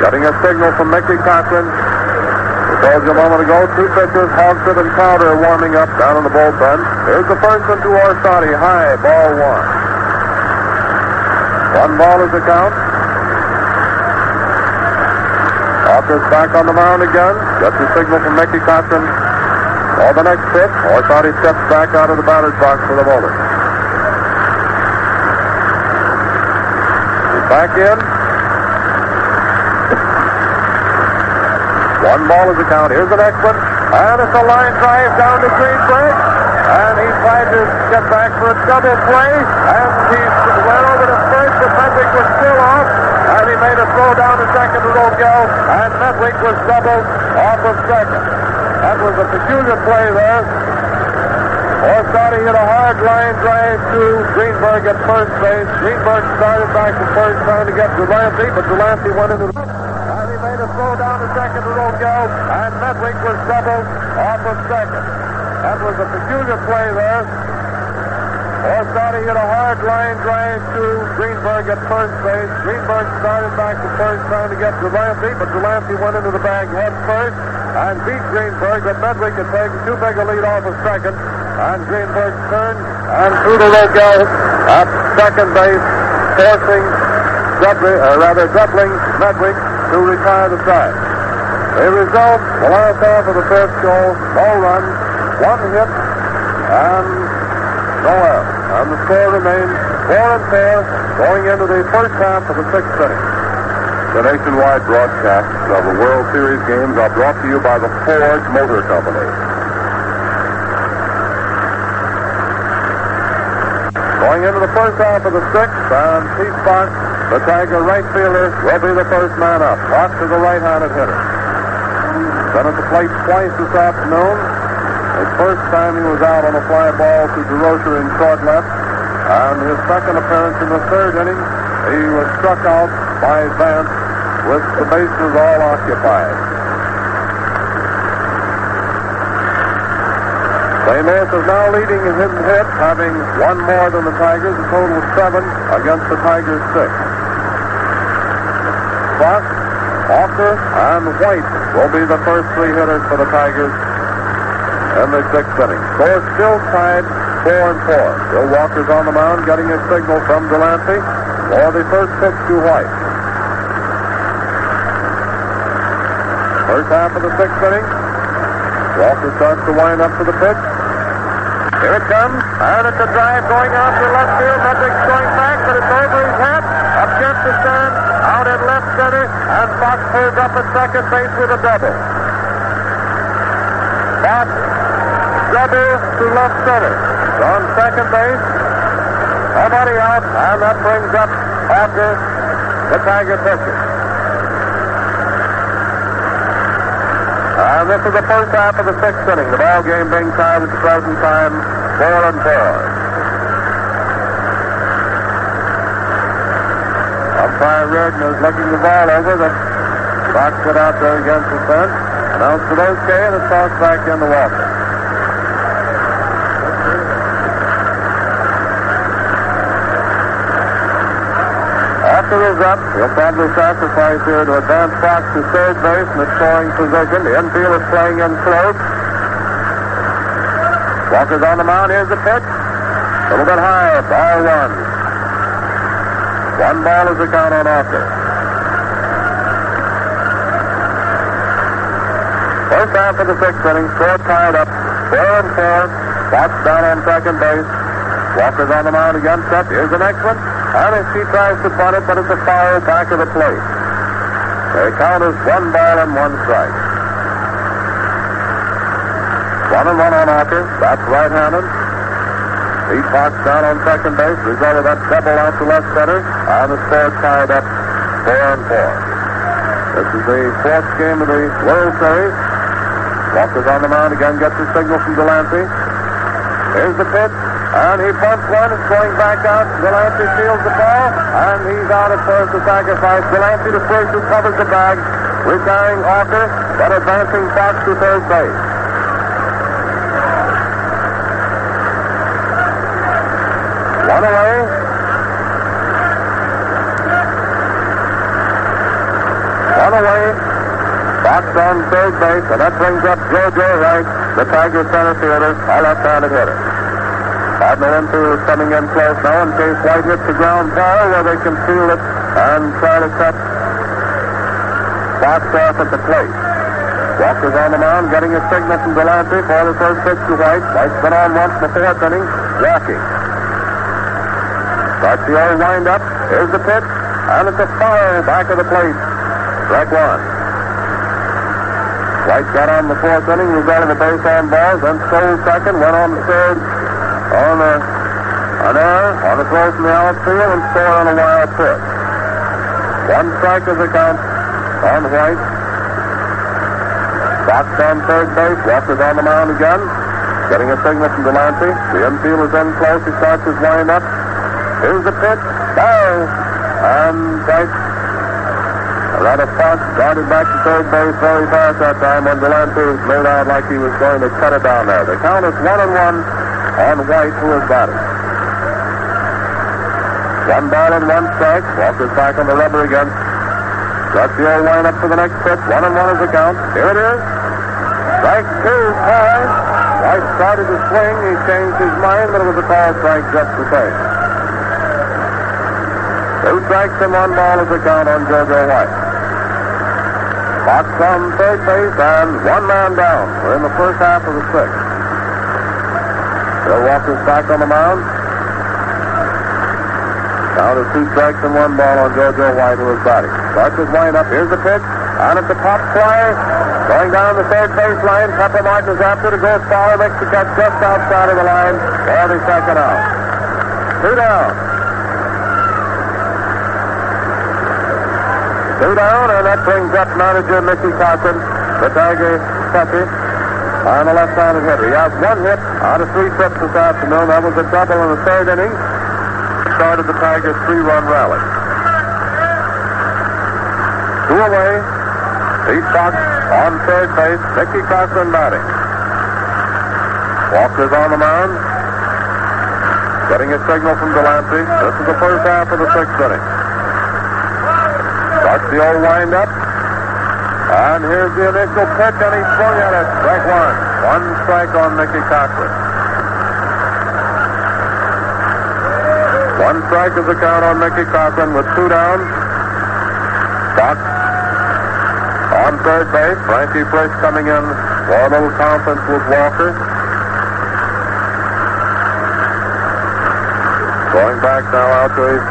Getting a signal from Mickey Cochrane. We told you a moment ago, two pitchers, Hogsett and Crowder, warming up down in the bullpen. Here's the first one to Orsatti. High, ball one. One ball is the count. Auker's back on the mound again. Gets the signal from Mickey Cochrane. For the next pitch, Orsatti steps back out of the batter's box for the bowler. Back in. One ball is the count. Here's the next one. And it's a line drive down to Greenberg. And he tried to get back for a double play. And he went over to first, but Medwick was still off. And he made a throw down to second to Rogell. And Medwick was doubled off of second. That was a peculiar play there. Orsatti hit a hard line drive to Greenberg at first base. Greenberg started back to first trying to get Delancey, but Delancey went into the... And he made a throw down to second to Rogell, and Medwick was doubled off of second. That was a peculiar play there. Orsatti hit a hard line drive to Greenberg at first base. Greenberg started back to first trying to get Delancey, but Delancey went into the bag head first and beat Greenberg, but Medwick had taken too big a lead off of second. And Greenberg turned and threw to Rogell at second base, forcing Dudley, or rather doubling Medwick to retire the side. The result, the last half of the first show, no runs, one hit, and no out. And the score remains four and four going into the first half of the sixth inning. The nationwide broadcasts of the World Series games are brought to you by the Ford Motor Company. Going into the first half of the sixth, and Pete Fox, the Tiger right fielder, will be the first man up. Fox is a right-handed hitter. Been at the plate twice this afternoon. His first time he was out on a fly ball to Durocher in short left. And his second appearance in the third inning, he was struck out by Vance with the bases all occupied. St. Louis is now leading in hit, hit, having one more than the Tigers, a total of seven against the Tigers' six. Fox, Auker, and White will be the first three hitters for the Tigers in the sixth inning. Score still tied four and four. Bill Walker's on the mound getting a signal from Delancey for the first pitch to White. First half of the sixth inning. Walker starts to wind up for the pitch. Here it comes, and it's a drive going out to left field. Medwick's going back, but it's over his head. Up against the stand, out at left center, and Fox pulls up at second base with a double. Fox double to left center. On second base, nobody out, and that brings up Auker the Tiger pitcher. And this is the first half of the sixth inning. The ball game being tied at the present time, four and four. Umpire Reardon is looking the ball over. The box got out there against the fence. Announced it okay, and it's tossed back into Walker. Auker is up, probably sacrifice here to advance Fox to third base in the scoring position. The infield is playing in close. Walker's on the mound. Here's the pitch. A little bit high. Ball one. One ball is the count on Walker. First half of the sixth inning, score tied up, four and four. Fox down on second base. Walker's on the mound again. Set. Here's the next one. And if he tries to bunt it, but it's a foul back of the plate. The count is one ball and one strike. One and one on Walker. That's right-handed. Pete Fox down on second base. Result of that double out to left center. And the score tied up four and four. This is the fourth game of the World Series. Walker's on the mound again, gets the signal from Delancey. Here's the pitch, and he bumps one, it's going back out. Delancey fields the ball, and he's out at first to sacrifice. Delancey to first who covers the bag, retiring Walker, but advancing Fox to third base. One away. One away. Fox on third base, and that brings up JoJo White, the Tiger center fielder, a left-handed hitter. Cardinal infield is coming in close now in case White hits the ground ball where they can field it and try to cut Fox off at the plate. Walker's on the mound, getting a signal from Delancey for the first pitch to White. White's been on once in the fourth inning, walking. Starts the old. Here's the pitch. and it's a foul back of the plate. Strike one. White got on the fourth inning, was out the base on balls, then stole second, went on the third on the an error on the throw from the outfield and scored on a wild pitch. One strike is the count on White. Fox on third base, Walker's on the mound again. Getting a signal from Delancey. The infield is in close. He starts his windup. Here's the pitch. Ball. And White Rather Fox darted back to third base very fast that time when Delancey made out like he was going to cut it down there. The count is one and one on White, who is batting. One ball and one strike. Walker's back on the rubber again. That's the old line up for the next pitch. One and one is the count. Here it is. Strike two, high. White started to swing. He changed his mind, but it was a call strike just the same. Two strikes and one ball is the count on JoJo White. Fox on third base and one man down. We're in the first half of the sixth. Bill Walker's back on the mound. Count is two strikes and one ball on JoJo White, who is batting. Starts his windup. Here's the pitch. On at the pop fly. Going down the third baseline. Pepper Martin is after to go far. Makes the catch just outside of the line. For the second out. Two down. Two down, and that brings up manager Mickey Cochrane, the Tiger catcher, on the left-handed hitter. He has one hit out of three trips this afternoon. That was a double in the third inning. Started the Tigers' three-run rally. Two away. Pete Fox on third base. Mickey Cochrane batting. Walker's on the mound. Getting a signal from Delancey. This is the first half of the sixth inning. Starts the old windup. And here's the initial pitch, and he swung at it. Strike one. One strike on Mickey Cochrane. One strike is the count on Mickey Cochrane with two down. Fox on third base. Frankie Frisch coming in for a little conference with Walker. Going back now out to his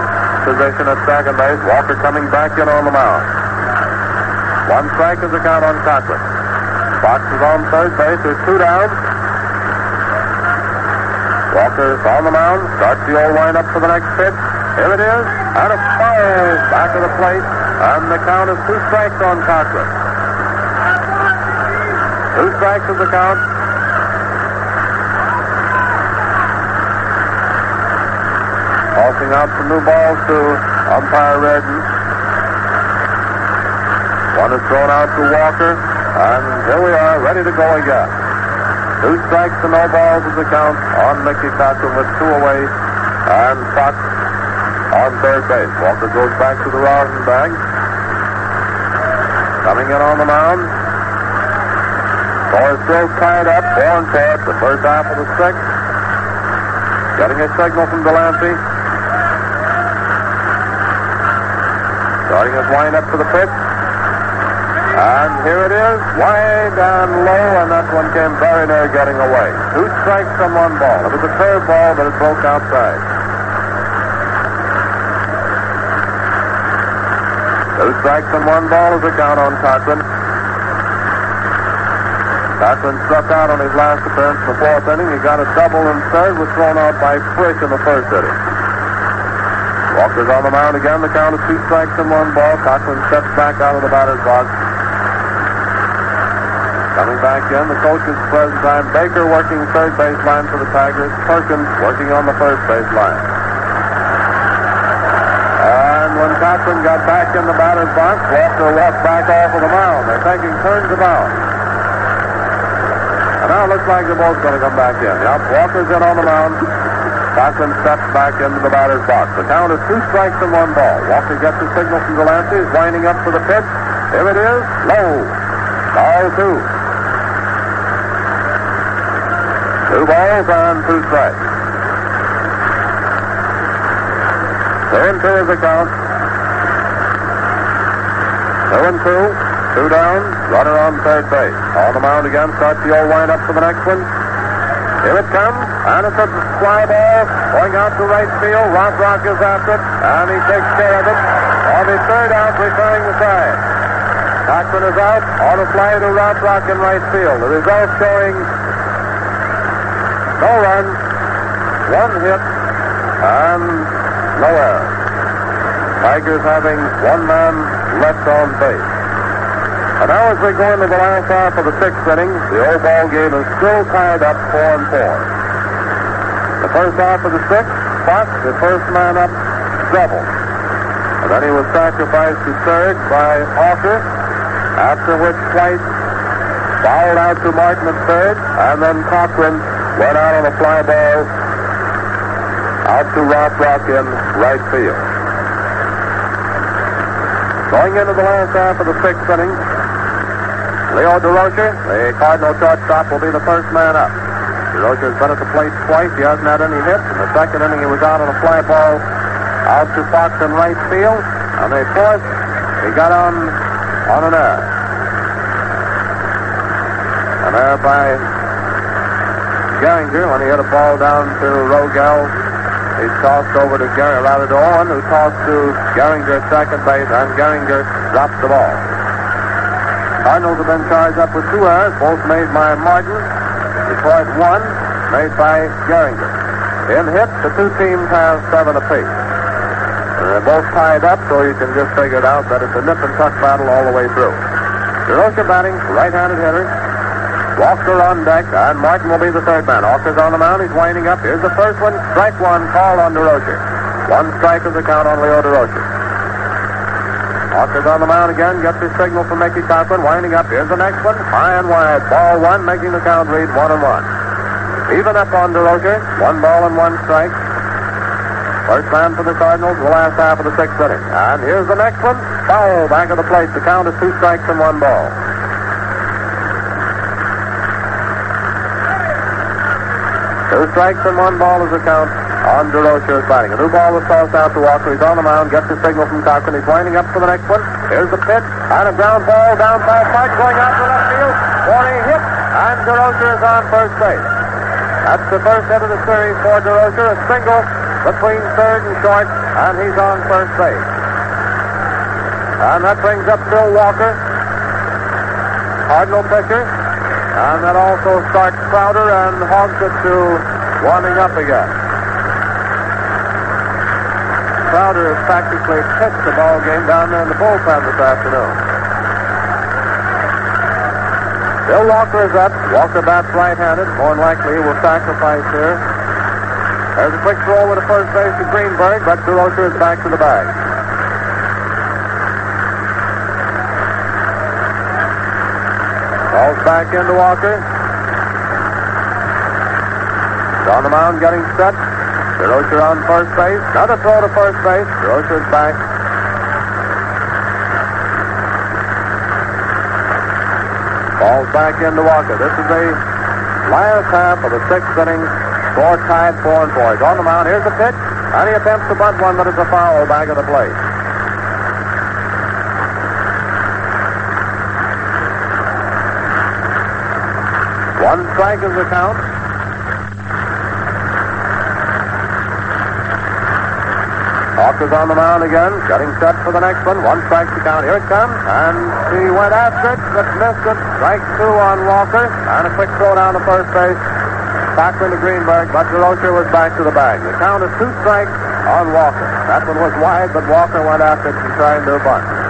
position at second base. Walker coming back in on the mound. One strike is the count on Cochrane. Fox is on third base. There's two down. Walker's on the mound. Starts the old lineup for the next pitch. Here it is. And a foul back of the plate. And the count is two strikes on Cochrane. Two strikes is the count. Tossing out some new balls to umpire Reardon. One is thrown out to Walker, and here we are, ready to go again. Two strikes to no balls is the count on Mickey Cochrane with two away, and Fox on third base. Walker goes back to the rosin bag. Coming in on the mound. Ball is still tied up, four and four, the first half of the sixth. Getting a signal from Delancey. Starting his windup for the pitch. And here it is, wide and low, and that one came very near getting away. Two strikes from one ball. It was a curve ball, but it broke outside. Two strikes and one ball is the count on Cochrane. Cochrane struck out on his last appearance in the fourth inning. He got a double in third, was thrown out by Frisch in the first inning. Walker's on the mound again. The count is two strikes and one ball. Cochrane steps back out of the batter's box. Coming back in, the coach is present time. Baker working third base line for the Tigers. Perkins working on the first base line. And when Cochrane got back in the batter's box, Walker walked back off of the mound. They're taking turns about. And now it looks like they're both going to come back in. Yep, Walker's in on the mound. Cochrane steps back into the batter's box. The count is two strikes and one ball. Walker gets the signal from Delancey. He's winding up for the pitch. Here it is. Low. Ball two. Two balls and two strikes. Two and two is the count. Two and two. Two down. Runner on third base. On the mound again. Starts the old windup for the next one. Here it comes, and it's a fly ball going out to right field. Rothrock is after it, and he takes care of it. on the third out, returning the side. Cochrane is out on a fly to Rothrock in right field. The result showing no runs, one hit, and no error. Tigers having one man left on base. And now as we go into the last half of the sixth inning, the old ball game is still tied up four and four. The first half of the sixth, Fox, the first man up, double. And then he was sacrificed to third by Auker, after which White fouled out to Martin at third, and then Cochrane went out on a fly ball out to Rothrock in right field. Going into the last half of the sixth inning, Leo Durocher, the Cardinal shortstop, will be the first man up. Durocher's been at the plate twice. He hasn't had any hits. In the second inning, he was out on a fly ball out to Fox in right field. On the fourth, he got on on an error. An error by Gehringer when he hit a ball down to Rogell. He tossed over to Gehringer, rather to Owen, who tossed to Gehringer at second base, and Gehringer dropped the ball. Cardinals have been charged up with two errors, both made by Martin. Detroit one, made by Gehringer. In hits, the two teams have seven apiece. They're both tied up, so you can just figure it out that it's a nip and tuck battle all the way through. Durocher batting, right-handed hitter. Walker on deck, and Martin will be the third man. Walker's on the mound. He's winding up. Here's the first one. Strike one called on Durocher. One strike is the count on Leo Durocher. Walker's on the mound again. Gets his signal from Mickey Cochrane. Winding up. Here's the next one. High and wide. Ball one, making the count read one and one. Even up on Durocher. One ball and one strike. First man for the Cardinals in the last half of the sixth inning. And here's the next one. Foul back of the plate. The count is two strikes and one ball. Two strikes and one ball is the count on is batting. A new ball was tossed out to Walker. He's on the mound, gets the signal from Cochrane. He's winding up for the next one. Here's the pitch. And a ground ball down by Park going out to left field a hit. And Durocher is on first base. That's the first hit of the series for Durocher. A single between third and short, and he's on first base. And that brings up Bill Walker, Cardinal pitcher. And that also starts Crowder and Hogsett to warming up again. Crowder has practically pitched the ball game down there in the bullpen this afternoon. Bill Walker is up. Walker bats right-handed. More than likely he will sacrifice here. There's a quick throw over to first base to Greenberg, but Durocher is back to the bag. Calls back into Walker. On the mound getting set. Durocher on first base. Another throw to first base. Durocher's back. Balls back into Walker. This is the last half of the sixth inning. Score tied four and four. He's on the mound. Here's the pitch. And he attempts to bunt one, but it's a foul back of the plate. One strike is the count. Auker's on the mound again, getting set for the next one. One strike to count. Here it comes. And he went after it, but missed it. Strike two on Walker. And a quick throw down to first base. Cochrane to Greenberg, but Durocher was back to the bag. The count is two strikes on Walker. That one was wide, but Walker went after it and tried to bunt.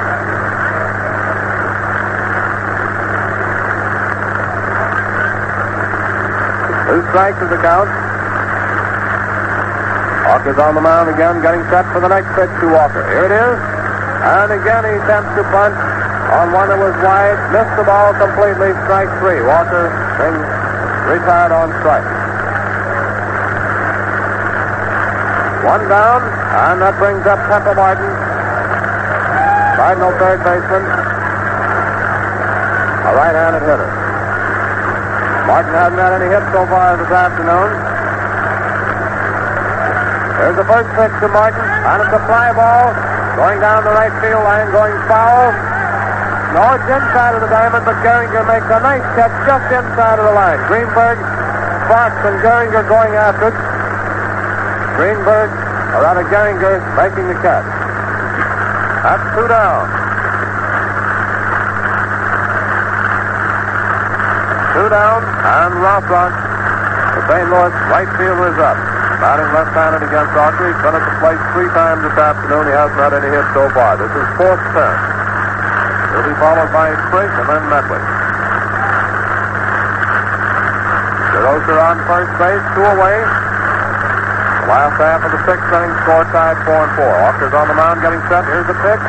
Two strikes is the count. Walker's on the mound again, getting set for the next pitch to Walker. Here it is. And again he attempts to bunt on one that was wide. Missed the ball completely. Strike three. Walker then retired on strike. One down, and that brings up Pepper Martin. Cardinal third baseman. A right-handed hitter. Martin hasn't had any hits so far this afternoon. There's the first pitch to Martin, and it's a fly ball going down the right field line, going foul. No, it's inside of the diamond, but Gehringer makes a nice catch just inside of the line. Greenberg, Fox, and Gehringer going after it. Greenberg, or rather Gehringer, making the catch. That's two down. Two down, and Rothrock, the St. Louis right fielder, is up. Batting left-handed against Autry. He's been at the plate three times this afternoon. He hasn't had any hits so far. This is fourth turn. He'll be followed by Frisch and then Medwick. Durocher on first base, two away. The last half of the sixth inning, score tied four and four. Walker's on the mound, getting set. Here's the pitch.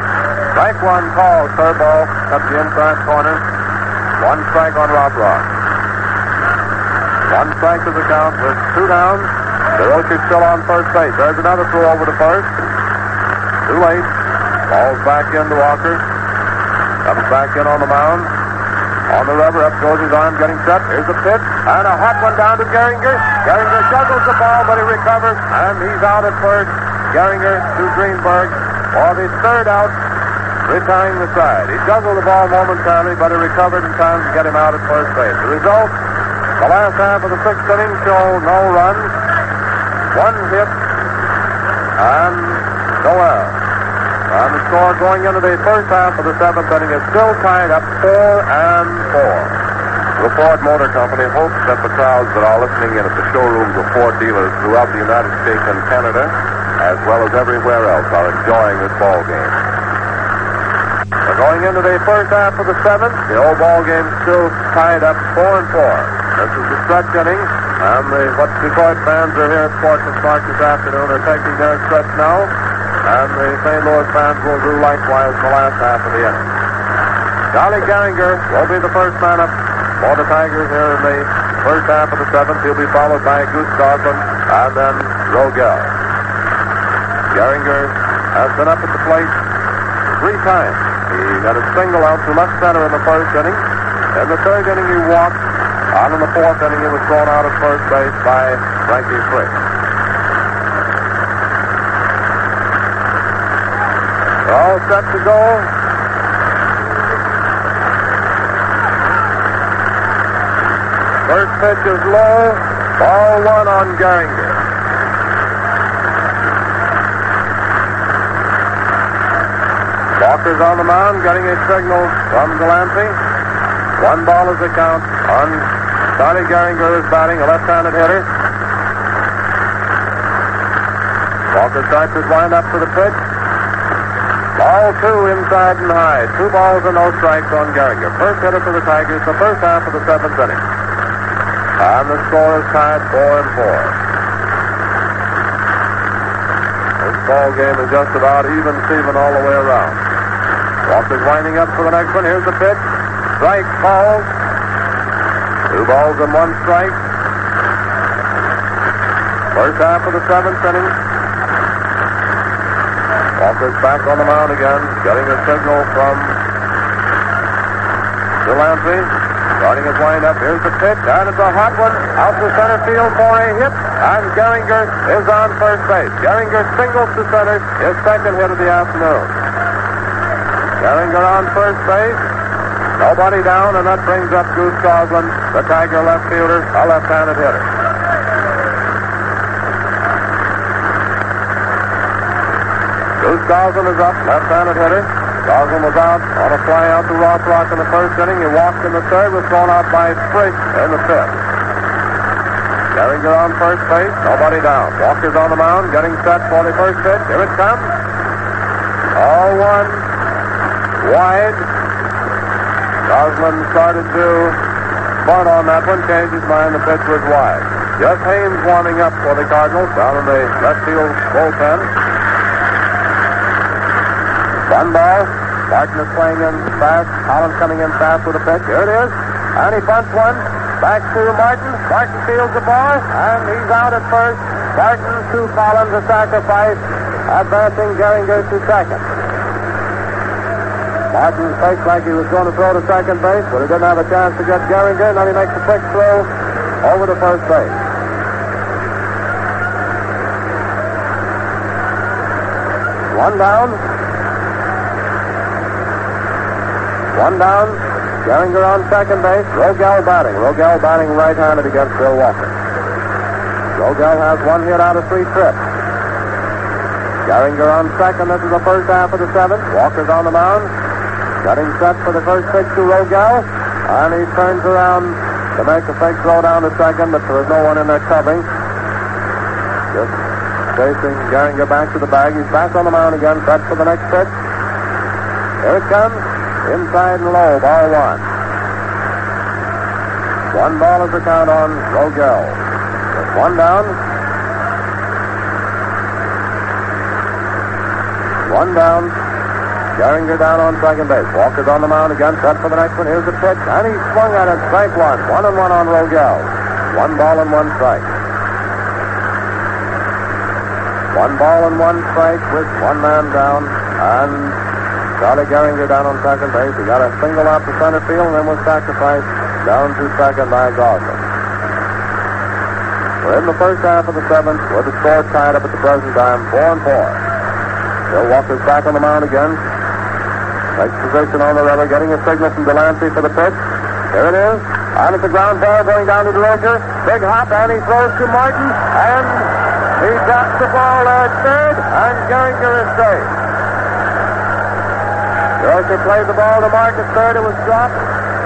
Strike one call, curveball, up the inside corner. One strike on Rothrock. One strike to the count with two down. Durocher's still on first base. There's another throw over to first. Too late. Ball's back in into Walker. Comes back in on the mound. On the rubber, up goes his arm, getting set. Here's the pitch, and a hot one down to Gehringer. Gehringer juggles the ball, but he recovers, and he's out at first. Gehringer to Greenberg for the third out, retiring the side. He juggled the ball momentarily, but he recovered in time to get him out at first base. The result, the last half of the sixth inning show no runs, one hit, and no error. And the score going into the first half of the seventh inning is still tied up four and four. The Ford Motor Company hopes that the crowds that are listening in at the showrooms of Ford dealers throughout the United States and Canada, as well as everywhere else, are enjoying this ball game. We're going into the first half of the seventh. The old ball game still tied up four and four. This is the stretch inning, and the what Detroit fans are here at Sportsman's Park this afternoon are taking their stretch now, and the St. Louis fans will do likewise in the last half of the inning. Johnny Gehringer will be the first man up for the Tigers here in the first half of the seventh. He'll be followed by Goslin and then Rogell. Gehringer has been up at the plate three times. He got a single out to left center in the first inning. In the third inning, he walked. On in the fourth inning, he was thrown out at first base by Frankie. They're all set to go. First pitch is low. Ball one on Gehringer. Walker's on the mound, getting a signal from Delancey. One ball is the count on Johnny Gehringer is batting, a left-handed hitter. Walker starts his windup for the pitch. Ball two inside and high. Two balls and no strikes on Gehringer. First hitter for the Tigers, the first half of the seventh inning. And the score is tied four and four. This ball game is just about even Steven all the way around. Walker's winding up for the next one. Here's the pitch. Strike falls. Two balls and one strike. First half of the seventh inning. Walker's back on the mound again, getting a signal from Delancey. Starting his windup. Here's the pitch, and it's a hot one out to center field for a hit. And Gehringer is on first base. Gehringer singles to center, his second hit of the afternoon. Gehringer on first base. Nobody down, and that brings up Goose Goslin, the Tiger left fielder, a left-handed hitter. Goose Goslin is up, left-handed hitter. Goslin was out on a fly out to Ross Rothrock in the first inning. He walked in the third, was thrown out by Frisch in the fifth. Gehringer on first base, nobody down. Walker's on the mound, getting set for the first pitch. Here it comes. All one, wide. Goslin started to bunt on that one, changed his mind. The pitch was wide. Jesse Haines warming up for the Cardinals down in the left field bullpen. One ball. Martin is playing in fast. Collins coming in fast with a pitch. Here it is. And he bunts one. Back to Martin. Martin fields the ball. And he's out at first. Martin to Collins, a sacrifice. Advancing Gehringer to second. Martin faked like he was going to throw to second base, but he didn't have a chance to get Gehringer. And then he makes a quick throw over to first base. One down. One down. Gehringer on second base. Rogell batting. Rogell batting right-handed against Bill Walker. Rogell has one hit out of three trips. Gehringer on second. This is the first half of the seventh. Walker's on the mound. Getting set for the first pitch to Rogell. And he turns around to make a fake throw down to second, but there was no one in there covering. Just chasing Gehringer back to the bag. He's back on the mound again, set for the next pitch. Here it comes. Inside and low, ball one. One ball is the count on Rogell. With one down. One down. Gehringer down on second base. Walker's on the mound again, set for the next one. Here's the pitch, and he swung at it. Strike one. One and one on Rogell. One ball and one strike. One ball and one strike with one man down, and Charlie Gehringer down on second base. He got a single out to center field and then was sacrificed down to second by Goslin. We're in the first half of the seventh with the score tied up at the present time, four and four. Bill Walker's back on the mound again. Takes position on the rubber, getting a signal from Delancey for the pitch. Here it is. On at the ground ball going down to Durocher. Big hop, and he throws to Martin, and he drops the ball at third, and Gehringer is safe. Durocher played the ball to Mark at third. It was dropped.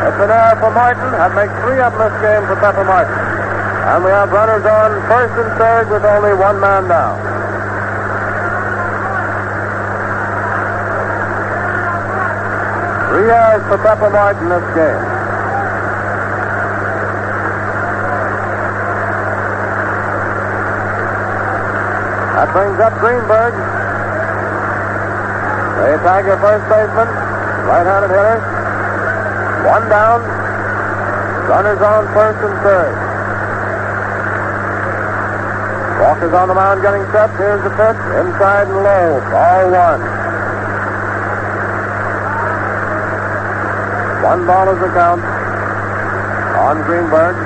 It's an error for Martin. That makes three of them this game for Pepper Martin. And we have runners on first and third with only one man down. Three errors for Pepper Martin this game. That brings up Greenberg. The Tiger first baseman, right-handed hitter. One down. Runners on first and third. Walker's on the mound getting set. Here's the pitch. Inside and low. Ball one. One ball is the count on Greenberg.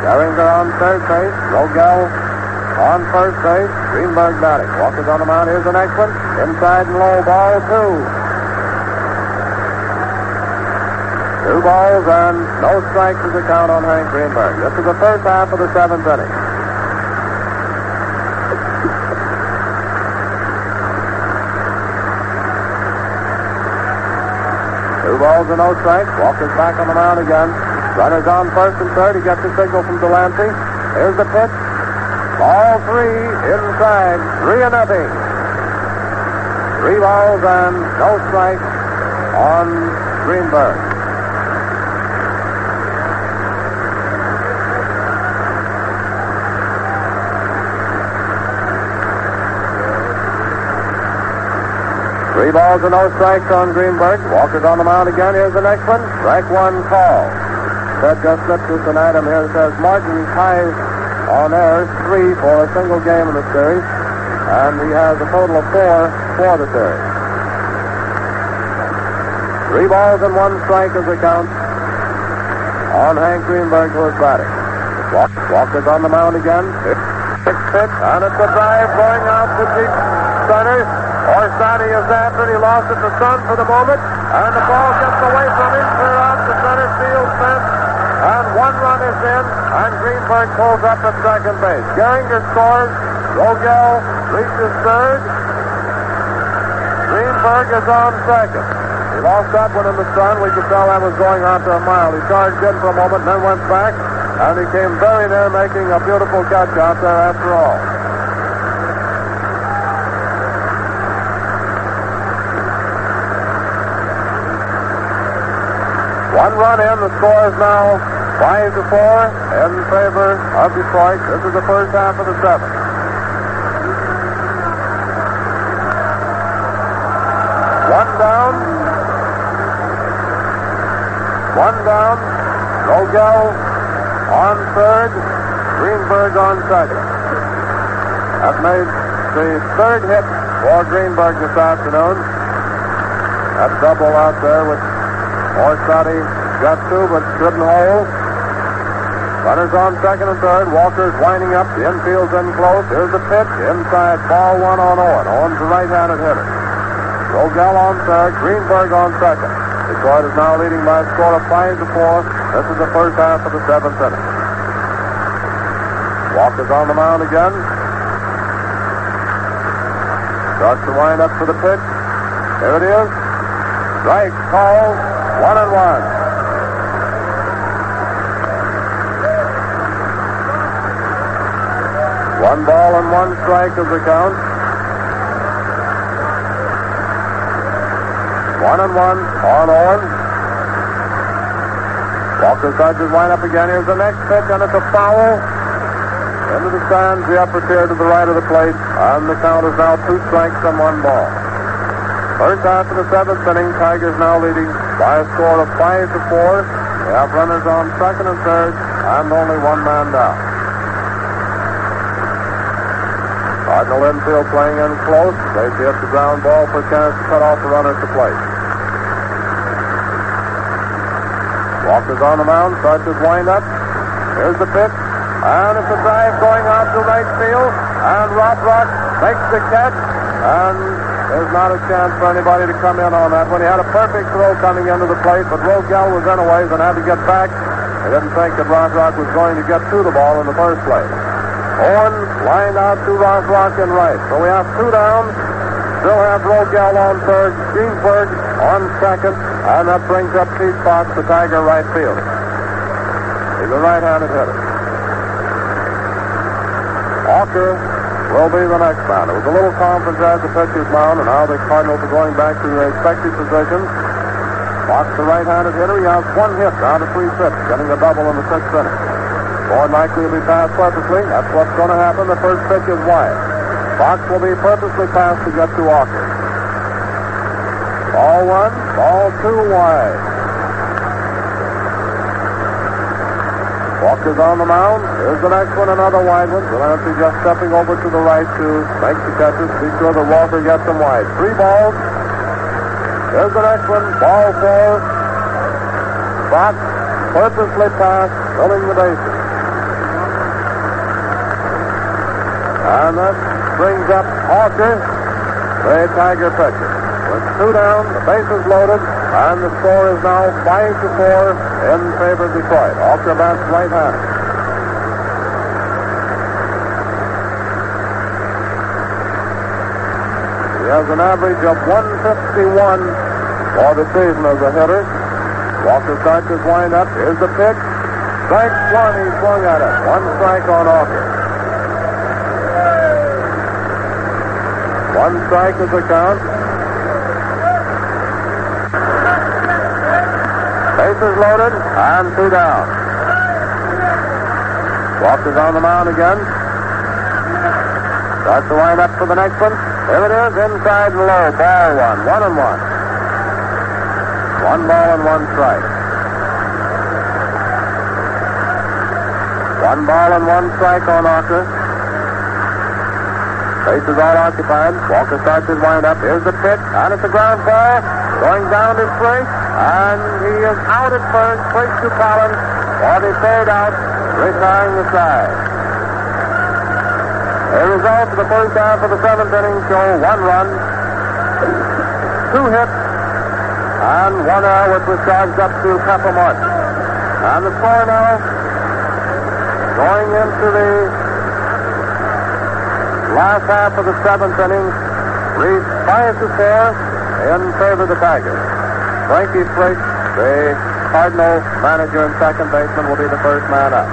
Gehringer on third base. Rogell on first base. Greenberg batting. Walker's on the mound. Here's the next one. Inside and low. Ball two. Two balls and no strikes is the count on Hank Greenberg. This is the first half of the seventh inning. Two balls and no strikes. Walker's back on the mound again. Runners on first and third. He gets the signal from Delancey. Here's the pitch. Ball three inside. Three and nothing. Three balls and no strikes on Greenberg. Three balls and no strikes on Greenberg. Walker's on the mound again. Here's the next one. Strike one call. That just slipped us an item here that says Martin ties on air three for a single game in the series, and he has a total of four for the series. Three balls and one strike is the count on Hank Greenberg who is batting. Walker's on the mound again. Sixth pitch, and it's a drive going out to deep center. Orsatti is after. He lost it to Sun for the moment. And the ball gets away from him, clear out the center field fence. And one run is in, and Greenberg pulls up at second base. Gehringer scores. Rogell reaches third. Greenberg is on second. He lost that one in the sun. We could tell that was going on to a mile. He charged in for a moment, then went back, and he came very near making a beautiful catch out there after all. One run in. The score is now five to four in favor of Detroit. This is the first half of the seventh. One down. One down. Rogell on third. Greenberg on second. That made the third hit for Greenberg this afternoon. That double out there with Orsatti got two, but couldn't hold. Runners on second and third. Walker's winding up. The infield's in close. Here's the pitch. Inside. Ball one on Owen. Owen's a right-handed hitter. Rogell on third. Greenberg on second. Detroit is now leading by a score of five to four. This is the first half of the seventh inning. Walker's on the mound again. Starts to wind up for the pitch. There it is. Strike call. One and one. One ball and one strike is the count. One and one on on. Walker starts his windup again. Here's the next pitch, and it's a foul. Into the stands, the upper tier to the right of the plate, and the count is now two strikes and one ball. First half of the seventh inning, Tigers now leading by a score of five to four. They have runners on second and third, and only one man down. Cardinal infield playing in close. They hit the ground ball for a chance to cut off the runner at the plate. Walker's on the mound, starts his windup. Here's the pitch. And it's a drive going out to right field. And Rothrock makes the catch. And there's not a chance for anybody to come in on that one. He had a perfect throw coming into the plate, but Rogell was in a ways and had to get back. He didn't think that Rothrock was going to get to the ball in the first place. Owen lined out to Rothrock and right. So we have two down. Still have Rogell on third, Greenberg on second, and that brings up Pete Fox, the Tiger right field. He's a right-handed hitter. Walker will be the next man. It was a little conference at the pitcher's mound, and now the Cardinals are going back to their expected positions. Fox, the right-handed hitter, he has one hit down to three trips, getting a double in the sixth inning. More likely to be passed purposely. That's what's going to happen. The first pitch is wide. Fox will be purposely passed to get to Walker. Ball one, ball two wide. Walker's on the mound. Here's the next one, another wide one. Delancey just stepping over to the right to make the catches. Be sure that Walker gets them wide. Three balls. Here's the next one, ball four. Fox purposely passed, filling the bases. And that brings up Auker, the Tiger pitcher. With two down, the bases loaded, and the score is now five to four in favor of Detroit. Auker bats right-handed. He has an average of 151 for the season as a hitter. Walker starts his windup. Here's the pitch. Strike one, he swung at it. One strike on Auker. One strike is the count. Bases loaded and two down. Walker's on the mound again. Starts to wind up for the next one. Here it is, inside and low. Ball one. One and one. One ball and one strike. One ball and one strike on Walker. Bases all occupied. Walker starts his windup. Here's the pitch, and it's the ground ball. Going down to Frisch, and he is out at first. Frisch to Collins for the third out, retiring the side. The result of the first half of the seventh inning show one run, two hits, and one error which was charged up to Pepper Martin. And the score now going into the half of the seventh inning reads five to four in favor of the Tigers. Frankie Frisch, the Cardinal manager and second baseman, will be the first man up.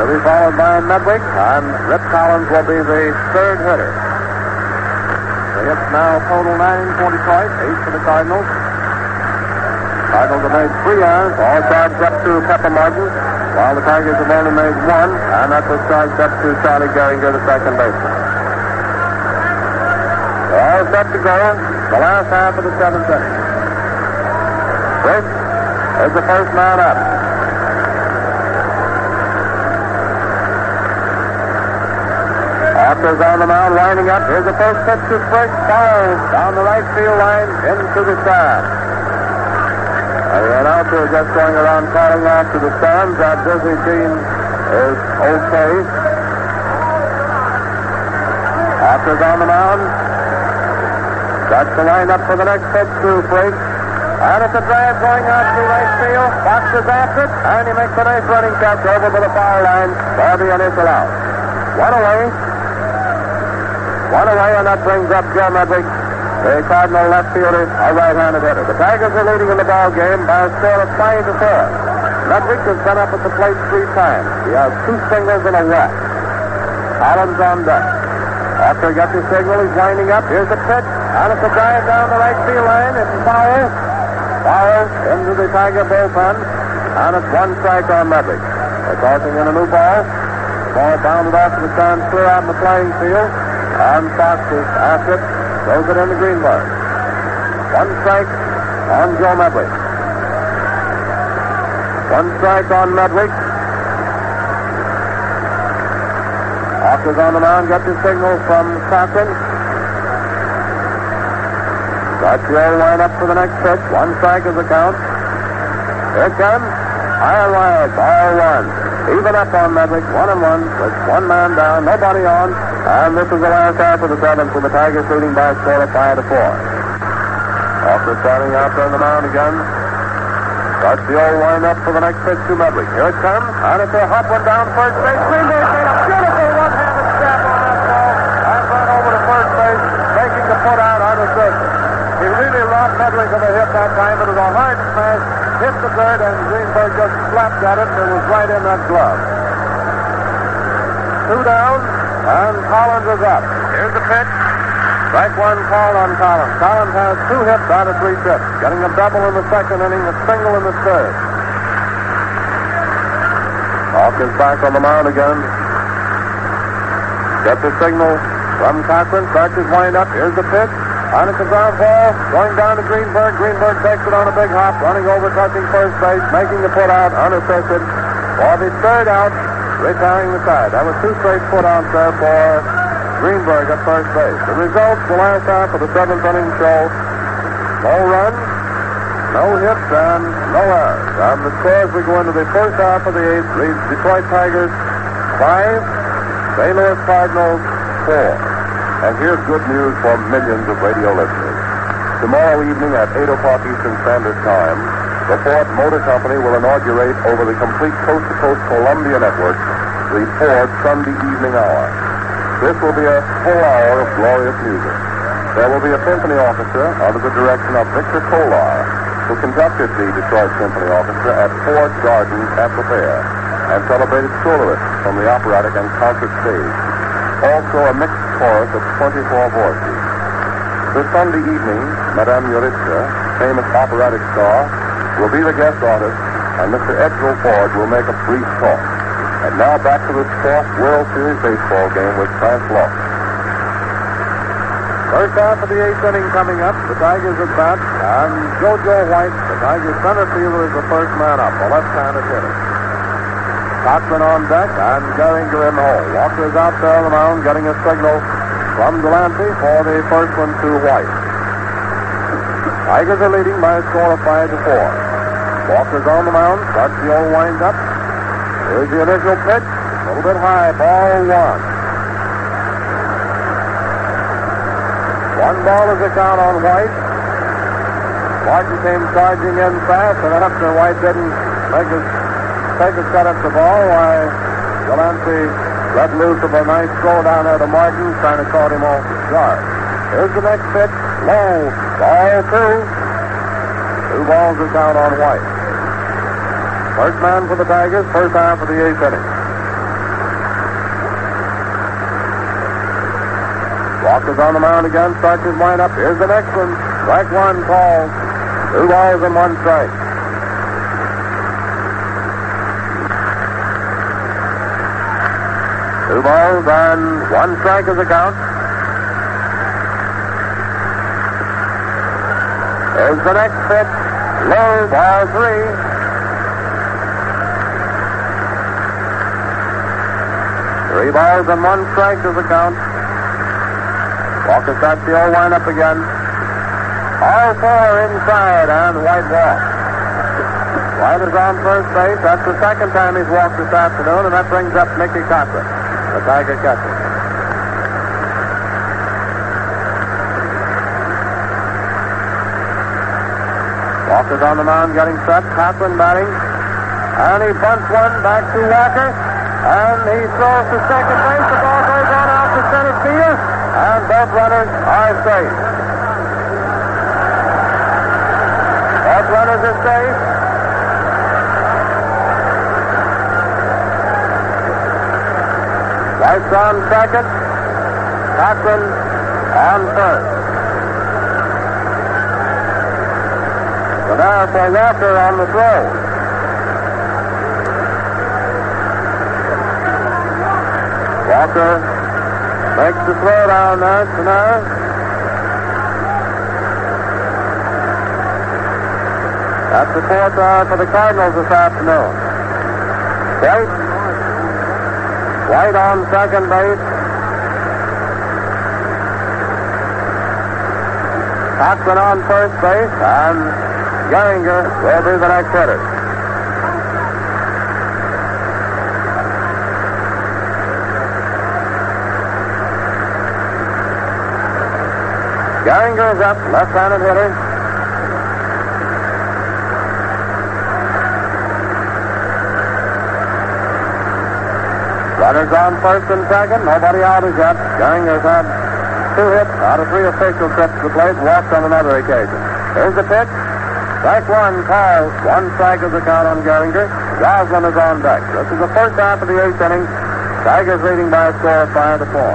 He'll be followed by Medwick, and Rip Collins will be the third hitter. The hits now total nine for Detroit, eight for the Cardinals. Cardinals have made three errors, all charged up to Pepper Martin, while the Tigers have only made one, and that was charged up to Charlie Gehringer, the second baseman. All set to go, the last half of the seventh inning. Rick is the first man up. Walker's on the mound, lining up. Here's the first pitch to Frisch. Foul down the right field line into the stand. The announcer just going around calling out to the stands. That busy team is okay. Walker's on the mound. Starts to line up for the next pitch to Frisch. And it's a drive going out to right field. Fox is after it, and he makes a nice running catch over to the foul line for the initial out. One away. One away, and that brings up Joe Medwick, the Cardinal left fielder, a right-handed hitter. The Tigers are leading in the ball game by a score of five to four. Medwick has been up at the plate three times. He has two singles and a walk. Collins on deck. After he gets his signal, he's winding up. Here's the pitch. And it's a drive down the right field line. It's foul. Foul into the Tiger bullpen. And it's one strike on Medwick. They're tossing in a new ball. Ball bounded off to the clear out in the playing field. And Fox is after it. Throws it in the green Greenberg. One strike on Joe Medwick. One strike on Medwick. Auker's on the mound, gets his signal from Cochrane. Garcia line up for the next pitch. One strike is the count. Here it comes. And wide, ball one. Even up on Medwick, one and one, with one man down, nobody on. And this is the last half of the seventh, with the Tigers leading by a score of five to four. Auker's starting out on the mound again. Garcia line up for the next pitch to Medwick. Here it comes, and it's a hot one down first base. Greenberg made a beautiful one-handed jab on that ball and ran over to first base, making the put out on the surface. He really robbed Medwick of a hit that time. But it was a hard smash, hit the third, and Greenberg just slapped at it, and it was right in that glove. Two down, and Collins is up. Here's the pitch. Strike one call on Collins. Collins has two hits out of three trips, getting a double in the second inning, a single in the third. Auker's back on the mound again. Gets the signal from Cochrane, starts his wind up. Here's the pitch. On a ground ball, going down to Greenberg. Greenberg takes it on a big hop, running over, touching first base, making the put out, unassisted. For the third out, retiring the side. That was two straight put outs there for Greenberg at first base. The results, the last half of the seventh inning show, no runs, no hits, and no errors. On the score as we go into the first half of the eighth reads Detroit Tigers five, St. Louis Cardinals four. And here's good news for millions of radio listeners. Tomorrow evening at 8 o'clock Eastern Standard Time, the Ford Motor Company will inaugurate over the complete coast-to-coast Columbia network the Ford Sunday evening hour. This will be a full hour of glorious music. There will be a symphony orchestra under the direction of Victor Kolar, who conducted the Detroit Symphony Orchestra at Ford Gardens at the fair and celebrated soloists from the operatic and concert stage. Also a mixed chorus of 24 voices. This Sunday evening, Madame Jeritza, famous operatic star, will be the guest artist, and Mr. Edsel Ford will make a brief talk. And now back to this fourth World Series baseball game with France Laux. First half of the eighth inning coming up. The Tigers at bat, and JoJo White, the Tigers center fielder, is the first man up, a left-handed hitter. Cochrane on deck, and Gehringer in the hole. Walker's out there on the mound, getting a signal from Delancey for the first one to White. Tigers are leading by a score of five to four. Walker's on the mound, starts the old wind up. Here's the initial pitch, a little bit high, ball one. One ball is the count on White. Martin came charging in fast, and then after White didn't make his a cut at the ball, why Delancey let loose of a nice throw down there to Martin, trying to caught him off guard. Here's the next pitch, low, ball two. Two balls are count on White. First man for the Tigers, first half of the eighth inning. Walker's on the mound again, starts his wind up. Here's the next one. Strike one call. Two balls and one strike. Two balls and one strike is the count. Here's the next pitch. Low, ball three. Three balls and one strike is the count. Walker starts the old wind up again. All four inside and White walks. White is on first base. That's the second time he's walked this afternoon, and that brings up Mickey Cochrane, the Tiger catcher. Walker's on the mound getting set. Cochrane batting. And he bunts one back to Walker. And he throws to second base. The ball goes on out to center field. and both runners are safe. Both runners are safe. Rice on second. Cochrane on first. So now for Walker on the throw. Walker makes the throw down there to now. That's the fourth out for the Cardinals this afternoon. White. White on second base. Cochrane on first base, and Gehringer will be the next hitter. Gehringer is up, left-handed hitter. Runners on first and second. Nobody out as yet. Gehringer's had two hits out of three official trips to plate, walked on another occasion. Here's the pitch. Strike one, calls. One strike is the count on Gehringer. Goslin is on deck. This is the first half of the eighth inning. Tigers leading by a score of five to four.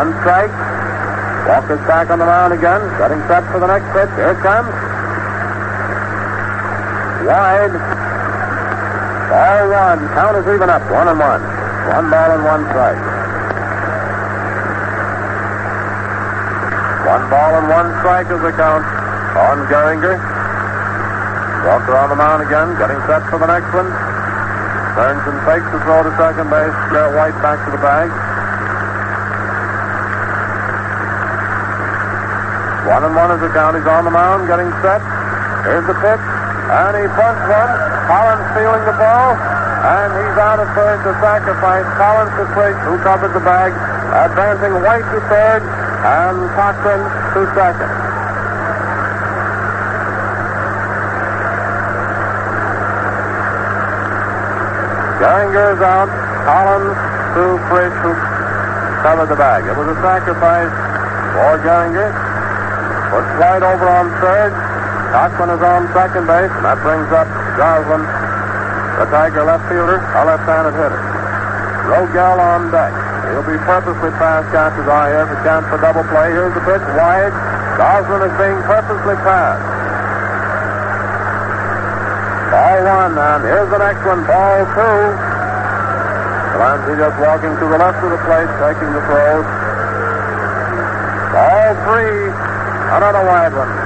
One strike. Walker's back on the mound again, getting set for the next pitch. Here it comes. Wide. Ball one. Count is even up. One and one. One ball and one strike. One ball and one strike is the count on Gehringer. Walker on the mound again, getting set for the next one. Turns and fakes the throw to second base. Garrett White back to the bag. One and one is the count. He's on the mound, getting set. Here's the pitch, and he bunts one. Collins feeling the ball, and he's out of third to sacrifice. Collins to Frisch, who covered the bag, advancing White to third, and Cochrane to second. Gehringer is out. Collins to Frisch, who covered the bag. It was a sacrifice for Gehringer. Puts White over on third. Cochrane is on second base, and that brings up Goslin, the Tiger left fielder, a left-handed hitter. Rogell on deck. He'll be purposely past catcher's eye here for chance for double play. Here's the pitch, wide. Goslin is being purposely passed. Ball one, and here's the next one, ball two. Delancey just walking to the left of the plate, taking the throws. Ball three, another wide one.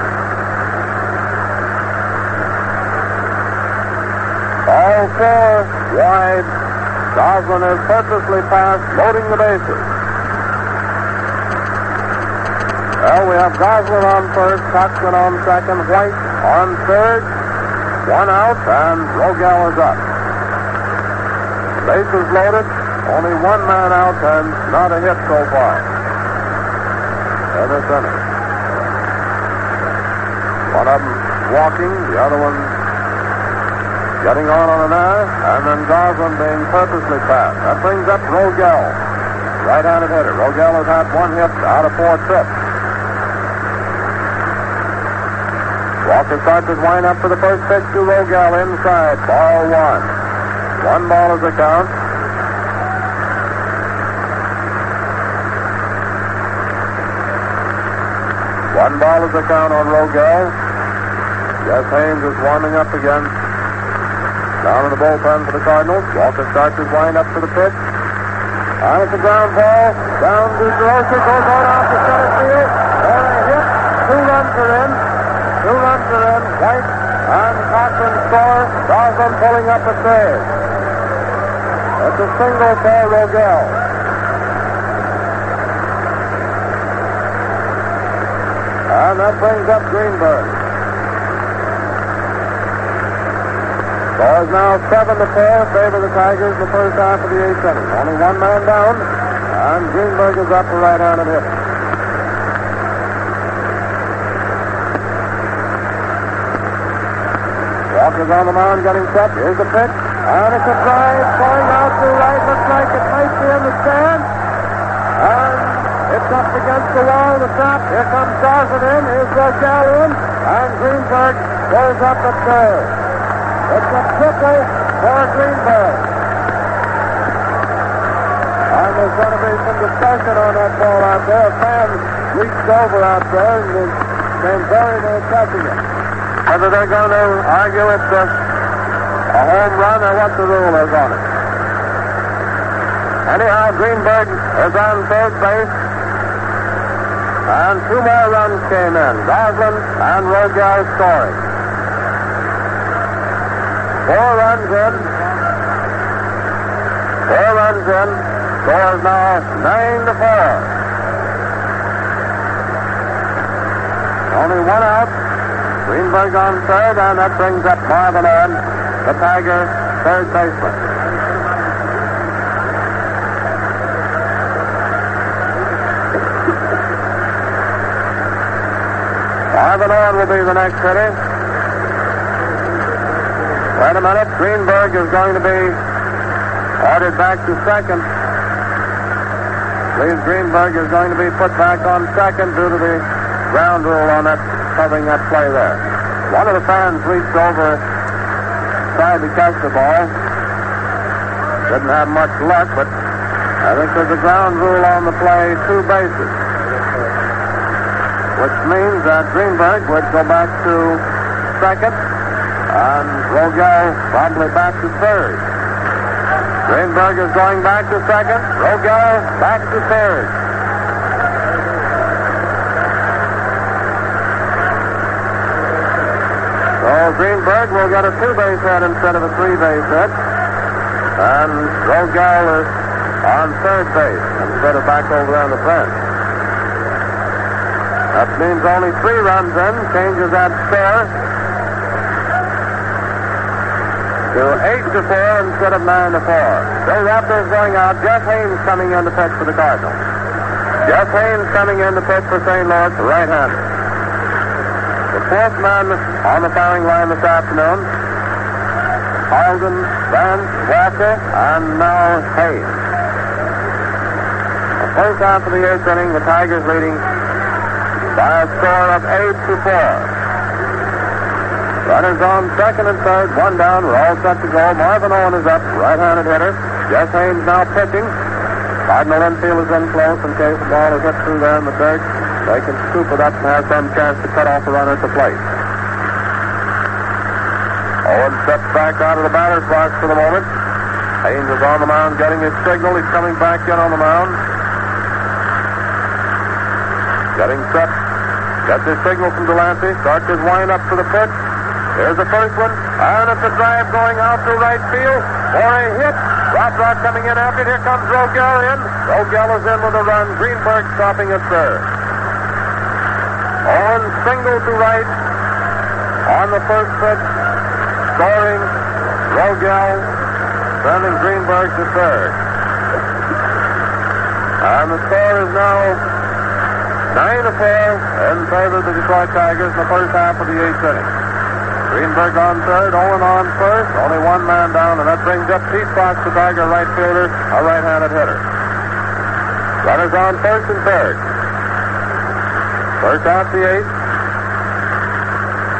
Ball four, wide. Goslin has purposely passed, loading the bases. Well, we have Goslin on first, Cochrane on second, White on third, one out, and Rogell is up. Bases loaded, only one man out, and not a hit so far. In this inning. One of them walking, the other one getting on on an air, and then Goslin being purposely passed. That brings up Rogell, right-handed hitter. Rogell has had one hit out of four trips. Walker starts his wind up for the first pitch to Rogell inside. Ball one. One ball is the count. One ball is the count on Rogell. Jess Haines is warming up again. Down in the bullpen for the Cardinals. Walker starts his wind up for the pitch. On at the ground ball. Down to Durocher. Goes on off the center field. And a hit. Two runs are in. Two runs are in. White and Cochrane score. Goslin pulling up a third. It's a single for Rogell. And that brings up Greenberg. Is now seven to four, favor of the Tigers in the first half of the eighth inning. Only one man down, and Greenberg is up for right-handed hitter. Walker's on the mound getting set. Here's the pitch. And it's a drive going out to right. Looks like it might be in the stand. And it's up against the wall of the trap. Here comes Dawson in. Here's Rogell in. And Greenberg goes up at third. It's a triple for Greenberg. And there's going to be some discussion on that ball out there. A fan reached over out there and came very near it. Whether they're going to argue it's a, a home run or what the rule is on it. Anyhow, Greenberg is on third base. And two more runs came in. Goslin and Rogell scoring. Four runs in. Four runs in. Score is now nine to four. Only one out. Greenberg on third, and that brings up Marvin Owen, the Tiger third baseman. Marvin Owen will be the next hitter. Wait a minute. Greenberg is going to be ordered back to second. Leaves Greenberg is going to be put back on second due to the ground rule on that covering that play there. One of the fans reached over, tried to catch the ball. Didn't have much luck, but I think there's a ground rule on the play, two bases. Which means that Greenberg would go back to second and Rogell probably back to third. Greenberg is going back to second. Rogell back to third. So Greenberg will get a two-base hit instead of a three-base hit. And Rogell is on third base instead of back over on the bench. That means only three runs in, changes that score to eight to four instead of nine to four. Bill Raptor's going out. Jeff Haines coming in to pitch for the Cardinals. Jeff Haines coming in to pitch for St. Louis, right-hander. The fourth man on the firing line this afternoon, Alden, Vance, Walker, and now Haines. The first half of the eighth inning, the Tigers leading by a score of eight to four. Runners on second and third, one down. We're all set to go. Marvin Owen is up, right-handed hitter. Jeff Haines now pitching. Cardinal infield is in close in case the ball is hit through there in the dirt. They can scoop it up and have some chance to cut off a runner at the plate. Owen steps back out of the batter's box for the moment. Haines is on the mound getting his signal. He's coming back in on the mound. Getting set. Gets his signal from Delancey. Starts his wind up for the pitch. Here's the first one. And it's a drive going out to right field for a hit. Rothrock coming in after it. Here comes Rogell in. Rogell is in with a run. Greenberg stopping at third. On single to right on the first pitch. Scoring Rogell. Sending Greenberg to third. And the score is now 9 to 4 in favor of the Detroit Tigers in the first half of the eighth inning. Greenberg on third, Owen on first, only one man down, and that brings up Pete Fox, the Tiger right fielder, a right-handed hitter. Runners on first and third. First out the eighth.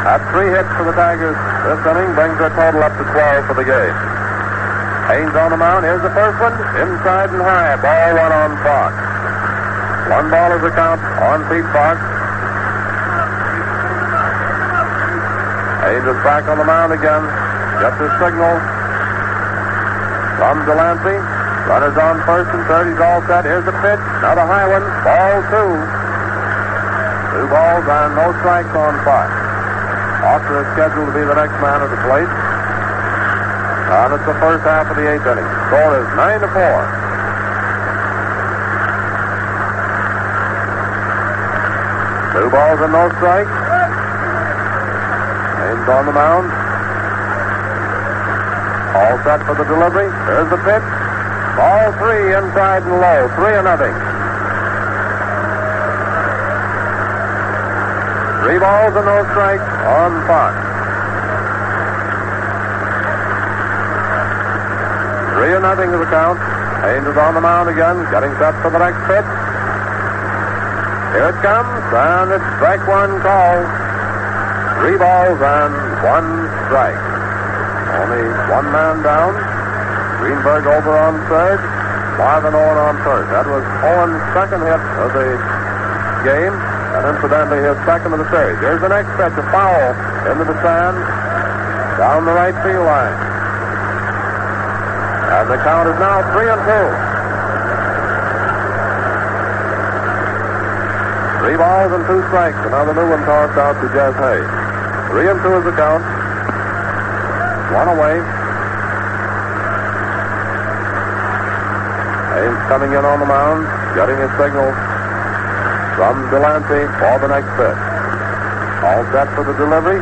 That's three hits for the Tigers this inning, brings their total up to 12 for the game. Haines on the mound. Here's the first one, inside and high. Ball one on Fox. One ball is the count on Pete Fox. Haines is back on the mound again. Gets his signal from Delancey. Runners on first and third. He's all set. Here's the pitch. Another high one. Ball two. Two balls and no strikes on Fox. Auker is scheduled to be the next man at the plate. And it's the first half of the eighth inning. Score is nine to four. Two balls and no strikes. Haines on the mound. All set for the delivery. There's the pitch. Ball three inside and low. Three and nothing. Three balls and no strikes on Fox. Three and nothing to the count. Haines is on the mound again, getting set for the next pitch. Here it comes, and it's strike one call. Three balls and one strike. Only one man down. Greenberg over on third. Marvin Owen on first. That was Owen's second hit of the game, and incidentally his second of the series. Here's the next pitch, a foul into the sand down the right field line. And the count is now three and two. Three balls and two strikes. Another new one tossed out to Jess Haines. Three and two is the count. One away. Haines coming in on the mound, getting his signal from Delancey for the next pitch. All set for the delivery.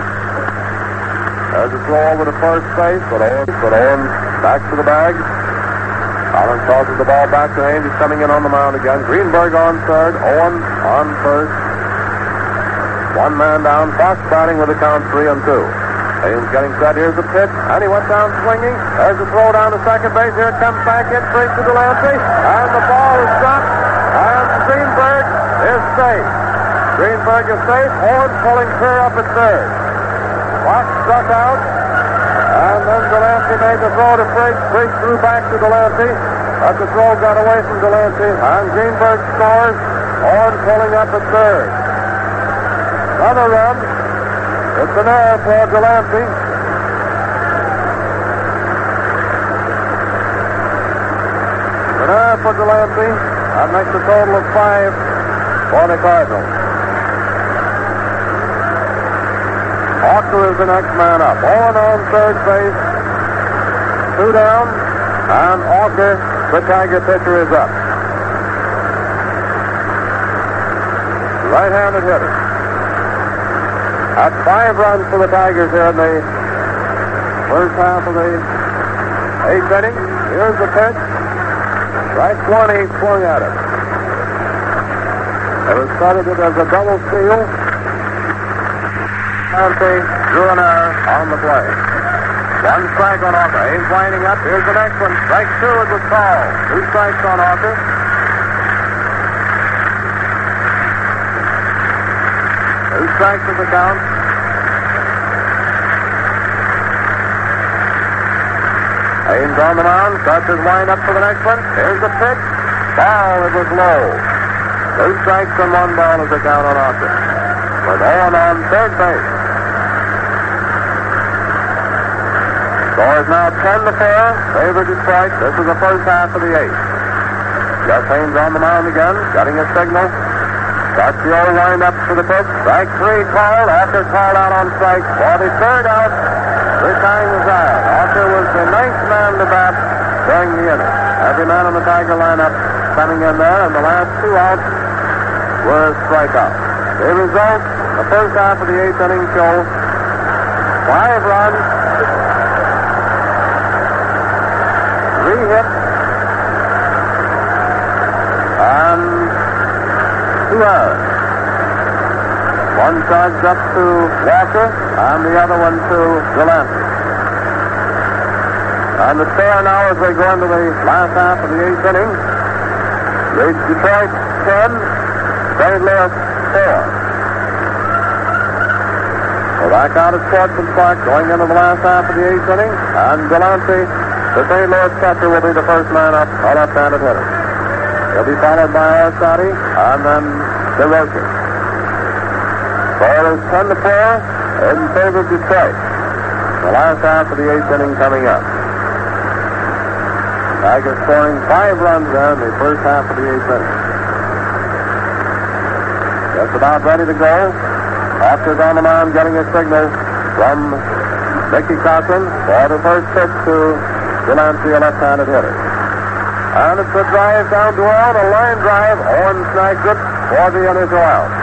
There's a throw over to first base, but Owen, but Owen back to the bag. Collins tosses the ball back to Haines. He's coming in on the mound again. Greenberg on third. Owen on first. One man down. Fox batting with a count three and two. Haines getting set. Here's the pitch. And he went down swinging. There's a throw down to second base. Here it comes back in straight to Delancey. And the ball is dropped. And Greenberg is safe. Greenberg is safe. Owen pulling clear up at third. Fox struck out. And then Delancey made the throw to Briggs. Briggs threw back to Delancey. But the throw got away from Delancey. And Greenberg scores. Owen pulling up at third. Another run. It's an error for Delancey. An error for Delancey. That makes a total of five for the Cardinals. Auker is the next man up. Owen on third base. Two down. And Auker, the Tiger pitcher, is up. Right-handed hitter. That's five runs for the Tigers here in the first half of the eighth inning. Here's the pitch. Right 20 swung at it. It was credited as a double steal. Dante drew an error on the play. One strike on Auker. He's winding up. Here's the next one. Strike two is a call. Two strikes on Auker. Two strikes is the count. Haines on the mound. Starts his wind up for the next one. Here's the pitch. Ball. It was low. Two strikes and one ball is the count on Auker. With Owen on third base. Score is now 10 to 4. Favor Detroit. This is the first half of the eighth. Jeff Haines on the mound again, getting a signal. That's old windup for the pitch. Strike three called. After called out on strike for the third out. This time was out. Auker was the ninth man to bat during the inning. Every man on the Tiger lineup coming in there, and the last two outs were strikeouts. The result, the first half of the eighth inning show, five runs, three hits, and two errors. One charged up to Walker, and the other one to Delancey. And the score now as they go into the last half of the eighth inning, reads Detroit 10, St. Louis 4. So back out at Sportsman Park going into the last half of the eighth inning, and Delancey, the St. Louis catcher, will be the first man up, a left-handed hitter. He'll be followed by Orsatti and then Durocher. Score is 10 to 4 in favor of Detroit. The last half of the eighth inning coming up. Tigers scoring five runs there in the first half of the eighth inning. Just about ready to go. Auker's on the mound getting a signal from Mickey Cochrane for the first pitch to Delancey, a left-handed hitter. And it's a drive down to Owen, a line drive. Owen snags it for the initial out.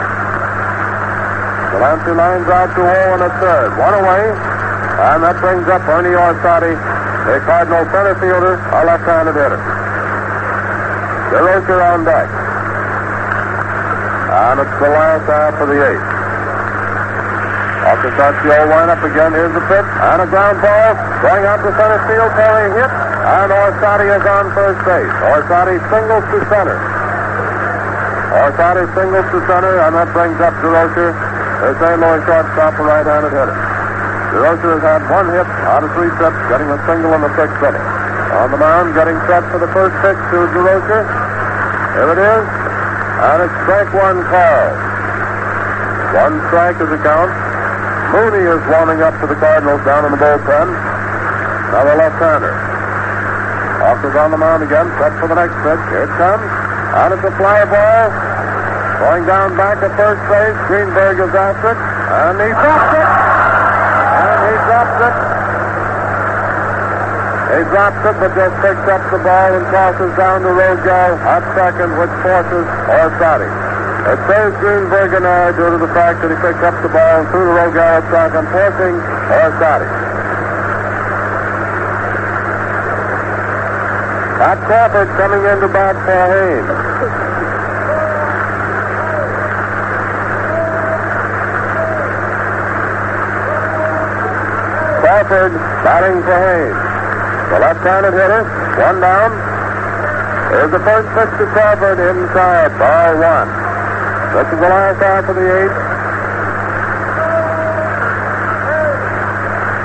Delancey line out to Owen at third. One away. And that brings up Ernie Orsatti, the Cardinal center fielder, a left-handed hitter. Durocher on deck. And it's the last half of the eighth. Off the starts the old lineup again. Here's the pitch. And a ground ball. Going out to center field for a hit. And Orsatti is on first base. Orsatti singles to center. Orsatti singles to center, and that brings up Durocher, the St. Louis shortstop, a right-handed hitter. Durocher has had one hit out of three trips, getting a single in the sixth inning. On the mound, getting set for the first pitch to Durocher. Here it is, and it's strike one call. One strike is the count. Mooney is warming up for the Cardinals down in the bullpen. Another left-hander. Auker's on the mound again, set for the next pitch. Here it comes. And it's a fly ball. Going down back at first base. Greenberg is after it. And he drops it. And he drops it. He drops it, but just picks up the ball and tosses down to Rogell at second, which forces Orsatti. It saves Greenberg an error due to the fact that he picked up the ball and threw to Rogell at second, forcing Orsatti. Pat Crawford coming into bat for Haines. Batting for Haines. The left-handed hitter, one down. Here's the first pitch to Crawford inside, ball one. This is the last half of the eighth.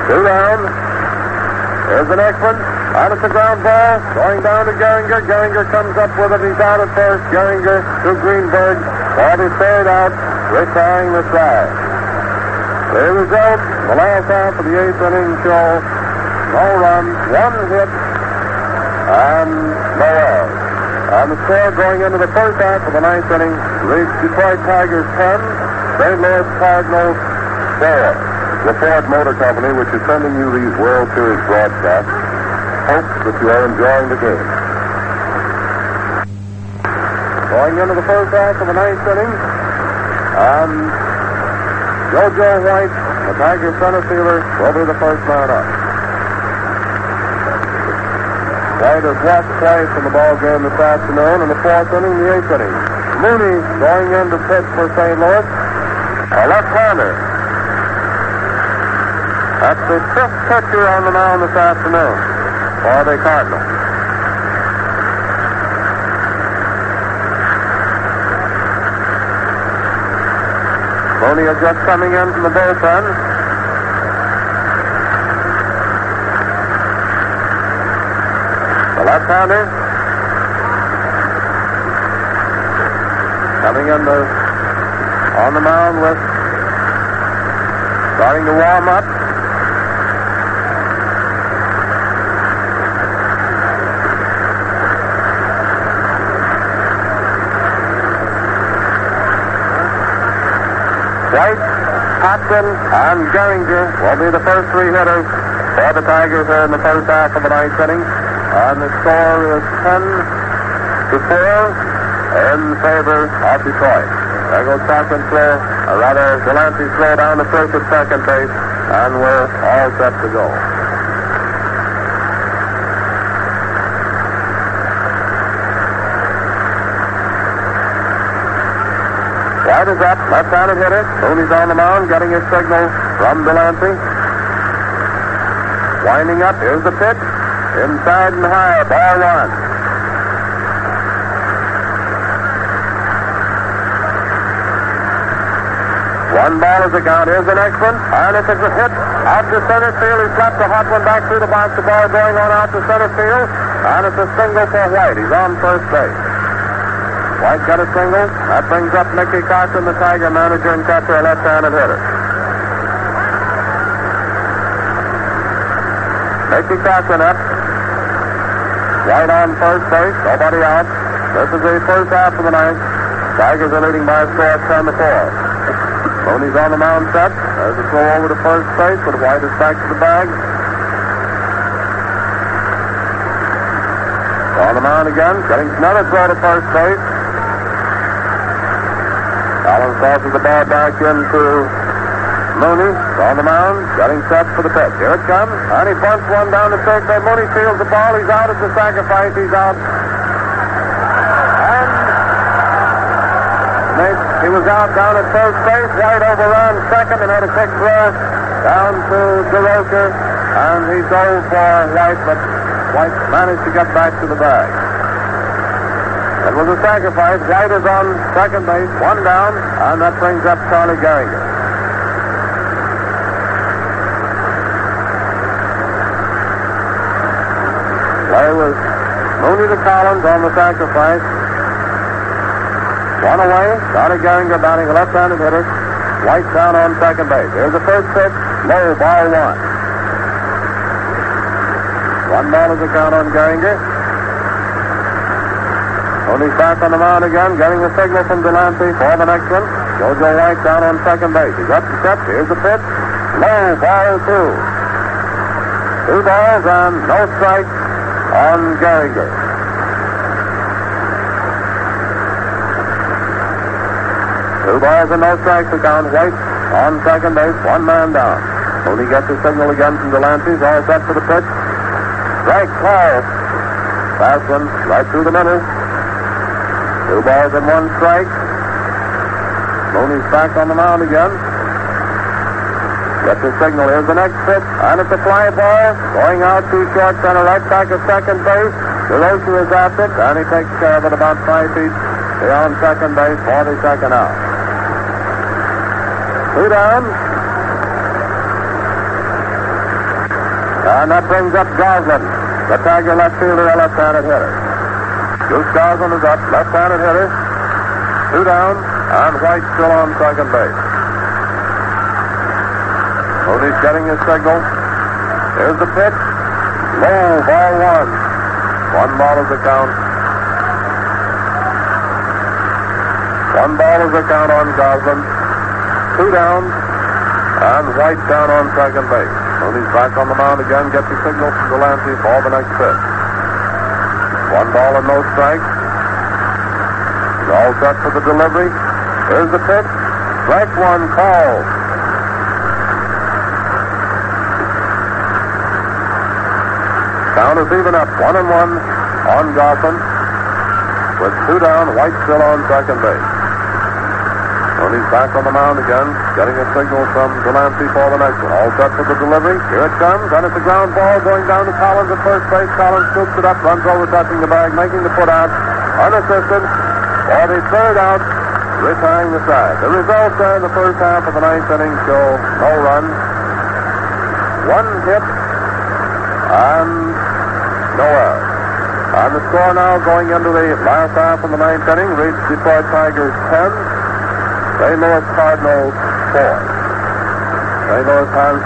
Two down. Here's the next one. Out of the ground ball. Going down to Gehringer. Gehringer comes up with it. He's out at first. Gehringer to Greenberg. For the third out. Retiring the side. The result, the last half of the eighth inning show. No runs, one hit, and no errors. And the score going into the first half of the ninth inning reads Detroit Tigers 10, St. Louis Cardinals 4. The Ford Motor Company, which is sending you these World Series broadcasts, hopes that you are enjoying the game. Going into the first half of the ninth inning, and JoJo White, the Tiger center fielder, will be the first man up. White has walked twice in the ball game this afternoon in the fourth inning, the eighth inning. Mooney going in to pitch for St. Louis, a left-hander. That's the fifth pitcher on the mound this afternoon for the Cardinals. Mooney is just coming in from the bullpen. The left-hander coming in the, on the mound with starting to warm up. White, Hopkins, and Gehringer will be the first three hitters for the Tigers here in the first half of the ninth inning. And the score is 10 to 4 in favor of Detroit. There goes Cochrane throw, or rather, Delancey throw down the first and second base, and we're all set to go. White is up, left-handed hitter. Mooney's on the mound, getting his signal from Delancey. Winding up, here's the pitch. Inside and high, ball one. One ball is the count. Here's the next one. And it's a hit out to center field, he slapped the hot one back through the box. The ball going on out to center field. And it's a single for White. He's on first base. White got a single. That brings up Mickey Cochrane, the Tiger manager and catcher, a left-handed hitter. Mickey Cochrane up. White on first base. Nobody out. This is the first half of the ninth. Tigers are leading by a score of 10 to 4. Mooney's on the mound set. There's a throw over to first base, but White is back to the bag. On the mound again, getting another throw to first base. Tosses the ball back into Mooney. On the mound, getting set for the pitch. Here it comes, and he bunts one down to third base. Mooney fields the ball. He's out at the sacrifice. He's out. And Nate, he was out down at first base. White overran second and had a quick throw down to Durocher. And he's over for White, but White managed to get back to the bag. It was a sacrifice. Is on second base, one down, and that brings up Charlie Gehringer. Play was Mooney to Collins on the sacrifice. One away. Charlie Gehringer batting a left-handed hitter. White down on second base. Here's the first pitch. Low, ball one. One ball is the count on Gehringer. Mooney's back on the mound again, getting the signal from Delancey for the next one. Jojo White down on second base. He's up to step. Here's the pitch. Low, ball two. Two balls and no strikes on Gehringer. Two balls and no strikes to count. White on second base, one man down. Mooney gets the signal again from Delancey. He's all set for the pitch. Strike call. Fast one right through the middle. Two balls and one strike. Mooney's back on the mound again. Gets the signal. Here's the next pitch. And it's a fly ball. Going out to short center, right back of second base. Durocher is at it, and he takes care of it about five feet beyond second base for the second out. Two down. And that brings up Goslin, the Tiger left fielder, a left-handed hitter. Goose Goslin is up, left-handed hitter. Two down, and White still on second base. Mooney's getting his signal. Here's the pitch. Low, ball one. One ball is the count. One ball is the count on Goslin. Two down, and White down on second base. Mooney's back on the mound again, gets the signal from Delancey for the next pitch. One ball and no strikes. He's all set for the delivery. Here's the pitch. Strike one called. Count is even up, one and one on Goslin. With two down, White still on second base. Mooney's back on the mound again, getting a signal from Delancey for the next one. All set for the delivery. Here it comes, and it's a ground ball going down to Collins at first base. Collins scoops it up, runs over, touching the bag, making the put out, unassisted, for the third out, retiring the side. The results there in the first half of the ninth inning show no run, one hit, and no error. And the score now going into the last half of the ninth inning reads Detroit Tigers 10, St. Louis Cardinals 4. St. Louis has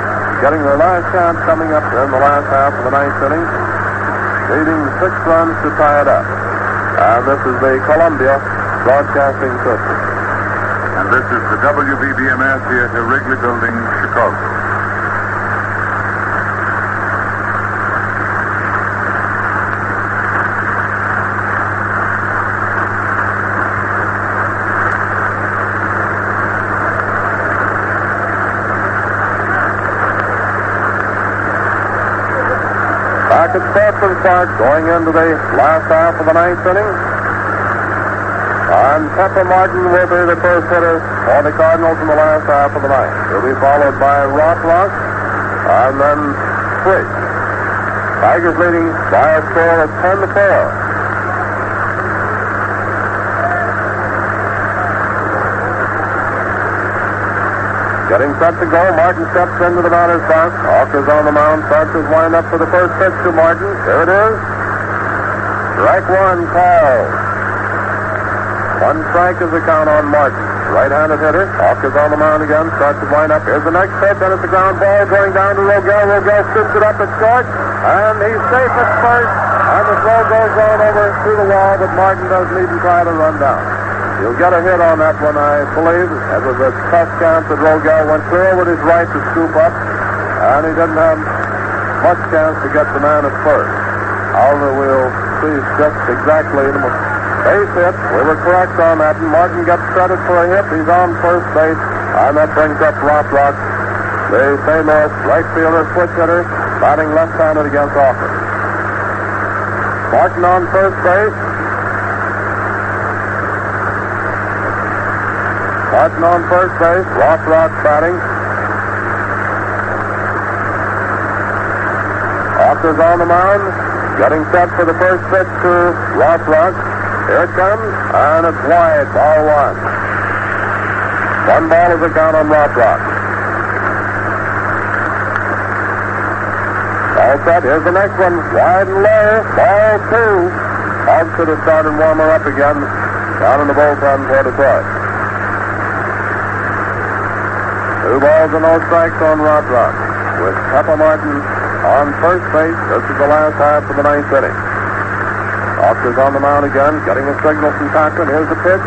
getting their last chance coming up in the last half of the ninth inning, leading six runs to tie it up. And this is the Columbia Broadcasting System. And this is the WBBMS here at the Wrigley Building, Chicago. At Sportsman Park, going into the last half of the ninth inning. And Pepper Martin will be the first hitter for the Cardinals in the last half of the ninth. He'll be followed by Rothrock and then Frisch. Tigers leading by a score of 10 to 4. Getting set to go, Martin steps into the batter's box. Auker's on the mound, starts his windup for the first pitch to Martin. There it is. Strike one called. One strike is the count on Martin. Right-handed hitter. Auker's on the mound again, starts his windup. Here's the next pitch, and it's a ground ball going down to Rogell. Rogell scoops it up at short, and he's safe at first. And the throw goes on over through the wall, but Martin doesn't even try to run down. He'll get a hit on that one, I believe. It was a tough chance that Rogell went clear with his right to scoop up, and he didn't have much chance to get the man at first. However, we'll see just exactly the base hit. We were correct on that, and Martin gets credit for a hit. He's on first base, and that brings up Rothrock, the St. Louis right fielder, switch hitter, batting left-handed against Auker. Martin on first base. Martin on first base. Rothrock batting. Auker's on the mound. Getting set for the first pitch to Rothrock. Here it comes, and it's wide, ball one. One ball is the count on Rothrock. All set, here's the next one, wide and low, ball two. Hobbs should have started warming up again down in the bullpen for Detroit. Two balls and no strikes on Rothrock with Pepper Martin on first base. This is the last half of the ninth inning. Auker's on the mound again, getting a signal from Cochrane. Here's the pitch.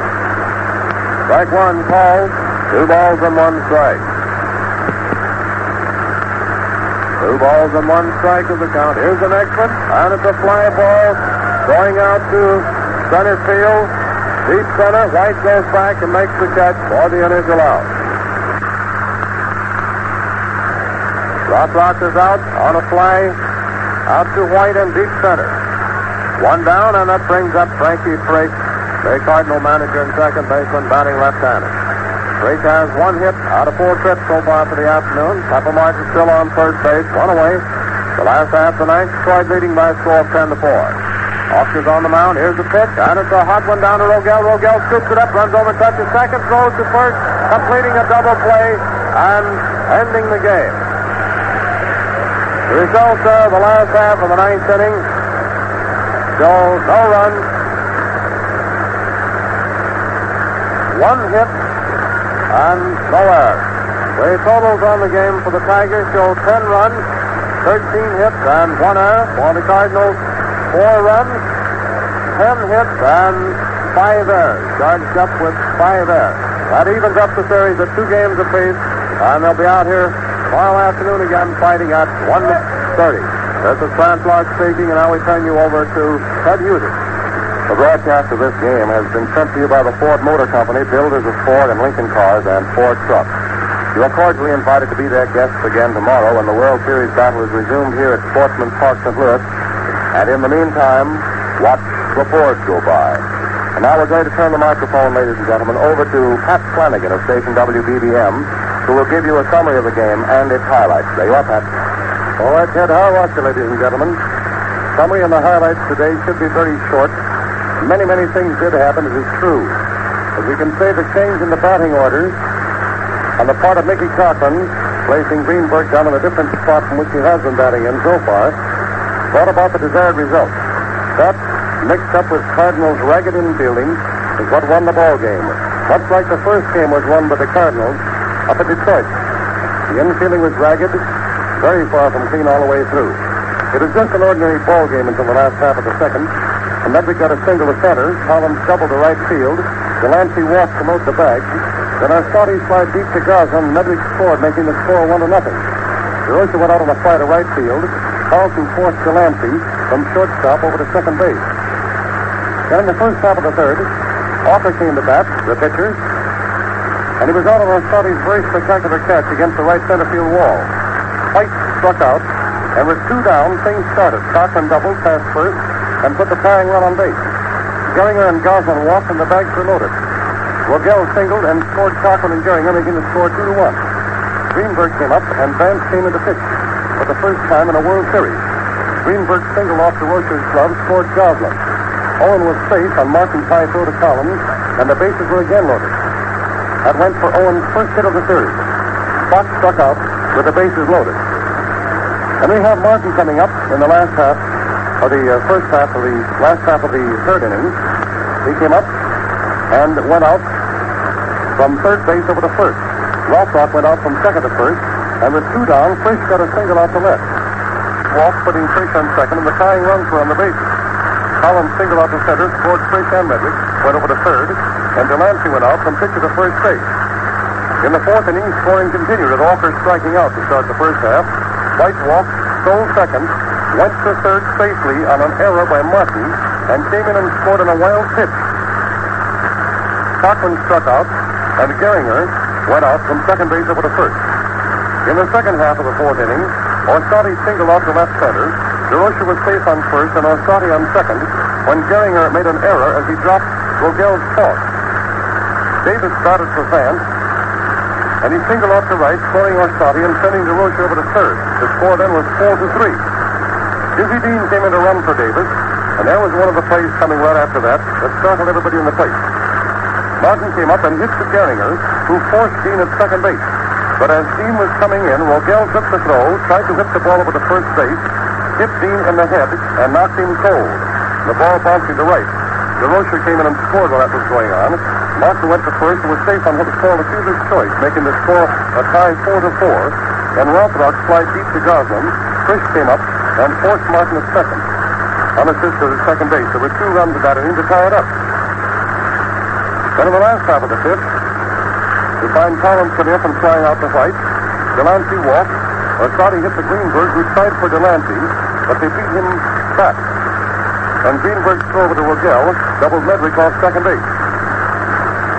Strike one called. Two balls and one strike. Two balls and one strike is the count. Here's the next one, and it's a fly ball going out to center field. Deep center. White goes back and makes the catch for the initial out. Rothrock is out on a fly out to White and deep center. One down, and that brings up Frankie Frisch, the Cardinal manager and second baseman, batting left-handed. Frisch has one hit out of four trips so far for the afternoon. Pepper Martin still on third base, one away. The last half of the ninth, Detroit leading by a score of 10 to 4. Auker's on the mound. Here's the pitch, and it's a hot one down to Rogell. Rogell scoops it up, runs over, touches second, throws to first, completing a double play and ending the game. The result of the last half of the ninth inning show no runs, one hit, and no errors. The totals on the game for the Tigers show 10 runs, 13 hits, and one error. For the Cardinals, four runs, 10 hits, and five errors. Charged up with five errors. That evens up the series at two games apiece, and they'll be out here tomorrow afternoon again fighting at 1.30. This is France Laux speaking, and now we turn you over to Ted Husing. The broadcast of this game has been sent to you by the Ford Motor Company, builders of Ford and Lincoln cars and Ford trucks. You are cordially invited to be their guests again tomorrow when the World Series battle is resumed here at Sportsman Park, St. Louis. And in the meantime, watch the Fords go by. And now we're going to turn the microphone, ladies and gentlemen, over to Pat Flanagan of station WBBM, who will give you a summary of the game and its highlights. There you are, Pat. All right, Ted, how are you, ladies and gentlemen? Summary and the highlights today should be very short. Many, many things did happen, it is true. As we can say, the change in the batting order on the part of Mickey Cochrane, placing Greenberg down in a different spot from which he has been batting in so far, brought about the desired result. That, mixed up with Cardinals' ragged infielding, is what won the ball game. Much like the first game was won by the Cardinals up at Detroit. The infielding was ragged, very far from clean all the way through. It was just an ordinary ball game until the last half of the second. And Medwick got a single to center. Collins doubled to right field. Delancey walked to promote the bag. Then Orsatti slide deep to Gaza, and Medwick scored, making the score one to nothing. Durocher went out on a fly to right field. Carlton forced Delancey from shortstop over to second base. Then in the first half of the third, Walker came to bat, the pitcher, and he was out on Orsatti's very spectacular catch against the right center field wall. White struck out, and with two down, things started. Cochrane doubled passed first and put the tying run on base. Gehringer and Goslin walked, and the bags were loaded. Rogell singled and scored Cochrane and Gehringer, making the score two to one. Greenberg came up, and Vance came into pitch for the first time in a World Series. Greenberg singled off Durocher's glove, scored Goslin. Owen was safe on Martin's high throw to Collins, and the bases were again loaded. That went for Owen's first hit of the series. Fox struck out with the bases loaded. And we have Martin coming up in the last half of the uh, first half of the last half of the third inning. He came up and went out from third base over to first. Rothrock went out from second to first, and with two down, Frisch got a single out to left. Walk putting Frisch on second, and the tying runs were on the bases. Collins single out to center, scored Frisch and Medwick, went over to third, and Delancey went out from pitcher to first base. In the fourth inning, scoring continued with Walker striking out to start the first half. White walked, stole second, went to third safely on an error by Martin, and came in and scored on a wild pitch. Cochrane struck out, and Gehringer went out from second base over to first. In the second half of the fourth inning, Orsatti singled out to left center. Durocher was safe on first and Orsatti on second when Gehringer made an error as he dropped Rogell's toss. Davis started for Vance, and he singled off to right, scoring Orsatti and sending Durocher over to third. The score then was 4 to 3. Dizzy Dean came in to run for Davis, and there was one of the plays coming right after that that startled everybody in the place. Martin came up and hit to Gehringer, who forced Dean at second base. But as Dean was coming in, Rogell took the throw, tried to hit the ball over to first base, hit Dean in the head, and knocked him cold. The ball bouncing to right. Durocher came in and scored while that was going on. Martin went to first and was safe on what was called a fielder's choice, making the score a tie 4 to 4. And Rothrock fly deep to Goslin. Frisch came up and forced Martin at second. Unassisted at second base. There were two runs of that inning to tie it up. Then in the last half of the fifth, we find Collins coming up and flying out to White. Delancey walked. Orsatti hit the Greenberg, who tried for Delancey, but they beat him back. And Greenberg throw over to Rogell doubled Medwick off second base.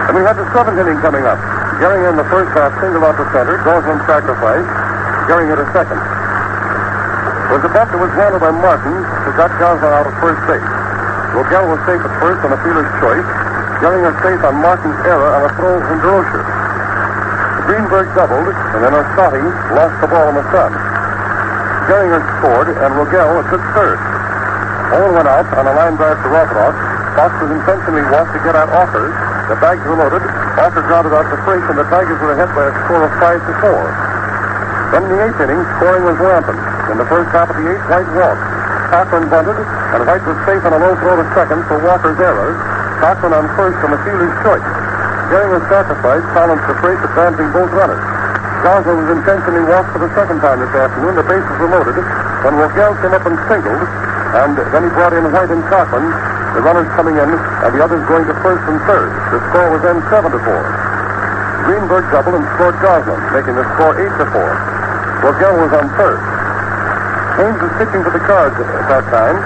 And we had the seventh inning coming up. Gehringer in the first half singled out to center. Goslin sacrifice. sacrificed. Gehringer to second. It was a bunt that was handled by Martin, who got Goslin out of first base. Rogell was safe at first on a fielder's choice. Gehringer safe on Martin's error on a throw from Durocher. Greenberg doubled, and then Orsatti lost the ball in the sun. Gehringer scored, and Rogell took third. Owen went out on a line drive to Rothrock. Fox was intentionally walked to get out Aukers. The bags were loaded. Auker grounded out to and the Tigers were ahead by a score of five to four. Then in the eighth inning, scoring was rampant. In the first half of the eighth, White walked. Cochrane bunted, and White was safe on a low throw to second for Walker's error. Cochrane on first from a fielder's choice. Gehringer sacrificed, Collins to Frisch, advancing both runners. Gaza was intentionally walked for the second time this afternoon. The bases were loaded. When Rogell came up and singled, and then he brought in White and Cochrane, the runners coming in, and the others going to first and third. The score was then 7 to 4. Greenberg doubled and scored Goslin, making the score 8 to 4. Rogell was on third. Haines was pitching for the Cards at that time,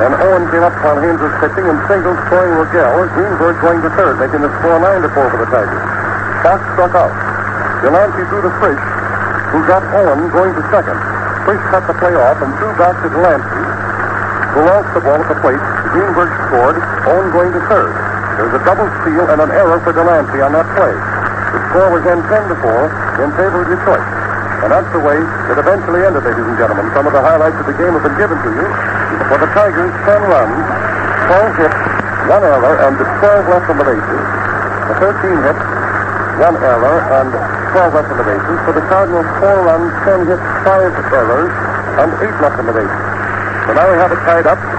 and Owen came up while Haines was pitching and singled, scoring Rogell. Greenberg going to third, making the score 9 to 4 for the Tigers. Fox struck out. Delancey threw to Frisch, who got Owen going to second. Frisch cut the play off and threw back to Delancey, who lost the ball at the plate. Greenberg scored, Owen going to third. There was a double steal and an error for Delancey on that play. The score was then 10 to 4 in favor of Detroit. And that's the way it eventually ended, ladies and gentlemen. Some of the highlights of the game have been given to you. For the Tigers, 10 runs, 12 hits, 1 error, and 12 left on the bases. The 13 hits, 1 error, and 12 left on the bases. For the Cardinals, 4 runs, 10 hits, 5 errors, and 8 left on the bases. So now we have it tied up.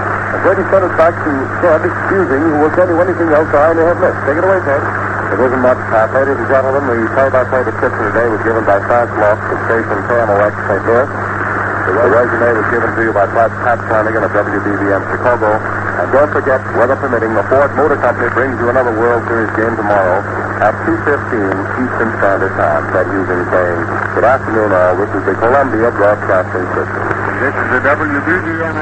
Brady sent it back to Ted Husing, who will tell you anything else I may have missed. Take it away, Ted. It isn't much, Pat. Ladies and gentlemen, the play-by-play description today was given by France Laux of station KMOX St. Louis. The resume was given to you by Pat, Pat Flanagan of WBBM Chicago. And don't forget, weather permitting, the Ford Motor Company brings you another World Series game tomorrow at 2.15 Eastern Standard Time. Ted Husing saying, good afternoon all. This is the Columbia Broadcasting System. This is the WBBM